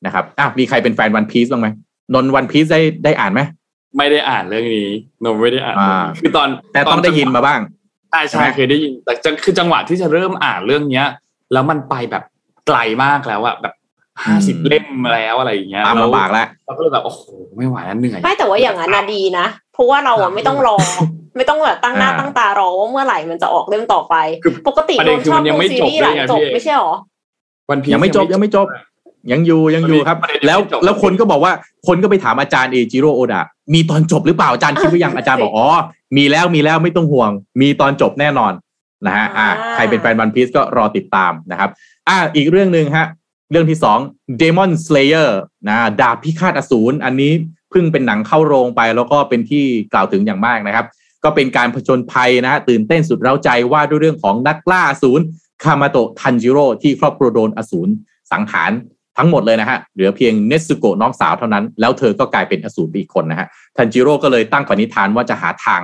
นะครับอะมีใครเป็นแฟนวันพีซบ้างไหมนนวันพีซได้ได้อ่านไหม ไม่ได้อ่านเรื่องนี้นมไม่ได้อ่านคือตอนแต่ต้องได้ยินมาบ้างใช่ใช่เคยได้ยิน แต่คือจังหวะที่จะเริ่มอ่านเรื่องเนี้ย แล้วมันไปแบบไกลมากแล้วอะแบบห้าสิบเล่มแล้วอะไรอย่างเงี้ยตามลำบากแล้วเราก็เลยแบบโอ้โหไม่ไหวแล้วเหนื่อยไม่แต่ว่าอย่างนั้นนะดีนะเพราะว่าเราอะไม่ต้องรอไม่ต้องแบบตั้งหน้าตั้งตารอว่าเมื่อไหร่มันจะออกเล่มต่อไป ปกติเราชอบดูซีรีส์หลังจบไม่ใช่หรอวันพียังไม่จบยังไม่จบ ยังอยู่ยังอยู่ครับ แล้วแล้วคนก็บอกว่าคนก็ไปถามอาจารย์เอจิโร่โอดะมีตอนจบหรือเปล่าอาจารย์คิดว่ายังอาจารย์บอกอ๋อมีแล้วมีแล้วไม่ต้องห่วง มีตอนจบแน่นอนนะฮะอ่าใครเป็นแฟนวันพีซก็รอติดตามนะครับ อ่าอีกเรื่องหนึ่งฮะเรื่องที่สอง Demon Slayer นะดาบพิฆาตอสูรอันนี้เพิ่งเป็นหนังเข้าโรงไปแล้วก็เป็นที่กล่าวถึงอย่างมากนะครับ ก็เป็นการผจญภัยนะฮะตื่นเต้นสุดเร้าใจว่าด้วยเรื่องของนักล่าอสูรคามาโตะทันจิโร่ที่ครอบครัวโดนอสูรสังหาร ทั้งหมดเลยนะฮะ เหลือเพียงเนสุโกะน้องสาวเท่านั้น แล้วเธอก็กลายเป็นอสูรอีกคนนะฮะ ทันจิโร่ก็เลยตั้งปณิธานว่าจะหาทาง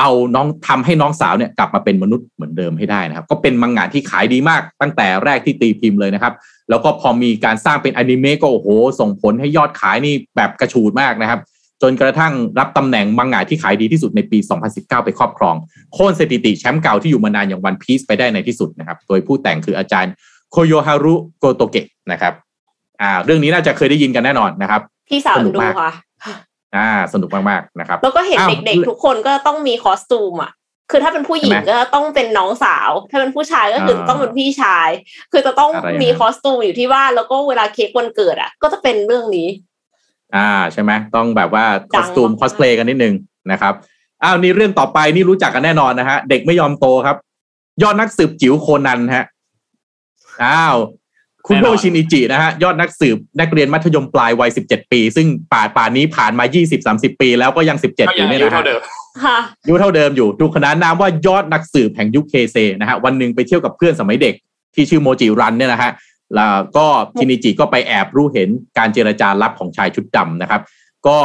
เอาน้องทำให้น้องสาวเนี่ยกลับมาเป็นมนุษย์เหมือนเดิมให้ได้นะครับ ก็เป็นมังงะที่ขายดีมากตั้งแต่แรกที่ตีพิมพ์เลยนะครับ แล้วก็พอมีการสร้างเป็นอนิเมะก็โอ้โห ส่งผลให้ยอดขายนี่แบบกระชูดมากนะครับจนกระทั่งรับตำแหน่งมังงะที่ขายดีที่สุดในปี 2019 ไปครอบครอง โค่นสถิติแชมป์เก่าที่อยู่มานานอย่างวันพีซไปได้ในที่สุดนะครับ โดยผู้แต่งคืออาจารย์โคโยฮารุโกโตเกะนะครับ อ่า เรื่องนี้น่าจะเคยได้ยินกันแน่นอนนะครับ พี่สาวดูค่ะอ่า สนุกมากๆนะครับ แล้วก็เห็นเด็กๆ ทุกคนก็ต้องมีคอสตูมอะคือถ้าเป็นผู้หญิงก็ต้องเป็นน้องสาว ถ้าเป็นผู้ชายก็คือต้องเป็นพี่ชาย คือจะต้องมี costume อยู่ที่บ้านแล้วก็เวลาเค้กวันเกิดอะ ก็จะเป็นเรื่องนี้ อ่าใช่ไหมต้องแบบว่าต้อง costume มากๆคอสเพลย์กันนิดนึงนะครับอ้าวนี่เรื่องต่อไปนี่รู้จักกันแน่นอนนะฮะเด็กไม่ยอมโตครับ ยอดนักสืบจิ๋วโคนันฮะอ้าว แน่นอน คุโด้ ชินอิจินะฮะยอดนักสืบนักเรียนมัธยมปลายวัย 17 ปี ซึ่งป่าป่านนี้ผ่านมา 20-30 ปี แล้วก็ยัง 17ก็ยัยู่เนี่ยนะฮะ อายุเท่าเดิมค่ะอายุเท่าเดิมอยู่ถูกขนานนามว่ายอดนักสืบแห่งยุคเฮเซนะฮะวันหนึ่งไปเที่ยวกับเพื่อนสมัยเด็กที่ชื่อโมจิรันเนี่ยนะฮะแล้วก็ชินิจิก็ไปแอบรู้เห็นการเจรจาลับของชายชุดดำนะครับ ก็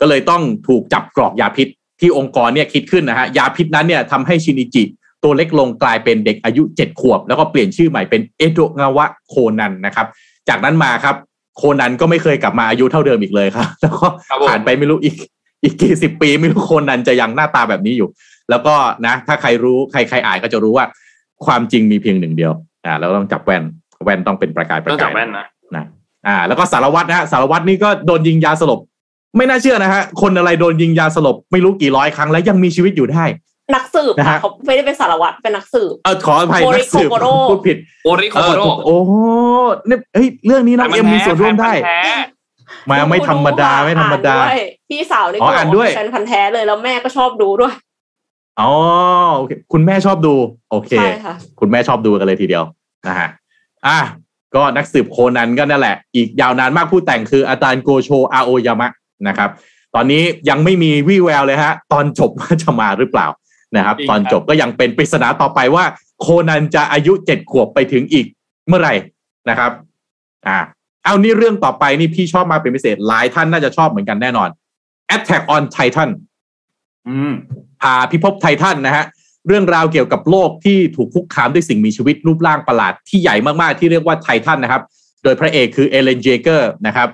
ก็เลยต้องถูกจับกรอกยาพิษที่องค์กรเนี่ยคิดขึ้นนะฮะยาพิษนั้นเนี่ยทำให้ชินิจิ ตัวเล็กลงกลายเป็นเด็กอายุ 7 ขวบ แล้วก็เปลี่ยนชื่อใหม่เป็นเอโดะงาวะโคนันนะครับ จากนั้นมาครับ โคนันก็ไม่เคยกลับมาอายุเท่าเดิมอีกเลยครับ แล้วก็ครับผมผ่านไปไม่รู้อีกอีกกี่สิบปีไม่รู้โคนันจะยังหน้าตาแบบนี้อยู่ แล้วก็นะ ถ้าใครรู้ใครใครอ่านก็จะรู้ว่า ความจริงมีเพียงหนึ่งเดียวอ่าแล้วต้องจับแว่นแว่นต้องเป็นประกายประต้องกาจัยบแว่นนะนะอ่า แล้วก็สารวัตรนะฮะสารวัตรนี่ก็โดนยิงยาสลบไม่น่าเชื่อนะฮะคนอะไรโดนยิงยาสลบไม่รู้กี่ร้อยครั้งแล้วยังมีชีวิตอยู่ได้ นักสืบนะค่ะฮะเขาไม่ได้เป็นสารวัตรเป็นนักสืบเออขออภัยโมรินักสืบโคโกโร่พูดผิดโอริโคเออโรถูกโอ้โหเนี่ยเฮ้ยเรื่องนี้น้องเอ็มมีส่วนร่วมได้แฟนพันธุ์แท้มาไม่ธรรมดาค่ะไม่ธรรมดาอ่นวยพี่สาวนี่อ๋อก็บอ่านอกด้วยว่าฉันพันธุ์แท้เลยแล้วแม่ก็ชอบดูด้วยอ๋อโอเคคุณแม่ชอบดู โอเคใช่ค่ะคุณแม่ชอบดูกันเลยทีเดียวนะฮะอะก็นักสืบโคนันก็นั่นแหละ อีกยาวนานมากผู้แต่งคืออาจารย์โกโชอาโอยามะนะครับ ตอนนี้ยังไม่มีวี่แววเลยฮะ ตอนจบว่าจะมาหรือเปล่า นะครับจริงตอนจบก็ยังเป็นปริศนาต่อไปว่า โคนันจะอายุเจ็ดขวบไปถึงอีกเมื่อไหร่นะครับ อ่า เอานี่เรื่องต่อไปนี่พี่ชอบมากเป็นพิเศษหลายท่านน่าจะชอบเหมือนกันแน่นอน Attack on Titan อืมพาพิภพไททันนะฮะเรื่องราวเกี่ยวกับโลกที่ถูกคุกคามด้วยสิ่งมีชีวิตรูปร่างประหลาดที่ใหญ่มาก ๆ ที่เรียกว่าไททันนะครับ โดยพระเอกคือเอเลนเจเกอร์นะครับ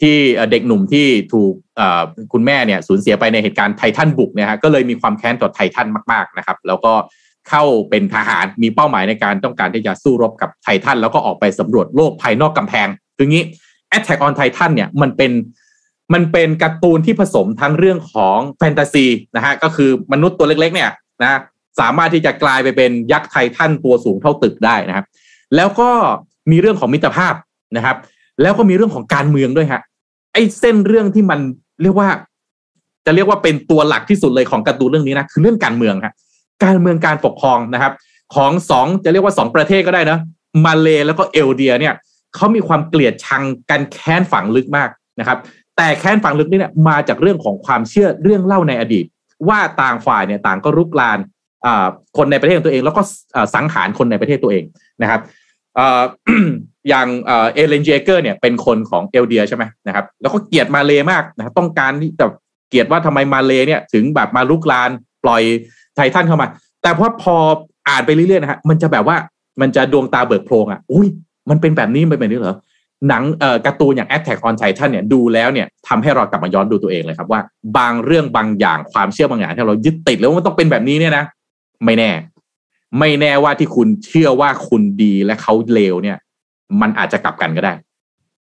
ที่เด็กหนุ่มที่ถูกคุณแม่เนี่ยสูญเสียไปในเหตุการณ์ไททันบุกเนี่ยฮะก็เลยมีความแค้นต่อไททันมากๆนะครับ แล้วก็เข้าเป็นทหารมีเป้าหมายในการต้องการที่จะสู้รบกับไททันแล้วก็ออกไปสำรวจโลกภายนอกกำแพงคืองี้ Attack on Titan เนี่ยมันเป็นมันเป็นการ์ตูนที่ผสมทั้งเรื่องของแฟนตาซีนะฮะก็คือมนุษย์ตัวเล็ก ๆ เนี่ยนะสามารถที่จะกลายไปเป็นยักษ์ไททันตัวสูงเท่าตึกได้นะครับ แล้วก็มีเรื่องของมิตรภาพนะครับ แล้วก็มีเรื่องของการเมืองด้วยฮะ ไอ้เส้นเรื่องที่มันเรียกว่า จะเรียกว่าเป็นตัวหลักที่สุดเลยของการ์ตูนเรื่องนี้นะคือเรื่องการเมืองฮะการเมืองการปกครองนะครับ ของสองจะเรียกว่าสองประเทศก็ได้นะมาเลแล้วก็เอลเดียเนี่ยเขามีความเกลียดชังกันแค้นฝังลึกมากนะครับ แต่แค้นฝังลึกนี่เนี่ยมาจากเรื่องของความเชื่อเรื่องเล่าในอดีต ว่าต่างฝ่ายเนี่ยต่างก็รุกรานอ่าคนในประเทศของตัวเอง แล้วก็สังหารคนในประเทศตัวเองนะครับ อย่างเอเลนเจเกอร์เนี่ยเป็นคนของเอลเดียใช่ไหมนะครับแล้วก็เกลียดมาเลมากนะครับต้องการที่จะเกลียดว่าทำไมมาเลเนี่ยถึงแบบมาลุกลานปล่อยไททันเข้ามา แต่พอพออ่านไปเรื่อยๆนะฮะมันจะแบบว่ามันจะดวงตาเบิกโพรงอะอุ้ยมันเป็นแบบนี้มันเป็นแบบนี้เหรอหนังเอ่อการ์ตูนอย่าง Attack on Titan เนี่ยดูแล้วเนี่ยทำให้เรากลับมาย้อนดูตัวเองเลยครับว่า บางเรื่องบางอย่างความเชื่อบางอย่างที่เรายึดติดแล้วว่ามันต้องเป็นแบบนี้เนี่ยนะ ไม่แน่ ไม่แน่ว่าที่คุณเชื่อว่าคุณดีและเขาเลวเนี่ย มันอาจจะกลับกันก็ได้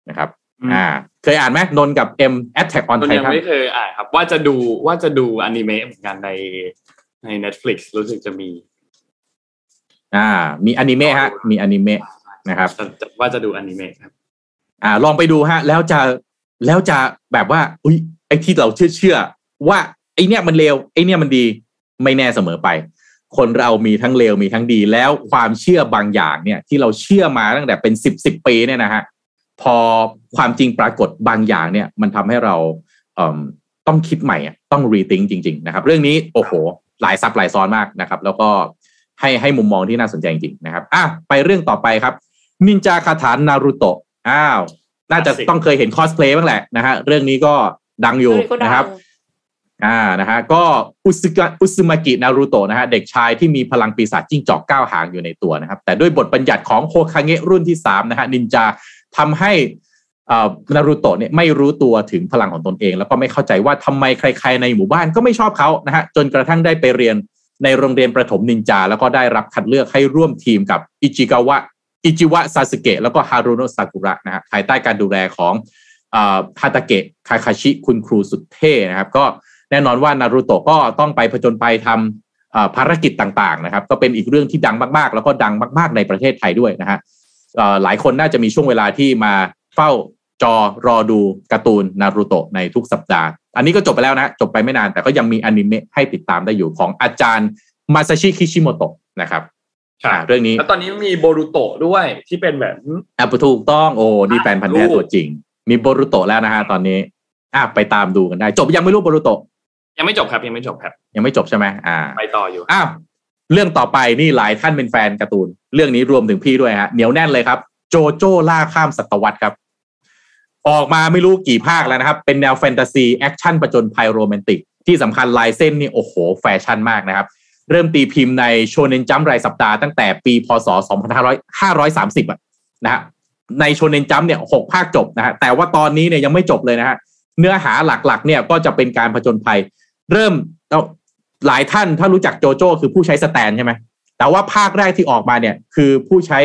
นะครับอืมอ่า เคยอ่านไหมนนท์กับ M Attack on ตอนยัง Titan ไม่เคยอ่านครับ ว่าจะดูว่าจะดูอนิเมะเหมือนกันในใน Netflix รู้สึกจะมี อ่า มีอนิเมะฮะ มีอนิเมะนะครับจะจะว่าจะดูอนิเมะครับ อ่า ลองไปดูฮะ แล้วจะแล้วจะแบบว่า อุ้ยไอ้ที่เราเชื่อเชื่อว่าไอ้เนี่ยมันเลวไอ้เนี่ยมันดีไม่แน่เสมอไป คนเรามีทั้งเลวมีทั้งดี แล้วความเชื่อบางอย่างเนี่ยที่เราเชื่อมาตั้งแต่เป็นสิบสิบปีเนี่ยนะฮะพอความจริงปรากฏบางอย่างเนี่ย มันทำให้เราเต้องคิดใหม่ต้องรีทิงจริง ๆ นะครับ เรื่องนี้โอ้โห หลายซับหลายซ้อนมากนะครับ แล้วก็ให้ให้มุมมองที่น่าสนใจจริงๆนะครับอะไปเรื่องต่อไปครับ นินจาคาถานารูโตะอ้าว น่าจะต้องเคยเห็นคอสเพลย์บ้างแหละนะฮะเรื่องนี้ก็ดังอยู่นะครับ อ่านะฮะก็อุซึกะอุซึมากินารูโตะนะฮะเด็กชายที่มีพลังปีศาจจิ้งจอกก้าวหางอยู่ในตัวนะครับ แต่ด้วยบทบัญญัติของโฮคาเงะรุ่นที่สามนะฮะนินจาทำให้อ่อนารูโตะเนี่ยไม่รู้ตัวถึงพลังของตนเอง แล้วก็ไม่เข้าใจว่าทำไมใคร ๆ ในหมู่บ้านก็ไม่ชอบเขานะฮะจนกระทั่งได้ไปเรียนในโรงเรียนประถมนินจา แล้วก็ได้รับคัดเลือกให้ร่วมทีมกับอิจิกาวะอิจิวะซาสึเกะแล้วก็ฮารุโนะซากุระนะฮะภายใต้การดูแลของอ่าฮาตาเกะคาคาชิคุณครูสุดเท่นะครับก็ แน่นอนว่านารูโตะก็ต้องไปผจญไปทำเอ่อภารกิจต่างๆนะครับ ก็เป็นอีกเรื่องที่ดังมากๆ แล้วก็ดังมากๆในประเทศไทยด้วยนะฮะเอ่อหลายคนน่าจะมีช่วงเวลาที่มาเฝ้าจอรอดูการ์ตูนนารูโตะในทุกสัปดาห์ อันนี้ก็จบไปแล้วนะ จบไปไม่นานแต่ก็ยังมีอนิเมะให้ติดตามได้อยู่ของอาจารย์มาซาชิคิชิโมโตะนะครับครับอ่าเรื่องนี้ แล้วตอนนี้มีโบรูโตะด้วยที่เป็นแบบอะถูกต้องโอ้นี่แฟนพันธุ์แท้รูปตัวจริง มีโบรุโตะแล้วนะฮะตอนนี้อะไปตามดูกันได้ จบยังไม่รู้โบรุโตะ ยังไม่จบครับยังไม่จบครับ ยังไม่จบใช่ไหมอ่า ไปต่ออยู่อ้าวเรื่องต่อไปนี่หลายท่านเป็นแฟนการ์ตูน เรื่องนี้รวมถึงพี่ด้วยฮะเหนียวแน่นเลยครับ โจโจ้ล่าข้ามศตวรรษครับ ออกมาไม่รู้กี่ภาคแล้วนะครับ เป็นแนวแฟนตาซีแอคชั่นประจนภัยโรแมนติก ที่สำคัญลายเส้นนี่โอ้โห แฟชั่นมากนะครับ เริ่มตีพิมพ์ในโชเนนจัมป์รายสัปดาห์ตั้งแต่ปีพศ 2530อะนะฮะในโชเนนจัมป์เนี่ยหกภาคจบนะฮะแต่ว่าตอนนี้เนี่ยยังไม่จบเลยนะฮะเนื้อหาหลักๆเนี่ยก็จะเป็นการผจญภัย เริ่มเอาหลายท่านถ้ารู้จักโจโจ้คือผู้ใช้ stand ใช่ไหมแต่ว่าภาคแรกที่ออกมาเนี่ย คือผู้ใช้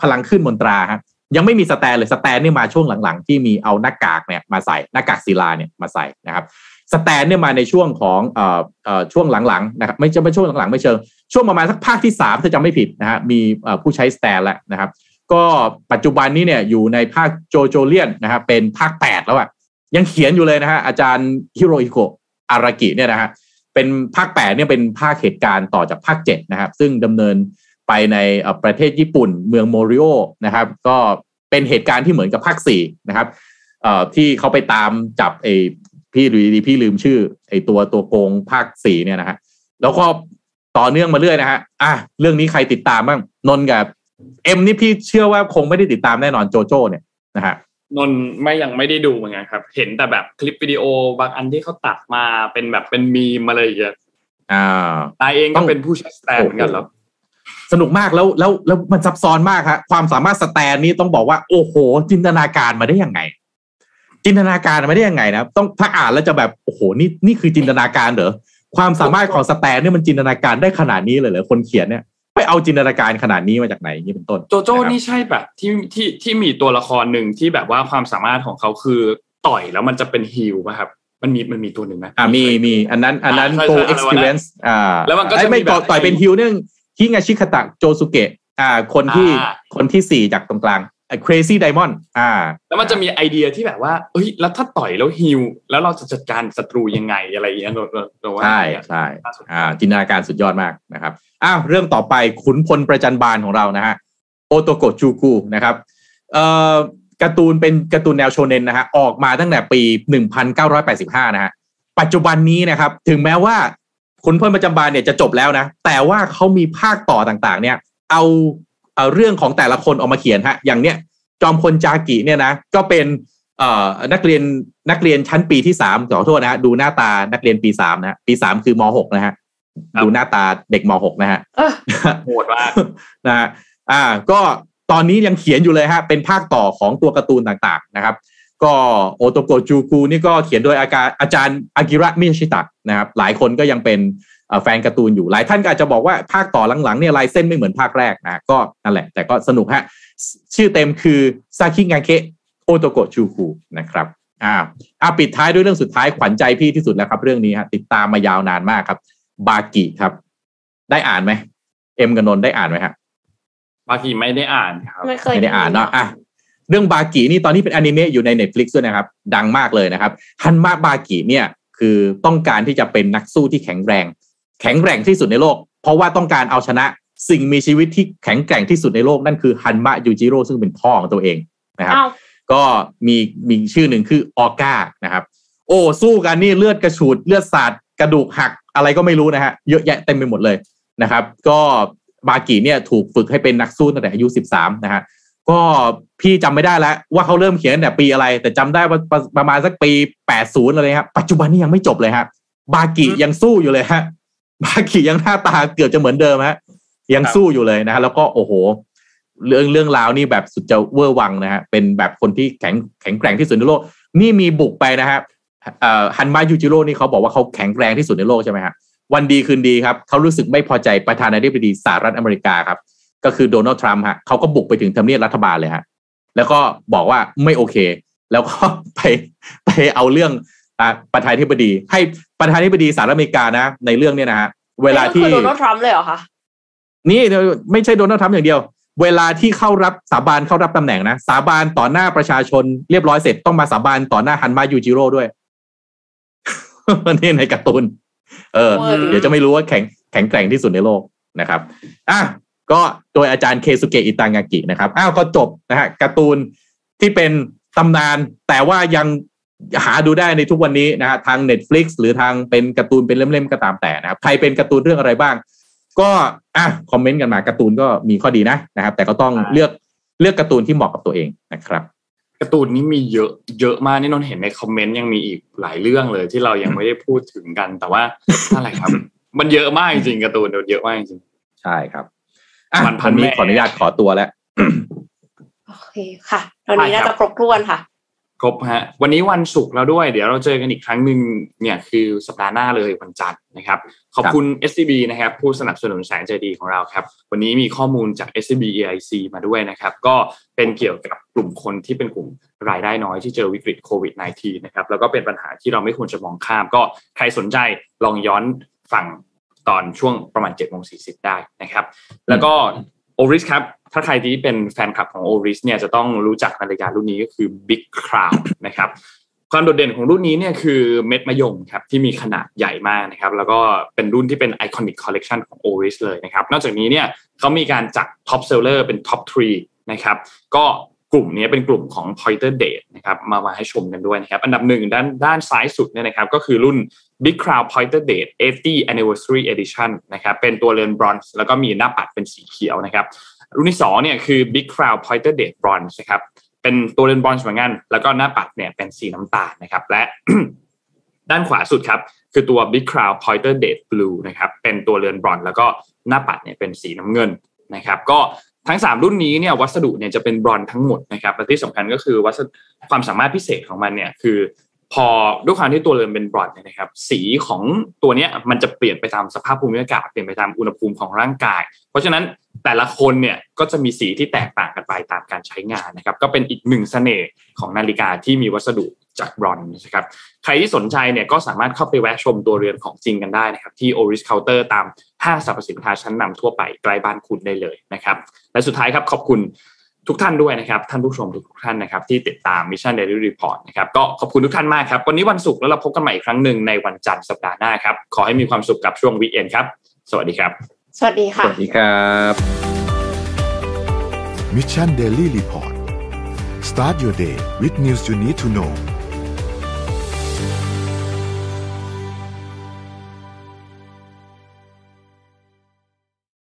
พลังคลื่นมนตราฮะยังไม่มี stand เลย stand เนี่ยมาช่วงหลังๆ ที่มีเอาหน้ากากเนี่ยมาใส่หน้ากากศิลาเนี่ยมาใส่นะครับ stand เนี่ยมาในช่วงของเอ่อเอ่อช่วงหลังๆนะครับไม่ใช่ไม่ช่วงหลังๆไม่เชิงช่วงประมาณสักภาคที่สามถ้าจำไม่ผิดนะฮะมีผู้ใช้ stand แล้วนะครับ ก็ปัจจุบันนี้เนี่ยอยู่ในภาคโจโจเลียนนะครับเป็นภาคแปดแล้วอะยังเขียนอยู่เลยนะฮะอาจารย์ฮิโรฮิโกะ อารากิเนี่ยนะฮะเป็นภาคแปดเนี่ยเป็นภาคเหตุการณ์ต่อจากภาคเจ็ดนะครับ ซึ่งดำเนินไปในประเทศญี่ปุ่นเมืองโมริโอนะครับ ก็เป็นเหตุการณ์ที่เหมือนกับภาคสี่นะครับเอ่อที่เขาไปตามจับไอ้พี่หรือดีพี่ลืมชื่อไอ้ตัวตัวโกงภาคสี่เนี่ยนะฮะแล้วก็ต่อเนื่องมาเรื่อยนะฮะอะเรื่องนี้ใครติดตามบ้างนนท์กับเอ็มนี่พี่เชื่อว่าคงไม่ได้ติดตามแน่นอนโจโจ้เนี่ยนะฮะ นนท์ไม่ยังไม่ได้ดูเหมือนกันครับ เห็นแต่แบบคลิปวิดีโอบางอันที่เขาตัดมาเป็นแบบเป็นมีมอะไรอย่างเงี้ยอ่านายเองก็ต้องเป็นผู้ใช้ stand เหมือนกันแล้วสนุกมากแล้วแล้วแล้วมันซับซ้อนมากฮะความสามารถ stand นี่ต้องบอกว่า โอ้โห จินตนาการมาได้ยังไง จินตนาการมาได้ยังไงนะต้องถ้าอ่านแล้วจะแบบโอ้โหนี่นี่คือจินตนาการเหรอความสามารถของสแตนเนี่ยมันจินตนาการได้ขนาดนี้เลยเหรอคนเขียนเนี่ย ไปเอาจินตนาการขนาดนี้มาจากไหนอย่างนี้เป็นต้น โจโจ้ะครับนี่ใช่แบบที่ที่ที่มีตัวละครหนึ่งที่แบบว่าความสามารถของเขาคือต่อยแล้วมันจะเป็นฮิลป่ะครับมันมีมันมีตัวหนึ่งไหมอ่ามีมีอันนั้นอันนั้นใช่โกใช่ experience อ่าแล้วมันก็จะไอ้ไม่มีแบบต่อต่อยเป็นฮิวเนื่องฮิงาชิคาตะโจสุเกะอ่าคนที่อ่าคนที่สี่จากตรงกลางไอ้ crazy diamond อ่า แล้วมันจะมีไอเดียที่แบบว่าเอ้ย แล้วถ้าต่อยแล้วฮิลแล้วเราจะจัดการศัตรูยังไงอะไรอย่างเงี้ยเราเราเราว่าใช่อย่างเงี้ยใช่น่าสนใจอ่าจินตนาการสุดยอดมากนะครับอ้าวเรื่องต่อไปขุนพลประจันบานของเรานะฮะโอโตโกจูกุนะครับเอ่อการ์ตูนเป็นการ์ตูนแนวโชเนนนะฮะออกมาตั้งแต่ปี 1985 นะฮะปัจจุบันนี้นะครับ ถึงแม้ว่าขุนพลประจันบานเนี่ยจะจบแล้วนะ แต่ว่าเขามีภาคต่อต่างๆ เนี่ย เอา เอาเรื่องของแต่ละคนออกมาเขียนฮะ อย่างเนี้ยจอมพลจากิเนี่ยนะก็เป็นเอ่อนักเรียนนักเรียนชั้นปีที่สามขอโทษนะฮะดูหน้าตานักเรียนปีสามนะฮะปีสามคือมหกนะฮะครับดูหน้าตาเด็กมหกนะฮะเออโหดมากนะฮะอ่า ก็ตอนนี้ยังเขียนอยู่เลยฮะเป็นภาคต่อของตัวการ์ตูนต่างๆนะครับ ก็โอโตโกจูกูนี่ก็เขียนโดยอาการอาจารย์อากิระมิยาชิตะนะครับหลายคนก็ยังเป็นเอ่อ แฟนการ์ตูนอยู่หลายท่านก็อาจจะบอกว่าภาคต่อหลังๆเนี่ยลายเส้นไม่เหมือนภาคแรกนะก็นั่นแหละ แต่ก็สนุกฮะ ชื่อเต็มคือซาคิงาเคะโอโตโกจูกูนะครับอ่าอ่าปิดท้ายด้วยเรื่องสุดท้ายขวัญใจพี่ที่สุดแล้วครับ เรื่องนี้ฮะติดตามมายาวนานมากครับ บากิครับ ได้อ่านไหมเอ็มกับนนท์ได้อ่านไหมฮะบางทีไม่ได้อ่านครับไม่เคยไม่ได้อ่านเนาะอะเรื่องบากินี่ตอนนี้เป็นอนิเมะอยู่ใน Netflix ด้วยนะครับ ดังมากเลยนะครับฮันมาบากิเนี่ยคือต้องการที่จะเป็นนักสู้ที่แข็งแรง แข็งแกร่งที่สุดในโลก เพราะว่าต้องการเอาชนะสิ่งมีชีวิตที่แข็งแกร่งที่สุดในโลกนั่นคือฮันมะยูจิโร่ซึ่งเป็นพ่อของตัวเองนะครับเอ้าก็มีมีชื่อหนึ่งคือออก้านะครับ โอ้สู้กันนี่เลือดกระฉูดเลือดสาดกระดูกหักอะไรก็ไม่รู้นะฮะเยอะแยะเต็มไปหมดเลยนะครับ ก็บากิเนี่ยถูกฝึกให้เป็นนักสู้ตั้งแต่อายุ 13 นะฮะก็พี่จำไม่ได้แล้ว ว่าเขาเริ่มเขียนตั้งแต่ปีอะไร แต่จำได้ว่าประประมาณสักปี 80 อะไรครับปัจจุบันนี้ยังไม่จบเลยฮะบากิอืมยังสู้อยู่เลยฮะ บากิยังหน้าตาเกือบจะเหมือนเดิมฮะยังสู้อยู่เลยนะฮะแล้วก็โอ้โห เรื่องเรื่องราวนี่แบบสุดจะเวอร์วังนะฮะเป็นแบบคนที่แข็งแข็งแกร่งที่สุดในโลก นี่มีบุกไปนะฮะฮันมายูจิโร่นี่เขาบอกว่าเขาแข็งแรงที่สุดในโลกใช่ไหมฮะวันดีคืนดีครับเขารู้สึกไม่พอใจประธานาธิบดีสหรัฐอเมริกาครับ ก็คือโดนัลด์ทรัมป์ฮะเขาก็บุกไปถึงทำเนียบรัฐบาลเลยฮะแล้วก็บอกว่าไม่โอเค แล้วก็ไปไปเอาเรื่อง ประธานาธิบดี ให้ประธานาธิบดีสหรัฐอเมริกานะ ในเรื่องเนี้ยนะฮะเวลาที่นี่ก็คือโดนัลด์ทรัมป์เลยเหรอคะนี่ไม่ใช่โดนัลด์ทรัมป์อย่างเดียว เวลาที่เข้ารับสาบานเข้ารับตำแหน่งนะ สาบานต่อหน้าประชาชนเรียบร้อยเสร็จต้องมาสาบานต่อหน้าฮันมายูจิโร่ด้วยนี่ในการ์ตูนเออ เดี๋ยวจะไม่รู้ว่าแข็งแข็งแกร่งที่สุดในโลกนะครับอะก็โดยอาจารย์เคสุเกะอิตางากินะครับอ้าวก็จบนะฮะการ์ตูนที่เป็นตำนานแต่ว่ายัง หาดูได้ในทุกวันนี้นะฮะทาง Netflix หรือทางเป็นการ์ตูนเป็นเล่มๆก็ตามแต่นะครับใครเป็นการ์ตูนเรื่องอะไรบ้าง ก็อะคอมเมนต์กันมาการ์ตูนก็มีข้อดีนะนะครับ แต่ก็ต้องเลือกเลือกการ์ตูนที่เหมาะกับตัวเองนะครับการ์ตูนนี้มีเยอะเยอะมากนี่นนท์เห็นในคอมเมนต์ยังมีอีกหลายเรื่องเลยที่เรายังไม่ได้พูดถึงกัน แต่ว่าอะไรครับ มันเยอะมากจริงการ์ตูนเยอะมากจริงใช่ครับอะวันพัวันนนี้แม่ขออนุญาตขอตัวแล้วโอเคค่ะตอนนี้น่าจะครบถ้วนค่ะ ครบฮะวันนี้วันศุกร์แล้วด้วย เดี๋ยวเราเจอกันอีกครั้งหนึ่งเนี่ยคือสัปดาห์หน้าเลยวันจันทร์นะครับ ขอบคุณ SCB นะครับ ผู้สนับสนุนแสนใจดีของเราครับ วันนี้มีข้อมูลจาก SCB EIC มาด้วยนะครับ ก็เป็นเกี่ยวกับกลุ่มคนที่เป็นกลุ่มรายได้น้อยที่เจอวิกฤตโควิด -19 นะครับแล้วก็เป็นปัญหาที่เราไม่ควรจะมองข้าม ก็ใครสนใจลองย้อนฟังตอนช่วงประมาณ7จ็ดโมงสีได้นะครับ แล้วก็ Oris ครับถ้าใครที่เป็นแฟนคลับของ Oris เนี่ยจะต้องรู้จักนาฬิการุ่นนี้ก็คือ Big Crown นะครับความโดดเด่นของรุ่นนี้เนี่ยคือเม็ดมะยมครับที่มีขนาดใหญ่มากนะครับแล้วก็เป็นรุ่นที่เป็น iconic collection ของ Oris เลยนะครับนอกจากนี้เนี่ยเขามีการจัด top seller เป็น top threeนะครับก็ กลุ่มนี้เป็นกลุ่มของ Pointer Date นะครับมามาให้ชมกันด้วยนะครับ อันดับหนึ่งด้านด้านซ้ายสุดเนี่ยนะครับก็คือรุ่น Big Crown Pointer Date 80 Anniversary Edition นะครับเป็นตัวเรือนบรอนซ์แล้วก็มีหน้าปัดเป็นสีเขียวนะครับ รุ่นที่สองเนี่ยคือ Big Crown Pointer Date Bronze นะครับเป็นตัวเรือนบรอนซ์เหมือนกัน แล้วก็หน้าปัดเนี่ยเป็นสีน้ำตาลนะครับและด้านขวาสุดครับคือตัว Big Crown Pointer Date Blue นะครับเป็นตัวเรือนบรอนซ์แล้วก็หน้าปัดเนี่ยเป็นสีน้ำเงินนะครับก็ ทั้ง 3 รุ่นนี้เนี่ยวัสดุเนี่ยจะเป็นบรอนทั้งหมดนะครับและที่สำคัญก็คือวัสดุความสามารถพิเศษของมันเนี่ยคือ พอด้วยความที่ตัวเรือนเป็นบรอนเนี่ยนะครับ สีของตัวเนี้ยมันจะเปลี่ยนไปตามสภาพภูมิอากาศเปลี่ยนไปตามอุณหภูมิของร่างกาย เพราะฉะนั้นแต่ละคนเนี่ยก็จะมีสีที่แตกต่างกันไปตามการใช้งานนะครับ ก็เป็นอีกหนึ่งเสน่ห์ของนาฬิกาที่มีวัสดุจากบรอนนะครับใครที่สนใจเนี่ยก็สามารถเข้าไปแวะชมตัวเรือนของจริงกันได้นะครับ ที่ Oris Counter ตาม ห้างสรรพสินค้าชั้นนำทั่วไปใกล้บ้านคุณได้เลยนะครับ และสุดท้ายครับขอบคุณทุกท่านด้วยนะครับ ท่านผู้ชมทุกท่านนะครับที่ติดตาม Mission Daily Report นะครับก็ขอบคุณทุกท่านมากครับ วันนี้วันศุกร์แล้วเราพบกันใหม่อีกครั้งหนึ่งในวันจันทร์สัปดาห์หน้าครับ ขอให้มีความสุขกับช่วงวีคเอนครับ สวัสดีครับ สวัสดีสค่ะวัสดีครับ Mission Daily Report start your day with news you need to know